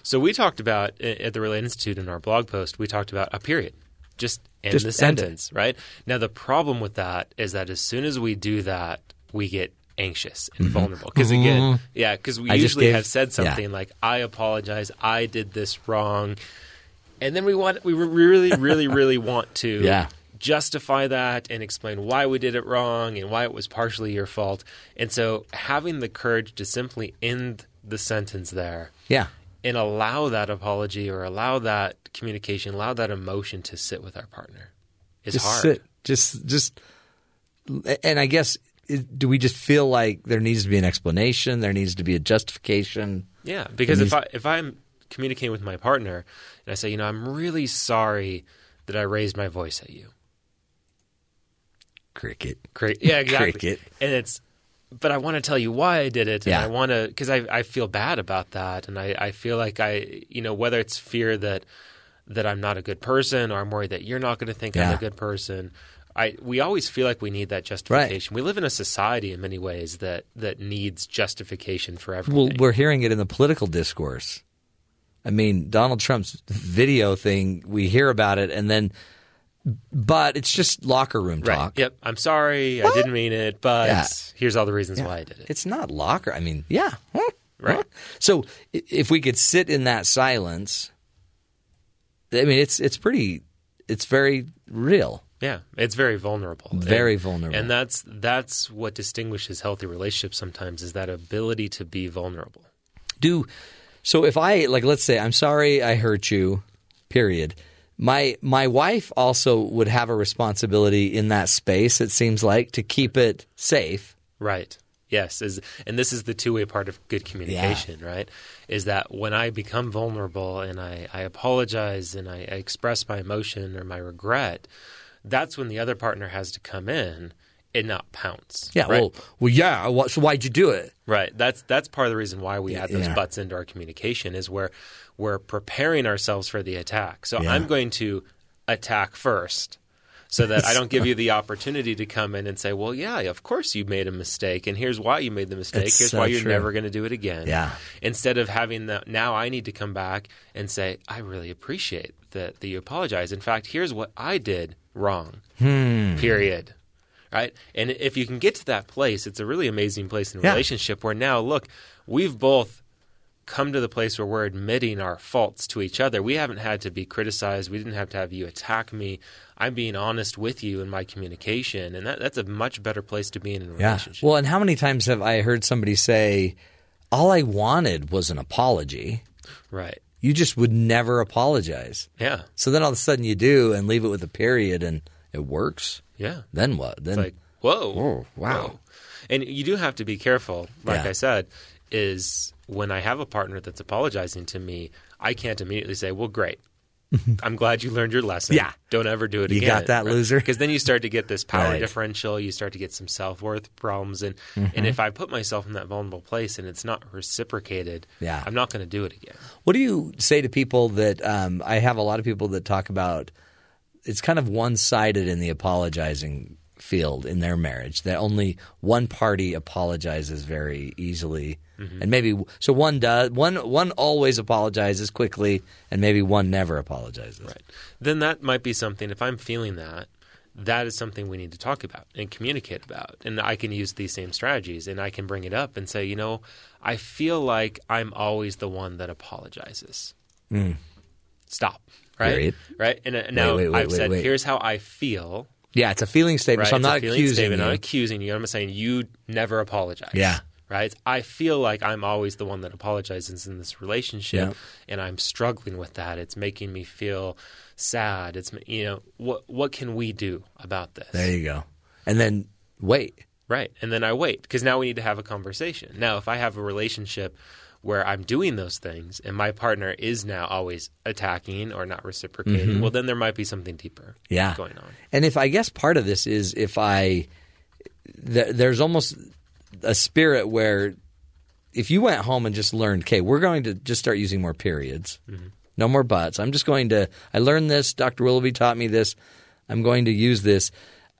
S24: So we talked about at the Relate Institute in our blog post. We talked about a period, just end
S3: Just
S24: the
S3: end
S24: sentence, right? Now the problem with that is that as soon as we do that, we get anxious and
S3: Mhm.
S24: vulnerable because again,
S3: Mhm.
S24: yeah, because we
S3: I
S24: usually
S3: gave-
S24: have said
S3: yeah.
S24: something like, "I apologize, I did this wrong," and then we want we really, really, really want to
S3: Yeah.
S24: justify that and explain why we did it wrong and why it was partially your fault. And so having the courage to simply end the sentence there
S3: Yeah.
S24: and allow that apology or allow that communication, allow that emotion to sit with our partner is
S3: just
S24: hard.
S3: sit. Just just and I guess do we just feel like there needs to be an explanation, there needs to be a justification?
S24: Yeah, because if I if I'm communicating with my partner and I say, you know, I'm really sorry that I raised my voice at you.
S3: Cricket.
S24: Cra- yeah, exactly.
S3: Cricket.
S24: And it's, but I want to tell you why I did it, and
S3: Yeah.
S24: I want to because I I feel bad about that, and I I feel like I you know whether it's fear that that I'm not a good person, or I'm worried that you're not going to think I'm a good person, I we always feel like we need that justification. We live in a society in many ways that that needs justification for everything.
S3: Well, we're hearing it in the political discourse. I mean, Donald Trump's video thing, we hear about it and then but it's just locker room
S24: right.
S3: talk.
S24: Yep. I'm sorry. I didn't mean it, but
S3: Yeah.
S24: here's all the reasons
S3: Yeah.
S24: why I did it.
S3: It's not locker. I mean, yeah. Right. So if we could sit in that silence, I mean, it's it's pretty, it's very real.
S24: Yeah, it's very vulnerable.
S3: Very
S24: And-
S3: vulnerable.
S24: And that's that's what distinguishes healthy relationships sometimes is that ability to be vulnerable.
S3: Do so if I like, let's say I'm sorry I hurt you. Period. My my wife also would have a responsibility in that space. It seems like to keep it safe.
S24: Right. Yes, is and this is the two-way part of good communication, right? Is that when I become vulnerable and I, I apologize and I, I express my emotion or my regret, that's when the other partner has to come in and not pounce.
S3: Yeah.
S24: right?
S3: Well. Well. Yeah. What, so why'd you do it?
S24: Right. That's that's part of the reason why we add those
S3: Yeah.
S24: butts into our communication is where we're preparing ourselves for the attack. So
S3: Yeah.
S24: I'm going to attack first. So that I don't give you the opportunity to come in and say, "Well, yeah, of course you made a mistake, and here's why you made the mistake.
S3: It's
S24: here's
S3: so
S24: why you're
S3: true.
S24: never going to do it again."
S3: Yeah.
S24: Instead of having that, now I need to come back and say, "I really appreciate that that you apologize. In fact, here's what I did wrong."
S3: Hmm.
S24: Period right? And if you can get to that place, it's a really amazing place in a
S3: Yeah.
S24: relationship where now, look, we've both come to the place where we're admitting our faults to each other. We haven't had to be criticized. We didn't have to have you attack me. I'm being honest with you in my communication, and that, that's a much better place to be in a
S3: Yeah.
S24: relationship.
S3: Well, and how many times have I heard somebody say, "All I wanted was an apology."
S24: Right.
S3: You just would never apologize.
S24: Yeah.
S3: So then all of a sudden you do and leave it with a period and it works.
S24: Yeah.
S3: Then what? Then
S24: It's like, whoa.
S3: Oh, wow.
S24: Whoa. And you do have to be careful, like
S3: Yeah.
S24: I said, is when I have a partner that's apologizing to me, I can't immediately say, well, great. I'm glad you learned your lesson.
S3: Yeah.
S24: Don't ever do it
S3: You
S24: again.
S3: You got that, loser?
S24: Because then you start to get this power
S3: Right.
S24: differential. You start to get some self worth problems. And,
S3: Mhm.
S24: and if I put myself in that vulnerable place and it's not reciprocated,
S3: Yeah.
S24: I'm not going to do it again.
S3: What do you say to people that um, I have a lot of people that talk about it's kind of one sided in the apologizing field in their marriage that only one party apologizes very easily.
S24: Mhm.
S3: and maybe so one does one one always apologizes quickly and maybe one never apologizes.
S24: Right. Then that might be something if i'm feeling that that is something we need to talk about and communicate about. And i can use these same strategies and i can bring it up and say you know i feel like i'm always the one that apologizes.
S3: Mm.
S24: stop. Right?
S3: Period.
S24: right? And uh, now
S3: wait, wait,
S24: i've
S3: wait,
S24: said
S3: wait.
S24: here's how i feel
S3: yeah it's a feeling statement
S24: right?
S3: so i'm
S24: It's
S3: not accusing
S24: statement.
S3: you
S24: I'm not accusing you. I'm saying you never apologize.
S3: Yeah.
S24: Right. I feel like I'm always the one that apologizes in this relationship,
S3: Yeah.
S24: and I'm struggling with that. It's making me feel sad. It's you know what what can we do about this?
S3: there you go and then wait
S24: Right. And then I wait because now we need to have a conversation. Now, if I have a relationship where I'm doing those things and my partner is now always attacking or not reciprocating,
S3: Mhm.
S24: well, then there might be something deeper
S3: yeah.
S24: going on.
S3: And if I guess part of this is if I th- there's almost a spirit where if you went home and just learned, okay, we're going to just start using more periods, no more buts. I'm just going to. I learned this. Dr. Willoughby taught me this. I'm going to use this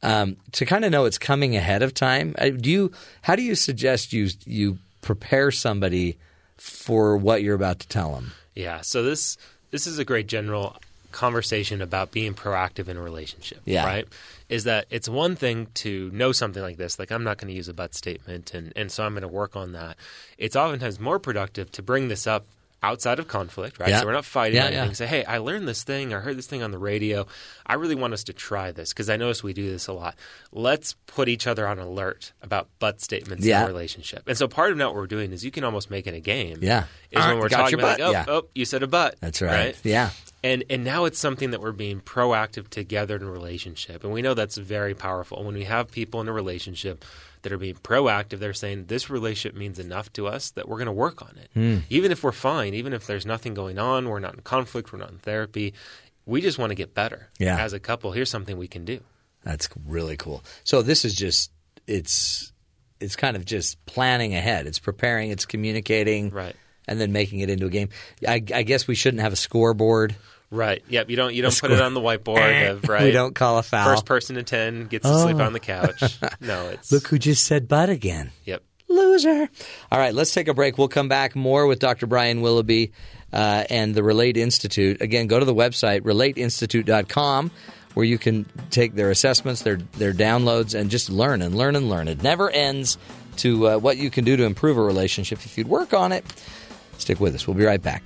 S3: um, to kind of know it's coming ahead of time. Do you? How do you suggest you you prepare somebody for what you're about to tell them?
S24: Yeah. So this this is a great general conversation about being proactive in a relationship.
S3: Yeah.
S24: Right. Is that it's one thing to know something like this, like I'm not going to use a but statement, and and so I'm going to work on that. It's oftentimes more productive to bring this up outside of conflict, right?
S3: Yeah.
S24: So we're not fighting
S3: Yeah,
S24: anything.
S3: yeah.
S24: Say, hey, I learned this thing. I heard this thing on the radio. I really want us to try this because I notice we do this a lot. Let's put each other on alert about but statements in a relationship. And so part of now what we're doing is you can almost make it a game.
S3: Yeah.
S24: Is when we're talking about, like, oh, oh, you said a but.
S3: That's right. Yeah.
S24: And and now it's something that we're being proactive together in a relationship. And we know that's very powerful. When we have people in a relationship that are being proactive, they're saying this relationship means enough to us that we're going to work on it.
S3: Hmm.
S24: Even if we're fine, even if there's nothing going on, we're not in conflict, we're not in therapy, we just want to get better.
S3: Yeah.
S24: As a couple, here's something we can do.
S3: That's really cool. So this is just it's it's kind of just planning ahead. It's preparing. It's communicating.
S24: Right.
S3: And then making it into a game. I, I guess we shouldn't have a scoreboard.
S24: Right. Yep. You don't you don't put it on the whiteboard of right.
S3: We don't call a foul.
S24: First person to ten gets to sleep
S3: Oh.
S24: on the couch. No, it's
S3: Look who just said butt again.
S24: Yep.
S3: Loser. All right, let's take a break. We'll come back more with Dr. Brian Willoughby uh, and the Relate Institute. Again, go to the website, relateinstitute.com, where you can take their assessments, their, their downloads, and just learn and learn and learn. It never ends to uh, what you can do to improve a relationship if you'd work on it. Stick with us. We'll be right back.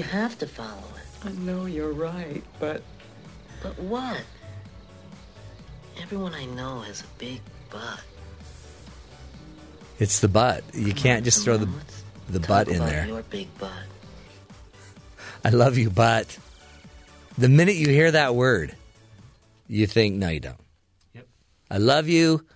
S25: You have to follow it.
S26: I know you're right, but
S25: But what? Everyone I know has a big butt.
S3: It's the butt. You can't just throw the, the butt in
S25: About
S3: there.
S25: Your big butt.
S3: I love you, but the minute you hear that word, you think, no, you don't.
S24: Yep.
S3: I love you,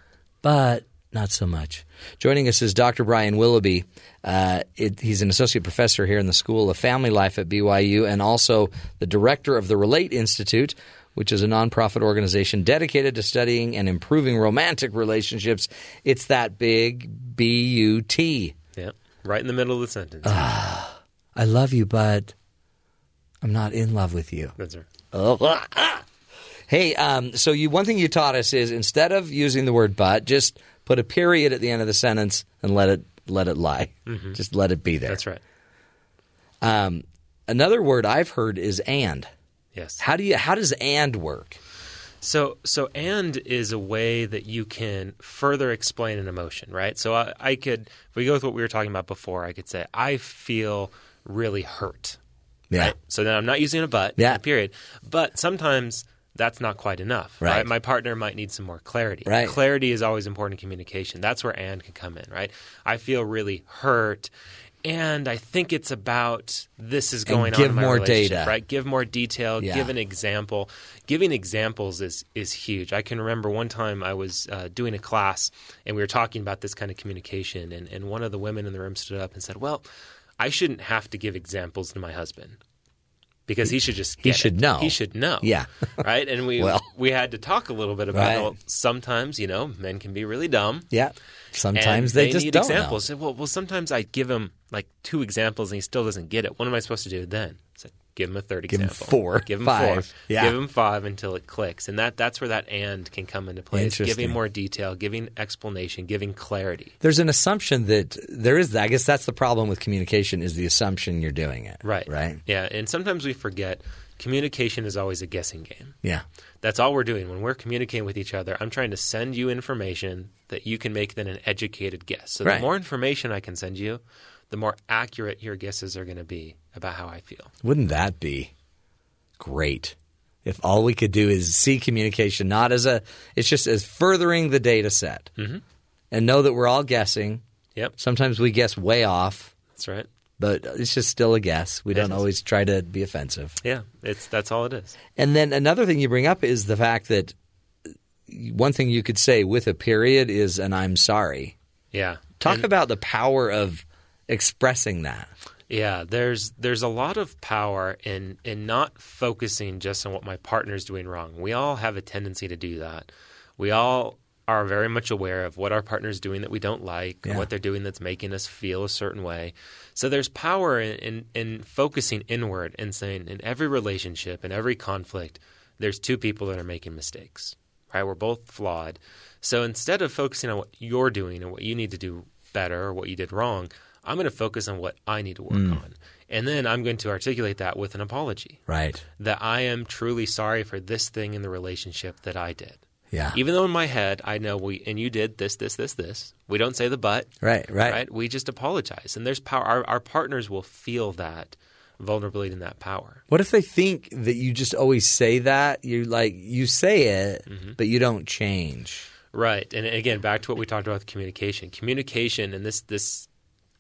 S3: but not so much. Joining us is Dr. Brian Willoughby. Uh, it, he's an associate professor here in the School of Family Life at BYU and also the director of the Relate Institute, which is a nonprofit organization dedicated to studying and improving romantic relationships. It's that big B U T.
S24: Yeah, Right in the middle of the sentence.
S3: Ah, I love you, but I'm not in love with you.
S24: That's right.
S3: Oh, Hey, um, so you one thing you taught us is instead of using the word "but," just put a period at the end of the sentence and let it let it lie.
S24: Mhm.
S3: Just let it be there.
S24: That's right.
S3: Um, another word I've heard is "and."
S24: Yes.
S3: How do you? How does "and" work?
S24: So, so and is a way that you can further explain an emotion, right? So, I, I could, if we go with what we were talking about before, I could say, I feel really hurt.
S3: Yeah.
S24: Right? So then I'm not using a but,
S3: Yeah.
S24: a period. But sometimes that's not quite enough,
S3: Right.
S24: right. My partner might need some more clarity.
S3: Right.
S24: Clarity is always important in communication. That's where and can come in, right? I feel really hurt. And I think it's about this is
S3: And
S24: going on
S3: give more data.
S24: right? Give more detail.
S3: Yeah.
S24: Give an example. Giving examples is is huge. I can remember one time I was uh, doing a class and we were talking about this kind of communication, and, and one of the women in the room stood up and said, "Well, I shouldn't have to give examples to my husband." Because he should just
S3: He should
S24: it.
S3: know.
S24: He should know.
S3: Yeah.
S24: right. And we
S3: Well.
S24: we had to talk a little bit about
S3: Right.
S24: well, sometimes you know men can be really dumb.
S3: Yeah. Sometimes
S24: And
S3: they, just
S24: need
S3: don't
S24: examples. Well, well, sometimes I give him like two examples and he still doesn't get it. What am I supposed to do then? Give him a third
S3: Give him
S24: example.
S3: four,
S24: Give him
S3: five.
S24: four.
S3: Yeah.
S24: Give him five until it clicks, and that that's where that and can come into play. It's giving more detail, giving explanation, giving clarity.
S3: There's an assumption that there is. that. I guess that's the problem with communication is the assumption you're doing it.
S24: Right.
S3: Right.
S24: Yeah, and sometimes we forget communication is always a guessing game.
S3: Yeah.
S24: That's all we're doing when we're communicating with each other. I'm trying to send you information that you can make then an educated guess. So
S3: Right.
S24: the more information I can send you, the more accurate your guesses are going to be about how I feel.
S3: Wouldn't that be great? If all we could do is see communication not as a, it's just as furthering the data set
S24: Mhm.
S3: and know that we're all guessing.
S24: Yep.
S3: Sometimes we guess way off,
S24: That's right.
S3: but it's just still a guess. We
S24: It
S3: don't
S24: is.
S3: always try to be offensive.
S24: Yeah, it's that's all it is.
S3: And then another thing you bring up is the fact that one thing you could say with a period is an I'm sorry.
S24: Yeah.
S3: Talk
S24: And-
S3: about the power of expressing that.
S24: Yeah, there's there's a lot of power in in not focusing just on what my partner's doing wrong. We all have a tendency to do that. We all are very much aware of what our partner's doing that we don't like, or
S3: Yeah.
S24: what they're doing that's making us feel a certain way. So there's power in, in in focusing inward and saying in every relationship, in every conflict, there's two people that are making mistakes. Right? We're both flawed. So instead of focusing on what you're doing and what you need to do better or what you did wrong, I'm going to focus on what I need to work
S3: Mm.
S24: on. And then I'm going to articulate that with an apology.
S3: Right.
S24: That I am truly sorry for this thing in the relationship that I did.
S3: Yeah.
S24: Even though in my head I know we and you did this, this, this, this. We don't say the but.
S3: Right, right.
S24: Right. We just apologize. And there's power our, our partners will feel that vulnerability and that power.
S3: What if they think that you just always say that? You like you say it,
S24: Mm-hmm.
S3: but you don't change.
S24: Right. And again, back to what we talked about with communication. Communication and this this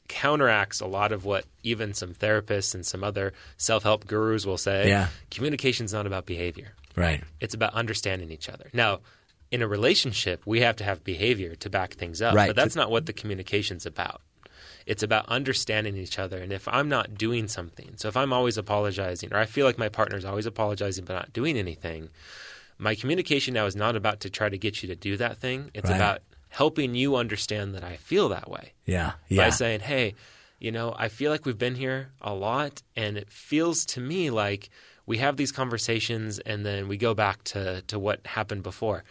S24: counteracts a lot of what even some therapists and some other self-help gurus will say.
S3: Yeah.
S24: Communication's not about behavior.
S3: Right.
S24: It's about understanding each other. Now, in a relationship, we have to have behavior to back things up,
S3: Right.
S24: but that's not what the communication's about. It's about understanding each other. And if I'm not doing something, so if I'm always apologizing, or I feel like my partner's always apologizing but not doing anything, my communication now is not about to try to get you to do that thing. It's
S3: Right.
S24: about helping you understand that I feel that way
S3: Yeah.
S24: by saying, "Hey, you know, I feel like we've been here a lot, and it feels to me like we have these conversations, and then we go back to to what happened before.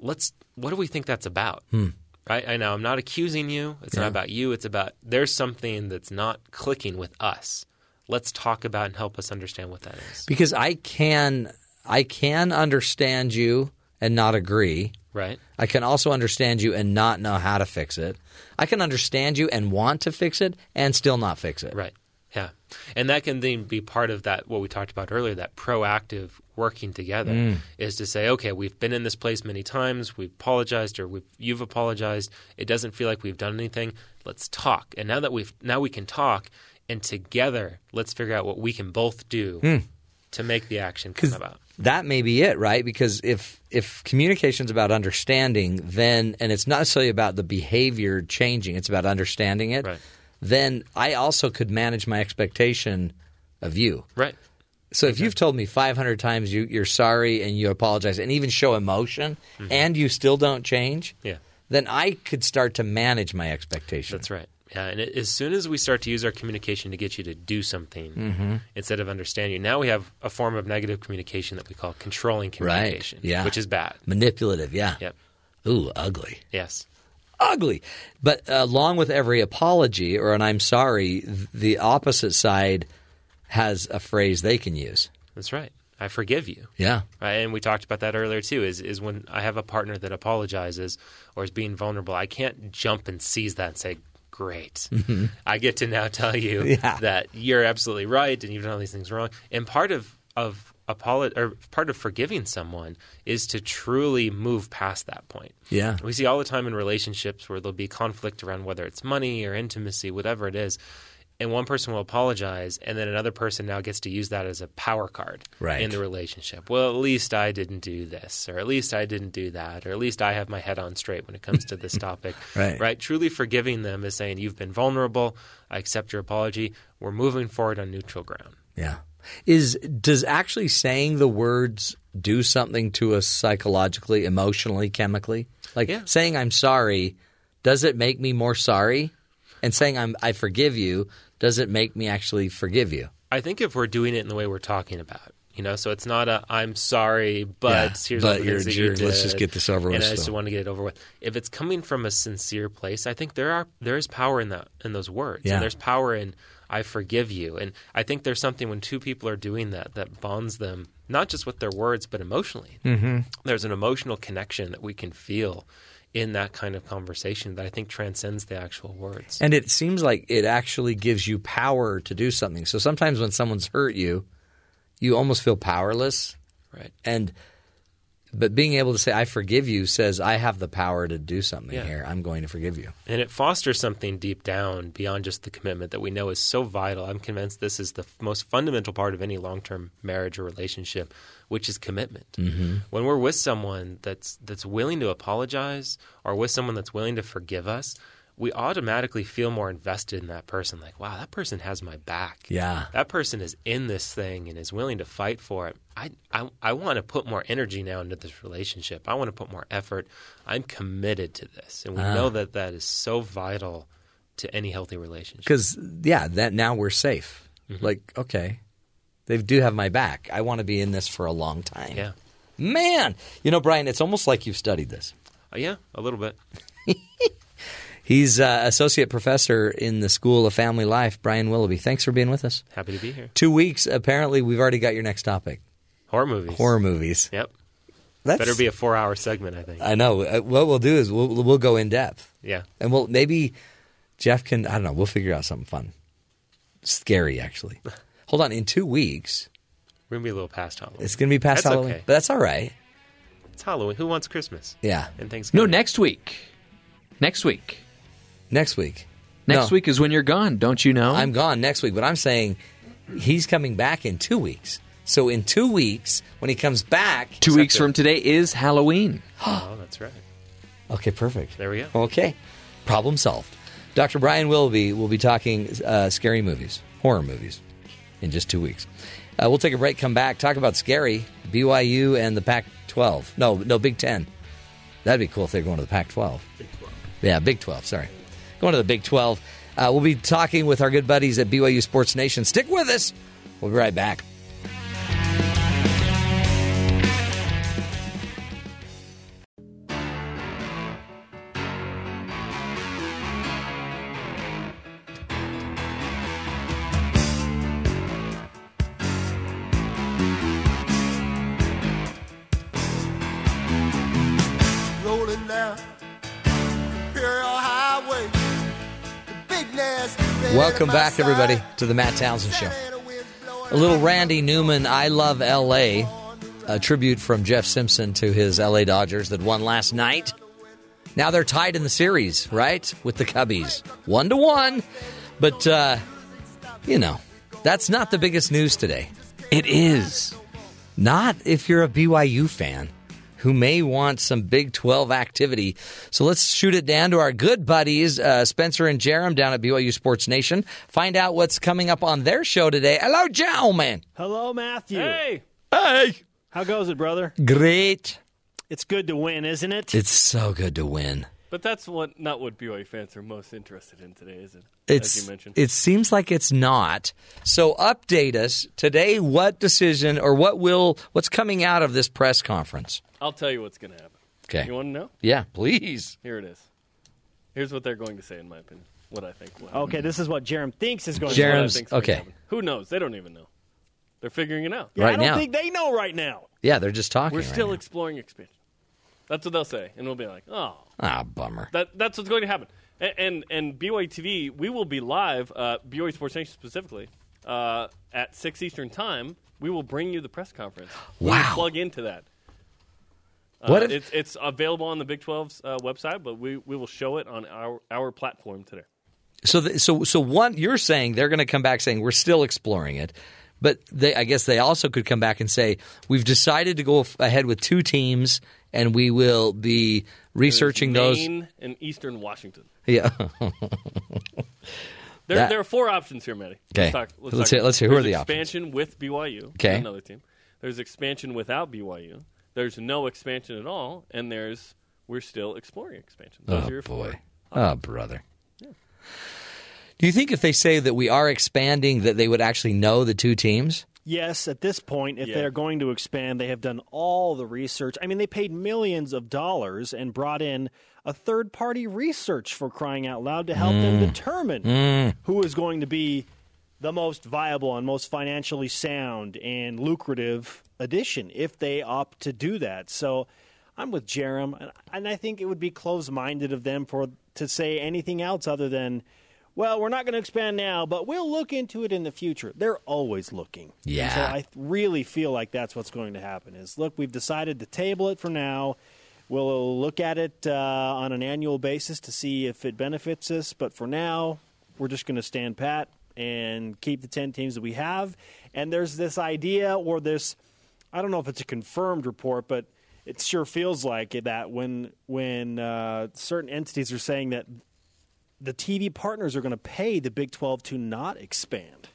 S24: Let's. What do we think that's about?
S3: Hmm.
S24: Right? I know I'm not accusing you. It's
S3: Yeah.
S24: not about you. It's about there's something that's not clicking with us. Let's talk about and help us understand what that is.
S3: because I can I can understand you and not agree.
S24: Right.
S3: I can also understand you and not know how to fix it. I can understand you and want to fix it and still not fix it.
S24: Right. Yeah. And that can then be part of that, what we talked about earlier, that proactive working together
S3: Mm.
S24: is to say, okay, we've been in this place many times, we've apologized or we've, you've apologized. It doesn't feel like we've done anything. Let's talk. And now that we've, now we can talk and together, let's figure out what we can both do
S3: Hmm.
S24: to make the action come about.
S3: That may be it, right? Because if if communication's about understanding, then and it's not necessarily about the behavior changing, it's about understanding it.
S24: Right.
S3: Then I also could manage my expectation of you.
S24: Right.
S3: So if you've told me 500 times you, you're sorry and you apologize and even show emotion
S24: Mhm.
S3: and you still don't change,
S24: Yeah.
S3: then I could start to manage my expectation.
S24: That's right. Yeah, and it, as soon as we start to use our communication to get you to do something
S3: Mhm.
S24: instead of understand you, now we have a form of negative communication that we call controlling communication,
S3: Right. Yeah.
S24: which is bad.
S3: Manipulative. Yeah.
S24: Yep.
S3: Ooh, ugly.
S24: Yes.
S3: Ugly. But uh, along with every apology or an I'm sorry, the opposite side has a phrase they can use.
S24: That's right. I forgive you.
S3: Yeah.
S24: Right, and we talked about that earlier too. Is is when I have a partner that apologizes or is being vulnerable, I can't jump and seize that and say, "Great,
S3: Mhm.
S24: I get to now tell you
S3: Yeah.
S24: that you're absolutely right and you've done all these things wrong." And part of of apolo- or part of forgiving someone is to truly move past that point.
S3: Yeah.
S24: We see all the time in relationships where there'll be conflict around whether it's money or intimacy, whatever it is. And one person will apologize, and then another person now gets to use that as a power card
S3: Right.
S24: in the relationship. Well, at least I didn't do this, or at least I didn't do that, or at least I have my head on straight when it comes to this topic.
S3: Right.
S24: Right. Truly forgiving them is saying, You've been vulnerable. I accept your apology. We're moving forward on neutral ground.
S3: Yeah. Is does actually saying the words do something to us psychologically, emotionally, chemically? Like saying I'm sorry, does it make me more sorry? And saying I'm I forgive you, does it make me actually forgive you?
S24: I think if we're doing it in the way we're talking about, you know, so it's not a I'm sorry, but
S3: Yeah,
S24: here's
S3: but you're
S24: that you
S3: jerk. Let's just get this over
S24: and
S3: with
S24: I just
S3: still.
S24: want to get it over with. If it's coming from a sincere place, I think there are there is power in that in those words.
S3: Yeah.
S24: And there's power in I forgive you. And I think there's something when two people are doing that that bonds them not just with their words but emotionally.
S3: Mhm.
S24: There's an emotional connection that we can feel in that kind of conversation that I think transcends the actual words.
S3: And it seems like it actually gives you power to do something. So sometimes when someone's hurt you, you almost feel powerless.
S24: Right.
S3: And but being able to say I forgive you says I have the power to do something
S24: Yeah.
S3: here. I'm going to forgive you.
S24: And it fosters something deep down beyond just the commitment that we know is so vital. I'm convinced this is the most fundamental part of any long term marriage or relationship, which is commitment.
S3: Mhm.
S24: When we're with someone that's that's willing to apologize or with someone that's willing to forgive us, we automatically feel more invested in that person. Like, wow, that person has my back.
S3: Yeah.
S24: That person is in this thing and is willing to fight for it. I, I, I want to put more energy now into this relationship. I want to put more effort. I'm committed to this. And we
S3: Ah.
S24: know that that is so vital to any healthy relationship.
S3: Because yeah, that now we're safe.
S24: Mhm.
S3: Like okay, they do have my back. I want to be in this for a long time.
S24: Yeah.
S3: Man, you know, Brian, it's almost like you've studied this.
S24: Uh, yeah, a little bit.
S3: He's uh, associate professor in the School of Family Life. Brian Willoughby, thanks for being with us.
S24: Happy to be here.
S3: Two weeks. Apparently, we've already got your next topic.
S24: Horror movies.
S3: Horror movies.
S24: Yep.
S3: That's-
S24: Better be a four hour segment, I think.
S3: I know. Uh, What we'll do is we'll we'll go in depth.
S24: Yeah.
S3: and we'll maybe Jeff can. I don't know. We'll figure out something fun, scary actually. Hold on. In two weeks,
S24: We're going to be a little past Halloween.
S3: it's going to be past
S24: That's
S3: Halloween,
S24: okay.
S3: but that's all right.
S24: It's Halloween. Who wants Christmas?
S3: Yeah.
S24: And Thanksgiving.
S4: No, next week. Next week.
S3: Next week.
S4: Next
S3: No.
S4: week is when you're gone, don't you know?
S3: I'm gone next week, but I'm saying he's coming back in two weeks. So in two weeks, when he comes back,
S4: Two weeks from today is Halloween.
S24: oh, that's right.
S3: Okay, perfect.
S24: There we go.
S3: Okay, problem solved. Dr. Brian Willoughby will be talking uh, scary movies, horror movies, in just two weeks. Uh, we'll take a break, come back, talk about scary, BYU and the Pac 12. No, no, Big 10. That'd be cool if they're going to the Pac 12. Big 12. Yeah, Big 12, sorry. Going to the Big 12. Uh, we'll be talking with our good buddies at BYU Sports Nation. Stick with us. We'll be right back. Welcome back, everybody, to the Matt Townsend Show. A little Randy Newman, I Love LA, a tribute from Jeff Simpson to his LA Dodgers that won last night. Now they're tied in the series, right? With the Cubbies. One to one. But, uh, you know, that's not the biggest news today.
S4: It is.
S3: Not if you're a BYU fan who may want some Big 12 activity. So let's shoot it down to our good buddies, uh, Spencer and Jarom down at BYU Sports Nation. Find out what's coming up on their show today. Hello, gentlemen.
S27: Hello, Matthew.
S22: Hey.
S3: Hey.
S27: How goes it, brother?
S3: Great.
S27: It's good to win, isn't it?
S3: It's so good to win.
S22: But that's what not what BYU fans are most interested in today, is it?
S3: It's
S22: As you mentioned.
S3: it seems like it's not. So update us today what decision or what will what's coming out of this press conference.
S22: I'll tell you what's going to happen.
S3: Okay.
S22: You want to know?
S3: Yeah, please.
S22: Here it is. Here's what they're going to say, in my opinion. What I think. Will happen.
S27: Okay, this is what Jarom thinks is going
S22: This is what I
S3: Jarom's-
S22: think's going to
S3: okay.
S22: happen. Who knows? They don't even know. They're figuring it out.
S27: Yeah,
S3: Right
S27: I don't
S3: now.
S27: think they know right now.
S3: Yeah, they're just talking.
S22: We're
S3: right
S22: still
S3: now.
S22: exploring expansion. That's what they'll say, and we'll be like, "Oh,
S3: Ah, bummer.
S22: that, that's what's going to happen." And and, and BYU TV, we will be live, uh, BYU Sports Nation specifically, uh, at six Eastern time. We will bring you the press conference.
S3: Wow.
S22: plug into that. Uh,
S3: What if-
S22: it's, it's available on the Big 12's uh, website, but we, we will show it on our our platform today.
S3: So, th- so, so one, you're saying they're going to come back saying we're still exploring it, but they, I guess they also could come back and say we've decided to go ahead with two teams, and we will be researching those.
S22: Maine and Eastern Washington.
S3: Yeah.
S22: There,
S3: That-
S22: there are four options here, Matty.
S3: Okay.
S22: Let's, talk, let's,
S3: Let's
S22: talk
S3: hear- let's hear- who are
S22: There's
S3: the options?
S22: expansion with BYU.
S3: Okay.
S22: Another team. There's expansion without BYU. There's no expansion at all, and there's we're still exploring expansion. Those
S3: oh
S22: are your four.
S3: boy. Oh brother. Do you think if they say that we are expanding, that they would actually know the two teams?
S27: Yes, at this point, if
S22: Yeah.
S27: they're going to expand, they have done all the research. I mean, they paid millions of dollars and brought in a third party research for crying out loud to help them
S3: Mm.
S27: determine
S3: Mm.
S27: who is going to be the most viable and most financially sound and lucrative addition if they opt to do that. So I'm with Jarom, and- and I think it would be close minded of them for to say anything else other than. Well, we're not going to expand now, but we'll look into it in the future. They're always looking. And
S3: Yeah.
S27: so I really feel like that's what's going to happen. Is look, we've decided to table it for now. We'll look at it uh, on an annual basis to see if it benefits us. But for now, we're just going to stand pat and keep the ten teams that we have. And there's this idea, or this, I don't know if it's a confirmed report, but it sure feels like that when when uh, certain entities are saying that the TV partners are going to pay the Big 12 to not expand.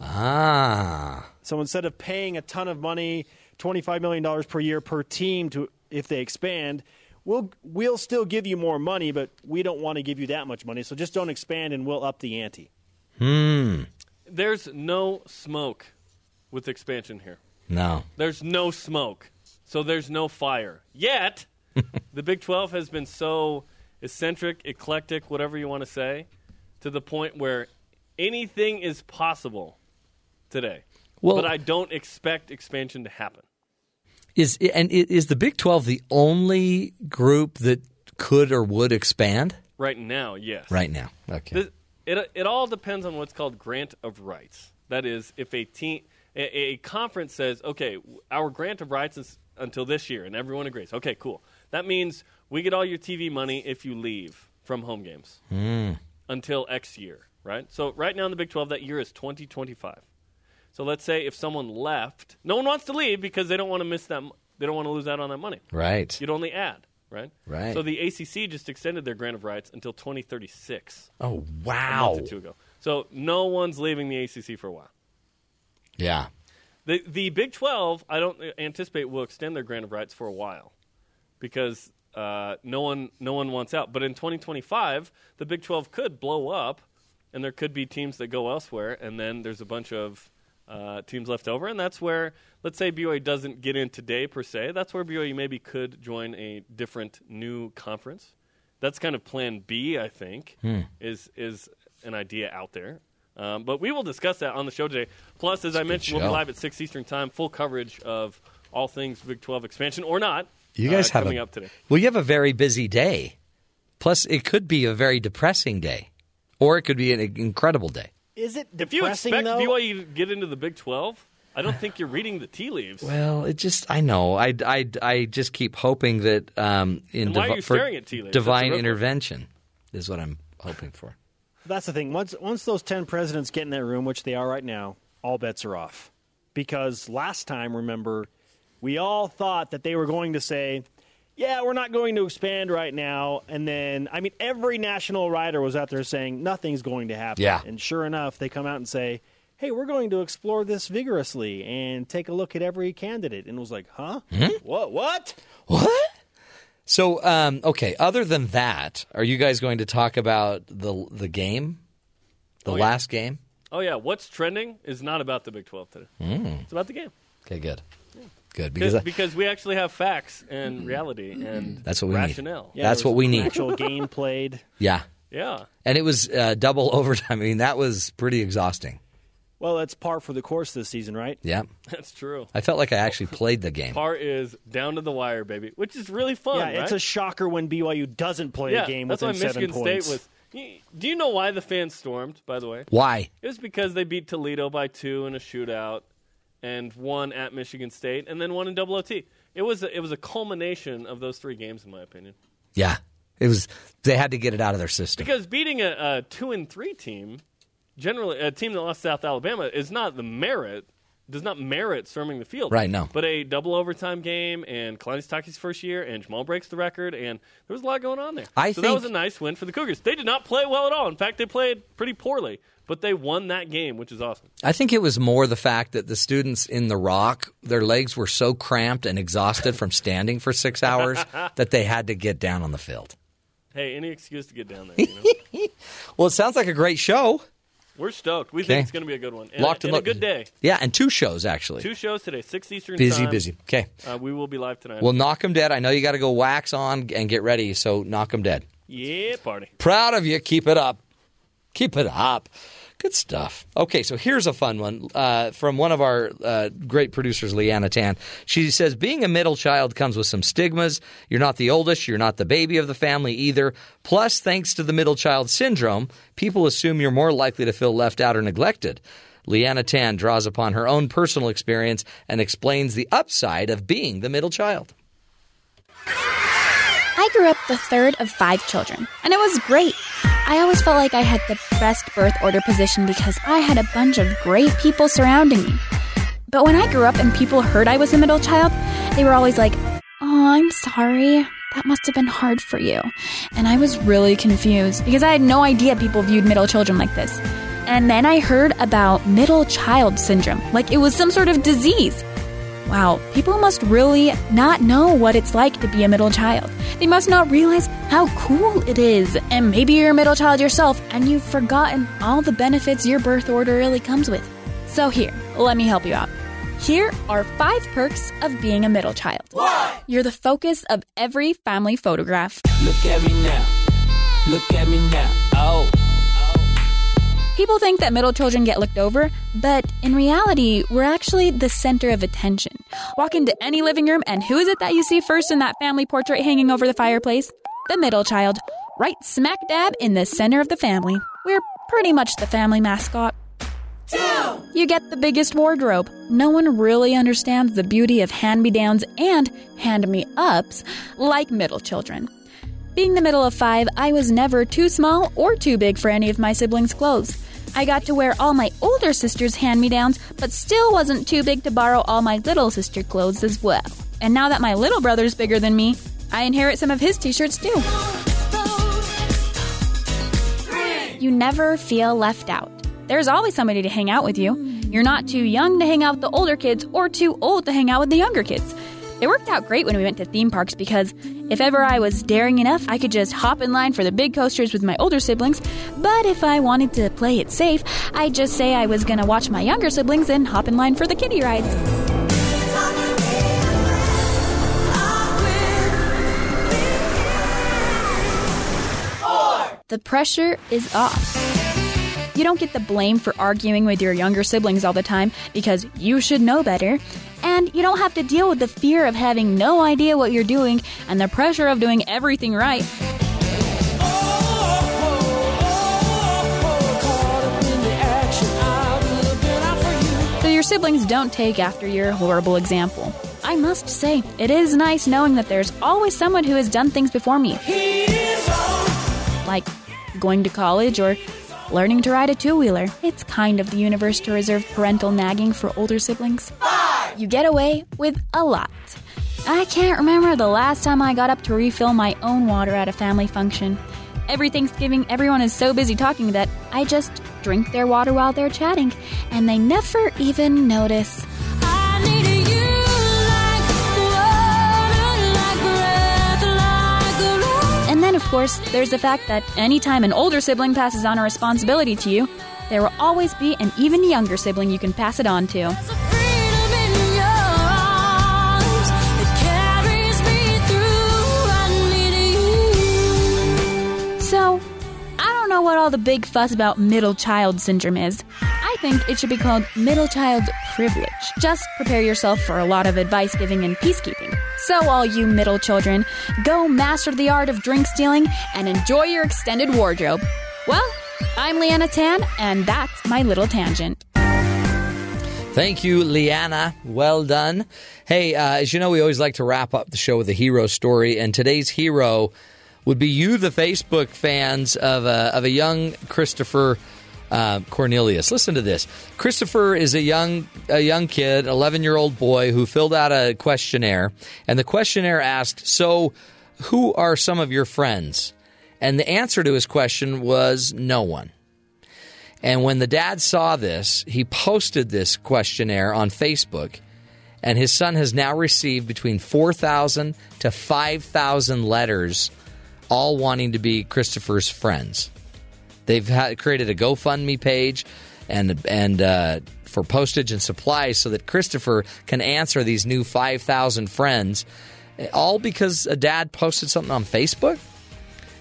S3: Ah.
S27: So instead of paying a ton of money, $25 million per year per team to if they expand, we'll we'll still give you more money, but we don't want to give you that much money. So just don't expand and we'll up the ante.
S3: Hmm.
S22: There's no smoke with expansion here.
S3: No.
S22: There's no smoke. So there's no fire. Yet, the Big 12 has been so eccentric, eclectic, whatever you want to say, to the point where anything is possible today.
S3: Well-
S22: but I don't expect expansion to happen.
S3: Is and is the Big Twelve the only group that could or would expand
S22: Right now, yes.
S3: right now? Okay.
S22: This, it, it all depends on what's called grant of rights. That is, if a team, a, a conference says, okay, our grant of rights is until this year, and everyone agrees. Okay, cool. That means we get all your TV money if you leave from home games
S3: Hmm.
S22: until X year, right? So right now in the Big 12, that year is 2025. So let's say if someone left, no one wants to leave because they don't want to miss that. They don't want to lose out on that money.
S3: Right.
S22: You'd only add. right?
S3: Right.
S22: So the ACC just extended their grant of rights until 2036.
S3: Oh
S22: A month
S3: wow!
S22: or two ago. So no one's leaving the ACC for a while.
S3: Yeah.
S22: The the Big Twelve, I don't anticipate will extend their grant of rights for a while, because uh, no one no one wants out. But in 2025, the Big Twelve could blow up, and there could be teams that go elsewhere, and then there's a bunch of uh, teams left over, and that's where let's say BYU doesn't get in today per se. That's where BYU maybe could join a different new conference. That's kind of Plan B, I think,
S3: Hmm.
S22: is is an idea out there. Um, but we will discuss that on the show today. Plus, as I mentioned, we'll be live at six Eastern time, full coverage of all things Big Twelve expansion or not.
S3: You guys
S22: uh,
S3: have
S22: coming
S3: a,
S22: up today.
S3: Well, you have a very busy day. Plus, it could be a very depressing day, or it could be an incredible day.
S27: Is it
S22: If you
S27: depressing
S22: expect
S27: though?
S22: BYU to get into the Big Twelve, I don't think you're reading the tea leaves.
S3: Well, it just I know I, I, I just keep hoping that um, in
S22: Then why are you
S3: for
S22: staring at tea leaves?
S3: Divine
S22: real question.
S3: intervention is what I'm hoping for.
S27: That's the thing. Once once those ten presidents get in that room, which they are right now, all bets are off. Because last time, remember, we all thought that they were going to say, "Yeah, we're not going to expand right now," and then I mean, every national writer was out there saying nothing's going to happen.
S3: Yeah.
S27: And sure enough, they come out and say, "Hey, we're going to explore this vigorously and take a look at every candidate." And it was like, "Huh? What? What?"
S3: What? So, um, okay. Other than that, are you guys going to talk about the the game, the
S22: Oh, yeah.
S3: last game?
S22: Oh yeah, what's trending is not about the Big Twelve today.
S3: Mm.
S22: It's about the game.
S3: Okay, good, good.
S22: Because,
S3: Because I-
S22: because we actually have facts and reality and
S3: That's what we need.
S22: rationale.
S3: Yeah, That's what we need.
S27: Actual game played.
S3: yeah,
S22: Yeah.
S3: and it was uh, double overtime. I mean, that was pretty exhausting.
S27: Well, that's par for the course this season, right?
S3: Yeah,
S22: That's true.
S3: I felt like I actually played the game.
S22: Par is down to the wire, baby, which is really fun.
S27: yeah, it's a shocker when BYU doesn't play
S22: yeah,
S27: a game
S22: that's why Michigan. State was. Do you know why the fans stormed? By the way,
S3: Why?
S22: it was because they beat Toledo by two in a shootout, and one at Michigan State, and then one in double OT. It was a, it was a culmination of those three games, in my opinion.
S3: Yeah, it was. They had to get it out of their system.
S22: Because beating a, a two and three team, generally a team that lost South Alabama, is not the merit. Does not merit storming the field.
S3: Right, no.
S22: But a double overtime game and Kalani Sitake's first year and Jamaal breaks the record and there was a lot going on there.
S3: I
S22: so that was a nice win for the Cougars. They did not play well at all. In fact, they played pretty poorly, but they won that game, which is awesome.
S3: I think it was more the fact that the students in the rock, their legs were so cramped and exhausted from standing for six hours that they had to get down on the field.
S22: Hey, any excuse to get down there. You know?
S3: Well, it sounds like a great show.
S22: We're stoked. We
S3: Okay.
S22: think it's going to be a good one. And,
S3: Locked
S22: a,
S3: and
S22: and a good day.
S3: Yeah, and two shows actually.
S22: Two shows today, six Eastern
S3: Busy,
S22: time.
S3: busy. Okay.
S22: Uh, we will be live tonight.
S3: Well, knock 'em dead. I know you got to go wax on and get ready, so knock 'em dead.
S22: yeah, party.
S3: Proud of you. Keep it up. Keep it up. Good stuff. Okay, so here's a fun one uh, from one of our uh, great producers, Leanna Tan. She says, Being a middle child comes with some stigmas. You're not the oldest, you're not the baby of the family either. Plus, thanks to the middle child syndrome, people assume you're more likely to feel left out or neglected. Leanna Tan draws upon her own personal experience and explains the upside of being the middle child.
S28: I grew up the third of five children, and it was great. I always felt like I had the best birth order position because I had a bunch of great people surrounding me. But when I grew up and people heard I was a middle child, they were always like, Oh, I'm sorry. That must have been hard for you. And I was really confused because I had no idea people viewed middle children like this. And then I heard about middle child syndrome, like it was some sort of disease. Wow, people must really not know what it's like to be a middle child. They must not realize how cool it is. And maybe you're a middle child yourself and you've forgotten all the benefits your birth order really comes with. So, here, let me help you out. Here are five perks of being a middle child. What? You're the focus of every family photograph.
S18: Look at me now. Look at me now. Oh.
S28: People think that middle children get looked over, but in reality, we're actually the center of attention. Walk into any living room, and who is it that you see first in that family portrait hanging over the fireplace? The middle child, right smack dab in the center of the family. We're pretty much the family mascot. Two. You get the biggest wardrobe. No one really understands the beauty of hand me downs and hand me ups like middle children. Being the middle of five, I was never too small or too big for any of my siblings' clothes. I got to wear all my older sister's hand me downs, but still wasn't too big to borrow all my little sister clothes as well. And now that my little brother's bigger than me, I inherit some of his t shirts too. You never feel left out. There's always somebody to hang out with you. You're not too young to hang out with the older kids or too old to hang out with the younger kids. It worked out great when we went to theme parks because if ever I was daring enough, I could just hop in line for the big coasters with my older siblings. But if I wanted to play it safe, I'd just say I was gonna watch my younger siblings and hop in line for the kiddie rides. The pressure is off. You don't get the blame for arguing with your younger siblings all the time because you should know better. And you don't have to deal with the fear of having no idea what you're doing and the pressure of doing everything right. So your siblings don't take after your horrible example. I must say, it is nice knowing that there's always someone who has done things before me. Like going to college or learning to ride a two wheeler. It's kind of the universe to reserve parental nagging for older siblings. You get away with a lot. I can't remember the last time I got up to refill my own water at a family function. Every Thanksgiving, everyone is so busy talking that I just drink their water while they're chatting, and they never even notice. Course, there's the fact that anytime an older sibling passes on a responsibility to you, there will always be an even younger sibling you can pass it on to. So, I don't know what all the big fuss about middle child syndrome is. I think it should be called middle child privilege. Just prepare yourself for a lot of advice giving and peacekeeping. So, all you middle children, go master the art of drink stealing and enjoy your extended wardrobe. Well, I'm Leanna Tan, and that's my little tangent.
S3: Thank you, Leanna. Well done. Hey, uh, as you know, we always like to wrap up the show with a hero story, and today's hero would be you, the Facebook fans of a, of a young Christopher uh, Cornelius. Listen to this. Christopher is a young a young kid, eleven year old boy who filled out a questionnaire, and the questionnaire asked, "So, who are some of your friends?" And the answer to his question was no one. And when the dad saw this, he posted this questionnaire on Facebook, and his son has now received between 4,000 to 5,000 letters, all wanting to be Christopher's friends. They've had, created a GoFundMe page and and uh, for postage and supplies so that Christopher can answer these new 5,000 friends, all because a dad posted something on Facebook.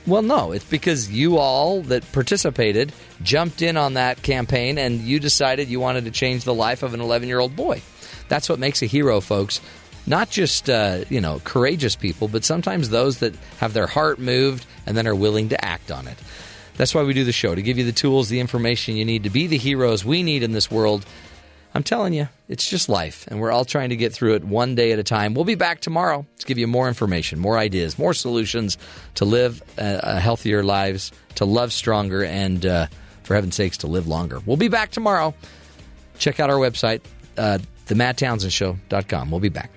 S3: Well, no, it's because you all that participated jumped in on that campaign and you decided you wanted to change the life of an 11 year old boy. That's what makes a hero, folks. Not just, uh, you know, courageous people, but sometimes those that have their heart moved and then are willing to act on it. That's why we do the show, to give you the tools, the information you need to be the heroes we need in this world. I'm telling you, it's just life, and we're all trying to get through it one day at a time. We'll be back tomorrow to give you more information, more ideas, more solutions to live uh, a healthier lives, to love stronger, and uh, for heaven's sakes, to live longer. We'll be back tomorrow. Check out our website, uh. We'll be back.